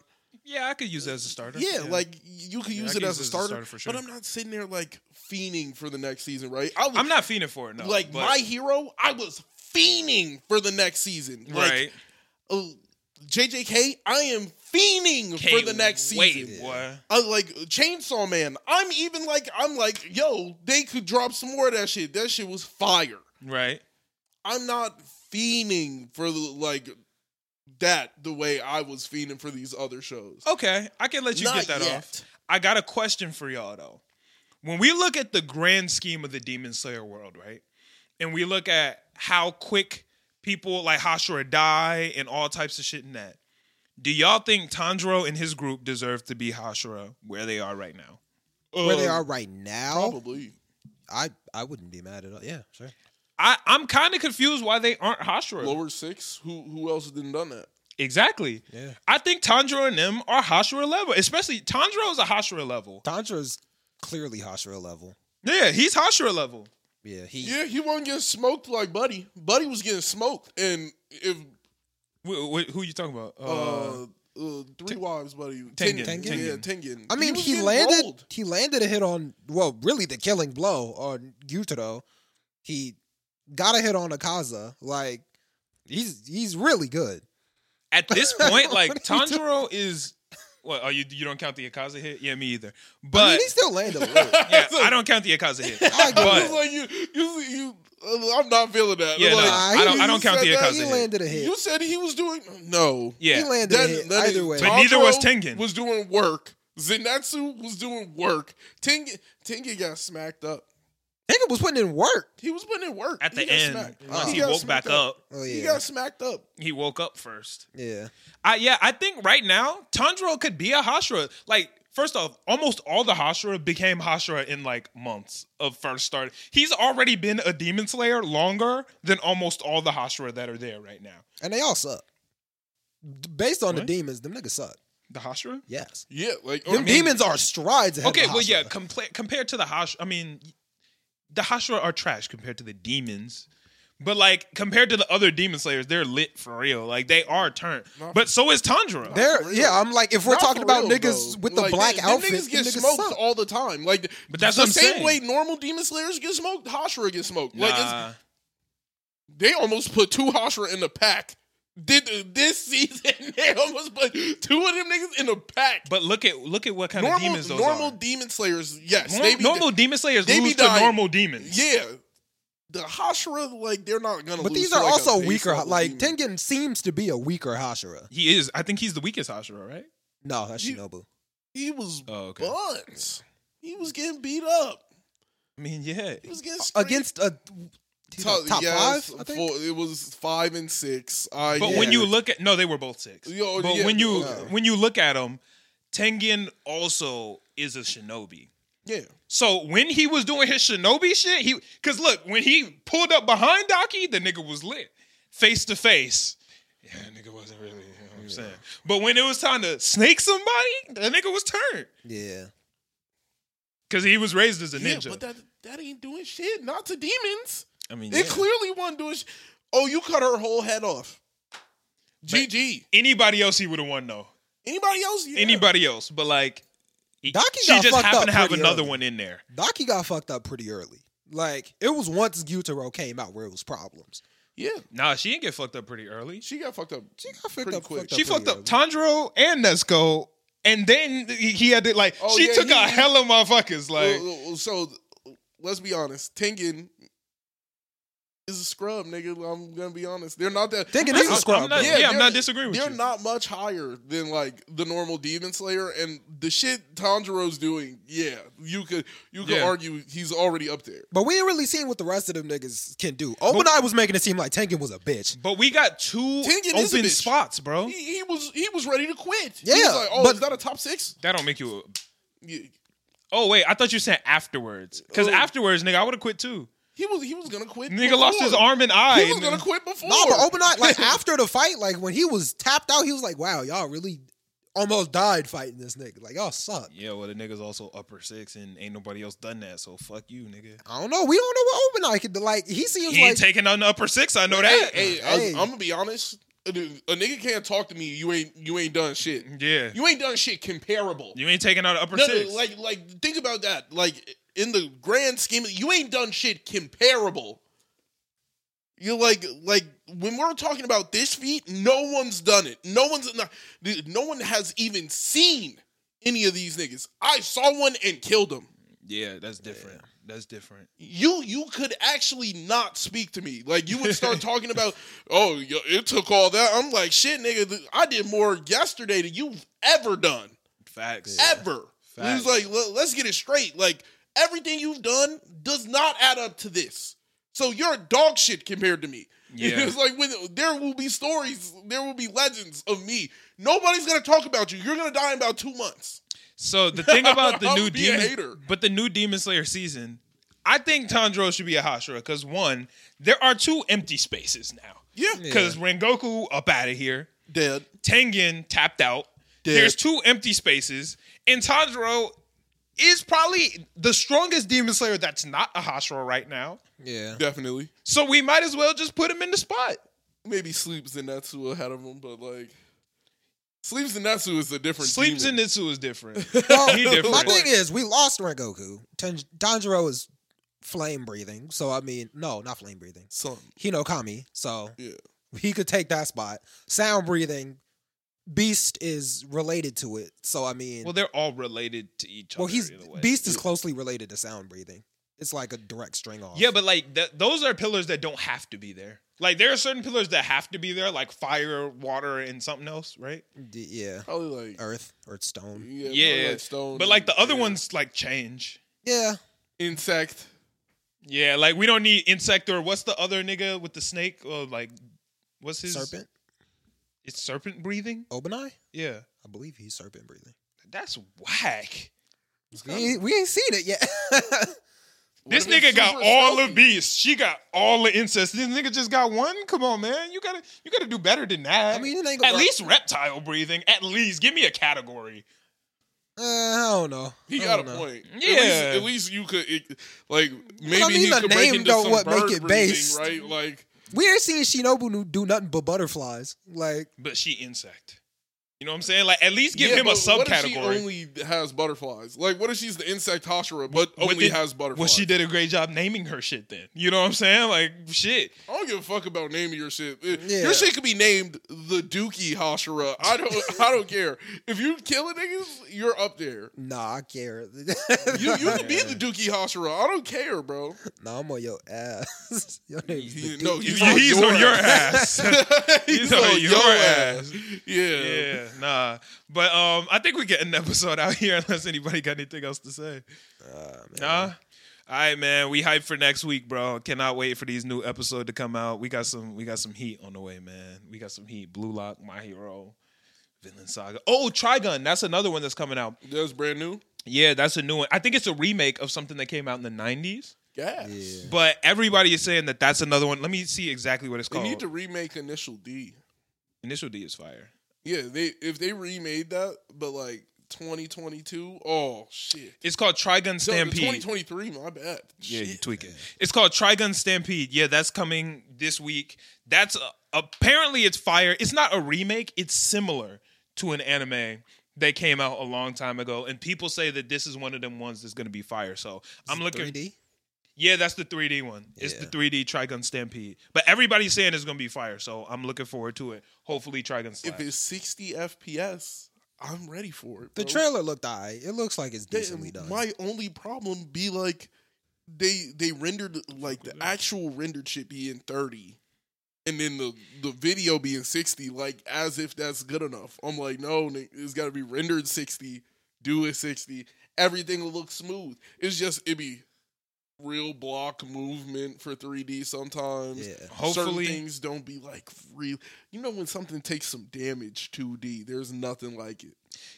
Speaker 1: Yeah, I could use it as a starter.
Speaker 2: Yeah, like you could
Speaker 1: Yeah,
Speaker 2: use it
Speaker 1: could
Speaker 2: as a
Speaker 1: use it
Speaker 2: starter,
Speaker 1: for sure.
Speaker 2: but I'm not sitting there like fiending for the next season, right? I
Speaker 1: I'm not fiending for it. No,
Speaker 2: like
Speaker 1: but-
Speaker 2: my hero. I was fiending for the next season, like,
Speaker 1: right.
Speaker 2: Uh, oh, JJK, I am fiending for the next
Speaker 1: wait,
Speaker 2: season.
Speaker 1: boy.
Speaker 2: I uh, like Chainsaw Man. I'm even like I'm like, yo, they could drop some more of that shit. That shit was fire.
Speaker 1: Right.
Speaker 2: I'm not fiending for the like that the way I was fiending for these other shows.
Speaker 1: Okay, I can let you
Speaker 2: Not
Speaker 1: get that
Speaker 2: yet.
Speaker 1: off. I got a question for y'all though. When we look at the grand scheme of the Demon Slayer world, right, and we look at how quick people like Hashira die and all types of shit in that, do y'all think Tanjiro and his group deserve to be Hashira where they are right now?
Speaker 3: Where they
Speaker 2: Uh,
Speaker 3: are right now,
Speaker 2: probably.
Speaker 3: I I wouldn't be mad at all. Yeah, sure.
Speaker 1: I, I'm kind of confused why they aren't Hashira.
Speaker 2: Lower six. Who who else didn't done that?
Speaker 1: Exactly.
Speaker 3: Yeah.
Speaker 1: I think Tanjiro and them are Hashira level, especially Tanjiro is a Hashira level.
Speaker 3: Tanjiro's clearly Hashira level.
Speaker 1: Yeah, he's Hashira level.
Speaker 3: Yeah, he.
Speaker 2: Yeah, he wasn't getting smoked like Buddy. Buddy was getting smoked, and if
Speaker 1: Wh- wh- who are you talking about?
Speaker 2: uh, uh, three wives, Buddy,
Speaker 1: Tengen,
Speaker 2: Tengen,
Speaker 3: Tengen.
Speaker 2: yeah, Tengen.
Speaker 3: I mean,
Speaker 2: was
Speaker 3: he,
Speaker 2: getting
Speaker 3: landed.
Speaker 2: rolled.
Speaker 3: He landed a hit on. Well, really, the killing blow on Gyutaro. He got a hit on Akaza. Like he's he's really good.
Speaker 1: At this point, like
Speaker 3: What are you doing?
Speaker 1: Tanjiro is. What? Oh, you you don't count the Akaza hit? Yeah, me either.
Speaker 3: I
Speaker 1: But
Speaker 3: mean, he still landed a little.
Speaker 1: yeah, I don't count the Akaza hit.
Speaker 3: I get
Speaker 2: It's
Speaker 1: but
Speaker 2: like you, you, you. uh, I'm not feeling that.
Speaker 1: Yeah, no,
Speaker 2: like,
Speaker 1: I don't- I don't count the
Speaker 2: that-
Speaker 1: Akaza
Speaker 3: he
Speaker 1: hit.
Speaker 3: landed a hit.
Speaker 2: You said he was doing no.
Speaker 3: Yeah, he
Speaker 1: yeah,
Speaker 3: landed a
Speaker 2: That-
Speaker 3: hit.
Speaker 2: that
Speaker 3: Either way,
Speaker 1: But neither was
Speaker 2: Tanjiro
Speaker 1: Tengen.
Speaker 2: Was doing work. Zenitsu was doing work. Tengen, Tengen got smacked up.
Speaker 3: Tengen was putting in work.
Speaker 2: He was putting in work
Speaker 1: At the
Speaker 2: got
Speaker 1: end,
Speaker 2: smacked.
Speaker 1: once he,
Speaker 2: got
Speaker 1: woke back
Speaker 2: smacked
Speaker 1: up,
Speaker 3: Oh
Speaker 2: he got smacked up.
Speaker 1: he woke up first.
Speaker 3: yeah.
Speaker 1: I yeah, I think right now Tanjiro could be a Hashira. Like first off, almost all the Hashira became Hashira in like months of first start. He's already been a Demon Slayer longer than almost all the Hashira that are there right now.
Speaker 3: And they all suck. Based on
Speaker 1: What?
Speaker 3: the demons, them niggas suck.
Speaker 1: The Hashira?
Speaker 3: Yes.
Speaker 2: Yeah, like
Speaker 3: Them
Speaker 2: I mean,
Speaker 3: demons are strides ahead
Speaker 1: Okay,
Speaker 3: of
Speaker 1: well yeah,
Speaker 3: Hashira.
Speaker 1: compla- compared to the Hashira, I mean, the Hashira are trash compared to the demons. But like compared to the other demon slayers, they're lit for real. Like they are turned.
Speaker 2: Not
Speaker 1: But so is Tanjiro.
Speaker 3: They're yeah. I'm like, if we're
Speaker 2: Not
Speaker 3: talking about
Speaker 2: real,
Speaker 3: niggas
Speaker 2: though.
Speaker 3: with the
Speaker 2: Like,
Speaker 3: black
Speaker 2: them- them
Speaker 3: outfits,
Speaker 2: niggas get
Speaker 3: niggas
Speaker 2: smoked
Speaker 3: suck.
Speaker 2: all the time. Like,
Speaker 1: But that's
Speaker 2: the
Speaker 1: what I'm
Speaker 2: same
Speaker 1: saying.
Speaker 2: way normal demon slayers get smoked. Hashira get smoked. Like, it's,
Speaker 1: Nah.
Speaker 2: they almost put two Hashira in the pack. Did this season? They almost put two of them niggas in a pack.
Speaker 1: But look at look at what kind of demons those are.
Speaker 2: normal
Speaker 1: are.
Speaker 2: demon slayers, yes,
Speaker 1: Norm-
Speaker 2: they be
Speaker 1: normal demon slayers
Speaker 2: they be
Speaker 1: lose to
Speaker 2: dying.
Speaker 1: normal demons.
Speaker 2: Yeah, the Hashira, like they're not gonna.
Speaker 3: But
Speaker 2: lose
Speaker 3: these
Speaker 2: to,
Speaker 3: are
Speaker 2: like,
Speaker 3: also weaker. Like
Speaker 2: demon.
Speaker 3: Tengen seems to be a weaker Hashira.
Speaker 1: He is. I think he's the weakest Hashira, right?
Speaker 3: No, that's
Speaker 2: You-
Speaker 3: Shinobu.
Speaker 2: he was
Speaker 1: Oh, okay.
Speaker 2: buns. He was getting beat up.
Speaker 1: I mean, yeah.
Speaker 2: He was getting scraped.
Speaker 3: Against a he's
Speaker 2: top,
Speaker 3: like top
Speaker 2: yes,
Speaker 3: five, I think.
Speaker 2: four- it was five and six. Uh,
Speaker 1: But
Speaker 2: yeah.
Speaker 1: when you look at no, they were both six.
Speaker 2: Yo,
Speaker 1: but
Speaker 2: yeah,
Speaker 1: when you
Speaker 2: okay.
Speaker 1: when you look at them, Tengen also is a shinobi.
Speaker 2: yeah,
Speaker 1: So when he was doing his shinobi shit, he because look when he pulled up behind Daki, the nigga was lit face to face. Yeah, nigga wasn't really. You know what I'm saying. But when it was time to snake somebody, the nigga was turned
Speaker 3: Yeah.
Speaker 1: because he was raised as a ninja.
Speaker 2: yeah,
Speaker 1: ninja.
Speaker 2: but that that ain't doing shit. Not to demons.
Speaker 1: I mean,
Speaker 2: It
Speaker 1: yeah.
Speaker 2: clearly wasn't doing. Sh- oh, you cut her whole head off. GG.
Speaker 1: anybody else he would have won though.
Speaker 2: Anybody else? Yeah.
Speaker 1: Anybody else, but like. he-
Speaker 3: Daki
Speaker 1: she
Speaker 3: got
Speaker 1: just
Speaker 3: fucked
Speaker 1: happened
Speaker 3: up
Speaker 1: to have another
Speaker 3: early.
Speaker 1: one in there.
Speaker 3: Daki got fucked up pretty early. Like it was once Gyutaro came out where it was problems.
Speaker 2: Yeah,
Speaker 1: Nah, she didn't get fucked up pretty early.
Speaker 2: she got fucked up.
Speaker 3: She got fucked up.
Speaker 2: quick.
Speaker 3: Fucked
Speaker 1: She
Speaker 3: up
Speaker 1: fucked
Speaker 3: pretty
Speaker 1: up Tanjiro and Nezuko, and then he he had to like
Speaker 2: Oh,
Speaker 1: she
Speaker 2: yeah,
Speaker 1: took
Speaker 2: he-
Speaker 1: a hell of motherfuckers. Like
Speaker 2: Well, so let's be honest. Tengen is a scrub, nigga. I'm gonna be honest. They're not that.
Speaker 3: Tengen
Speaker 2: they're-
Speaker 3: is a scrub,
Speaker 1: I'm not,
Speaker 3: bro.
Speaker 1: yeah, I'm not disagreeing with you.
Speaker 2: They're not much higher than like the normal demon slayer, and the shit Tanjiro's doing. Yeah, you could you could
Speaker 1: Yeah.
Speaker 2: argue he's already up there.
Speaker 3: But we ain't really seen what the rest of them niggas can do. Obanai was making it seem like Tengen was a bitch.
Speaker 1: but we got two
Speaker 2: Tengen is a
Speaker 1: open spots, bro.
Speaker 2: He, he was he was ready to quit. he
Speaker 3: Yeah,
Speaker 2: was like, oh,
Speaker 3: but-
Speaker 2: is that a top six?
Speaker 1: That don't make you. A,
Speaker 2: Yeah.
Speaker 1: oh wait, I thought you said afterwards. Because
Speaker 2: Oh.
Speaker 1: afterwards, nigga, I would have quit too.
Speaker 2: He was he was gonna quit.
Speaker 1: Nigga lost his arm and eye.
Speaker 2: He was gonna quit before.
Speaker 3: No, but Obanai, like after the fight, like when he was tapped out, he was like, "Wow, y'all really almost died fighting this nigga. Like y'all suck."
Speaker 1: Yeah, well, the nigga's also upper six, and ain't nobody else done that. So fuck you, nigga.
Speaker 3: I don't know. We don't know what Obanai could do. Like he seems
Speaker 1: He
Speaker 3: like
Speaker 1: ain't taking on the upper six. I know
Speaker 2: Hey,
Speaker 1: that.
Speaker 2: hey,
Speaker 3: Hey.
Speaker 2: I, am gonna be honest. A, a nigga can't talk to me. You ain't you ain't done shit.
Speaker 1: yeah,
Speaker 2: You ain't done shit comparable.
Speaker 1: you ain't taking on the upper
Speaker 2: No,
Speaker 1: six.
Speaker 2: like like think about that. Like in the grand scheme, of, you ain't done shit comparable. You're like like when we're talking about this feat, no one's done it. No one's not, no one has even seen any of these niggas. I saw one and killed him.
Speaker 1: yeah, that's different. That's different.
Speaker 2: You you could actually not speak to me. Like you would start talking about, oh, yo, it took all that. I'm like, shit, nigga. th- I did more yesterday than you've ever done,
Speaker 1: Facts.
Speaker 2: ever.
Speaker 1: Facts.
Speaker 2: He's like, let's get it straight. Like everything you've done does not add up to this. So you're dog shit compared to me.
Speaker 1: Yeah.
Speaker 2: it's like when there will be stories, there will be legends of me. Nobody's gonna talk about you. You're gonna die in about two months.
Speaker 1: So the thing about the new demon, but the new Demon Slayer season, I think Tanjiro should be a Hashira because one, there are two empty spaces now.
Speaker 2: Yeah,
Speaker 1: Because Rengoku up out of here,
Speaker 2: dead.
Speaker 1: Tengen tapped out.
Speaker 2: Dead.
Speaker 1: There's two empty spaces, and Tanjiro is probably the strongest Demon Slayer that's not a Hashira right now.
Speaker 3: yeah.
Speaker 2: Definitely.
Speaker 1: So we might as well just put him in the spot.
Speaker 2: maybe Sleep Zenitsu ahead of him, but like Sleep Natsu is a different.
Speaker 1: Sleeps
Speaker 2: demon.
Speaker 1: Natsu is different.
Speaker 3: Well,
Speaker 1: He different.
Speaker 3: my thing is, we lost Rengoku. Ten- Tanjiro is flame breathing, so I mean, no, not flame breathing.
Speaker 2: Son,
Speaker 3: Hinokami, so
Speaker 2: yeah.
Speaker 3: he could take that spot. Sound breathing, Beast is related to it, so I mean,
Speaker 1: well, they're all related to each other.
Speaker 3: well, he's
Speaker 1: in a way.
Speaker 3: Beast is closely related to sound breathing. It's like a direct string off.
Speaker 1: Yeah, but like th- those are pillars that don't have to be there. Like there are certain pillars that have to be there, like fire, water, and something else, right?
Speaker 3: D- yeah,
Speaker 2: Probably like
Speaker 3: Earth or stone.
Speaker 2: yeah,
Speaker 1: Yeah,
Speaker 2: probably like stone.
Speaker 1: But like the other
Speaker 2: yeah.
Speaker 1: ones, like change.
Speaker 3: Yeah,
Speaker 2: insect.
Speaker 1: Yeah, like we don't need insect or what's the other nigga with the snake? Or like, what's his
Speaker 3: Serpent,
Speaker 1: It's serpent breathing.
Speaker 3: Obanai.
Speaker 1: Yeah,
Speaker 3: I believe he's serpent breathing.
Speaker 1: that's whack.
Speaker 3: We ain't, we ain't seen it yet.
Speaker 1: This
Speaker 2: What if
Speaker 1: nigga got
Speaker 2: super
Speaker 1: all
Speaker 2: stealthy?
Speaker 1: the beasts. She got all the incest. This nigga just got one. Come on, man. You gotta you gotta do better than that.
Speaker 3: I mean, it ain't
Speaker 1: at
Speaker 3: gonna-
Speaker 1: least reptile breathing. At least give me a category.
Speaker 3: Uh, I don't know.
Speaker 2: He
Speaker 3: I
Speaker 2: got a
Speaker 3: don't know.
Speaker 2: point.
Speaker 1: Yeah.
Speaker 2: At least, at least you could, it, like, maybe
Speaker 3: I mean,
Speaker 2: he
Speaker 3: the
Speaker 2: could break
Speaker 3: name
Speaker 2: into
Speaker 3: don't
Speaker 2: some
Speaker 3: what make
Speaker 2: bird
Speaker 3: it
Speaker 2: breathing,
Speaker 3: based.
Speaker 2: right? Like,
Speaker 3: We ain't seen Shinobu do nothing but butterflies. Like,
Speaker 1: But she insect. You know what I'm saying? Like at least give
Speaker 2: yeah,
Speaker 1: him a
Speaker 2: but What if she
Speaker 1: subcategory.
Speaker 2: only has butterflies? Like, what if she's the insect Hashira, but
Speaker 1: What
Speaker 2: only
Speaker 1: did-
Speaker 2: has butterflies?
Speaker 1: Well, she did a great job naming her shit. Then you know what I'm saying? Like shit.
Speaker 2: I don't give a fuck about naming your shit.
Speaker 3: Yeah.
Speaker 2: Your shit could be named the Dookie Hashira. I don't. I don't care. If you killing niggas, you're up there.
Speaker 3: nah, I care.
Speaker 2: You you can be the Dookie Hashira. I don't care, bro.
Speaker 3: nah, I'm on your ass. your name's
Speaker 2: He-
Speaker 3: the
Speaker 2: no, he's,
Speaker 1: He's
Speaker 2: on,
Speaker 1: on
Speaker 2: your
Speaker 1: your
Speaker 2: ass.
Speaker 1: ass.
Speaker 2: he's,
Speaker 1: He's on your ass.
Speaker 2: Yeah.
Speaker 1: Yeah, nah. But um, I think we get an episode out here unless anybody got anything else to say.
Speaker 3: Man.
Speaker 1: Nah. All right, man. We hype for next week, bro. Cannot wait for these new episode to come out. We got some. We got some heat on the way, man. We got some heat. Blue Lock, My Hero, Villain Saga. Oh, Trigun. That's another one that's coming out.
Speaker 2: That's brand new.
Speaker 1: Yeah, that's a new one. I think it's a remake of something that came out in the '90s.
Speaker 2: Gas.
Speaker 3: Yeah.
Speaker 1: But everybody is saying that that's another one. Let me see exactly what it's
Speaker 2: They
Speaker 1: called.
Speaker 2: need to remake Initial D.
Speaker 1: Initial D is fire.
Speaker 2: Yeah, they if they remade that, but like 2022, oh shit.
Speaker 1: It's called Trigun
Speaker 2: No,
Speaker 1: Stampede.
Speaker 2: 2023, my bad.
Speaker 1: Yeah, you
Speaker 2: Shit.
Speaker 1: tweaking. It's called Trigun Stampede. Yeah, that's coming this week. That's uh, apparently it's fire. It's not a remake. It's similar to an anime that came out a long time ago, and people say that this is one of them ones that's going to be fire. So I'm looking.
Speaker 3: 3D.
Speaker 1: Yeah, that's the 3D one. It's the 3D Trigun Stampede. But everybody's saying it's going to be fire, so I'm looking forward to it. Hopefully, Trigun. Stampede.
Speaker 2: If
Speaker 1: slaps.
Speaker 2: it's 60 FPS, I'm ready for it.
Speaker 3: The
Speaker 2: bro.
Speaker 3: trailer looked alright. It looks like it's
Speaker 2: They-
Speaker 3: decently done.
Speaker 2: My only problem be like they they rendered like the actual rendered shit be in 30 and then the the video be in 60 like as if that's good enough. I'm like, no, ni- it's got to be rendered 60, do it 60. Everything will look smooth. It's just it be real block movement for 3D sometimes.
Speaker 3: yeah.
Speaker 1: Hopefully-
Speaker 2: Certain things don't be like real. You know when something takes some damage 2D, there's nothing like it.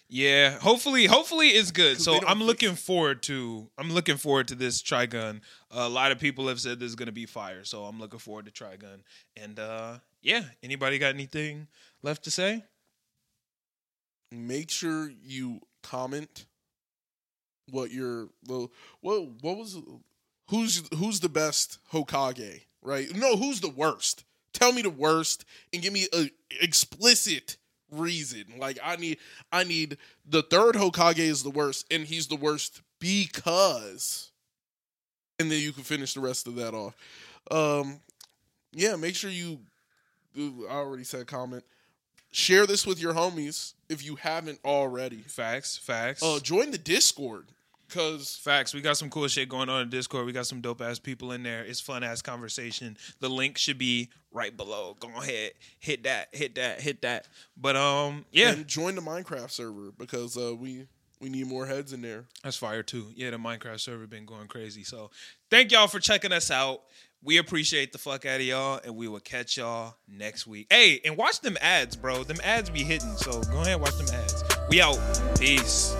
Speaker 1: Yeah, hopefully, hopefully it's good. So I'm
Speaker 2: fix
Speaker 1: looking forward to I'm looking forward to this Trigun. a lot of people have said this is gonna be fire, so I'm looking forward to Trigun. And uh yeah, anybody got anything left to say?
Speaker 2: make sure you comment what your well what what was who's who's the best Hokage, right? No, who's the worst? Tell me the worst and give me a explicit reason. Like I need I need the third Hokage is the worst and he's the worst because and then you can finish the rest of that off. Um yeah, make sure you I already said comment share this with your homies if you haven't already.
Speaker 1: Facts, facts.
Speaker 2: Uh, join the Discord because
Speaker 1: Facts. We got some cool shit going on in Discord. We got some dope ass people in there. It's fun ass conversation. The link should be right below. Go ahead, hit that, hit that, hit that. But um, yeah,
Speaker 2: and join the Minecraft server because uh, we we need more heads in there.
Speaker 1: That's fire too. Yeah, the Minecraft server been going crazy. So thank y'all for checking us out. We appreciate the fuck out of y'all, and we will catch y'all next week. Hey, and watch them ads, bro. Them ads be hitting. So go ahead, watch them ads. We out. Peace.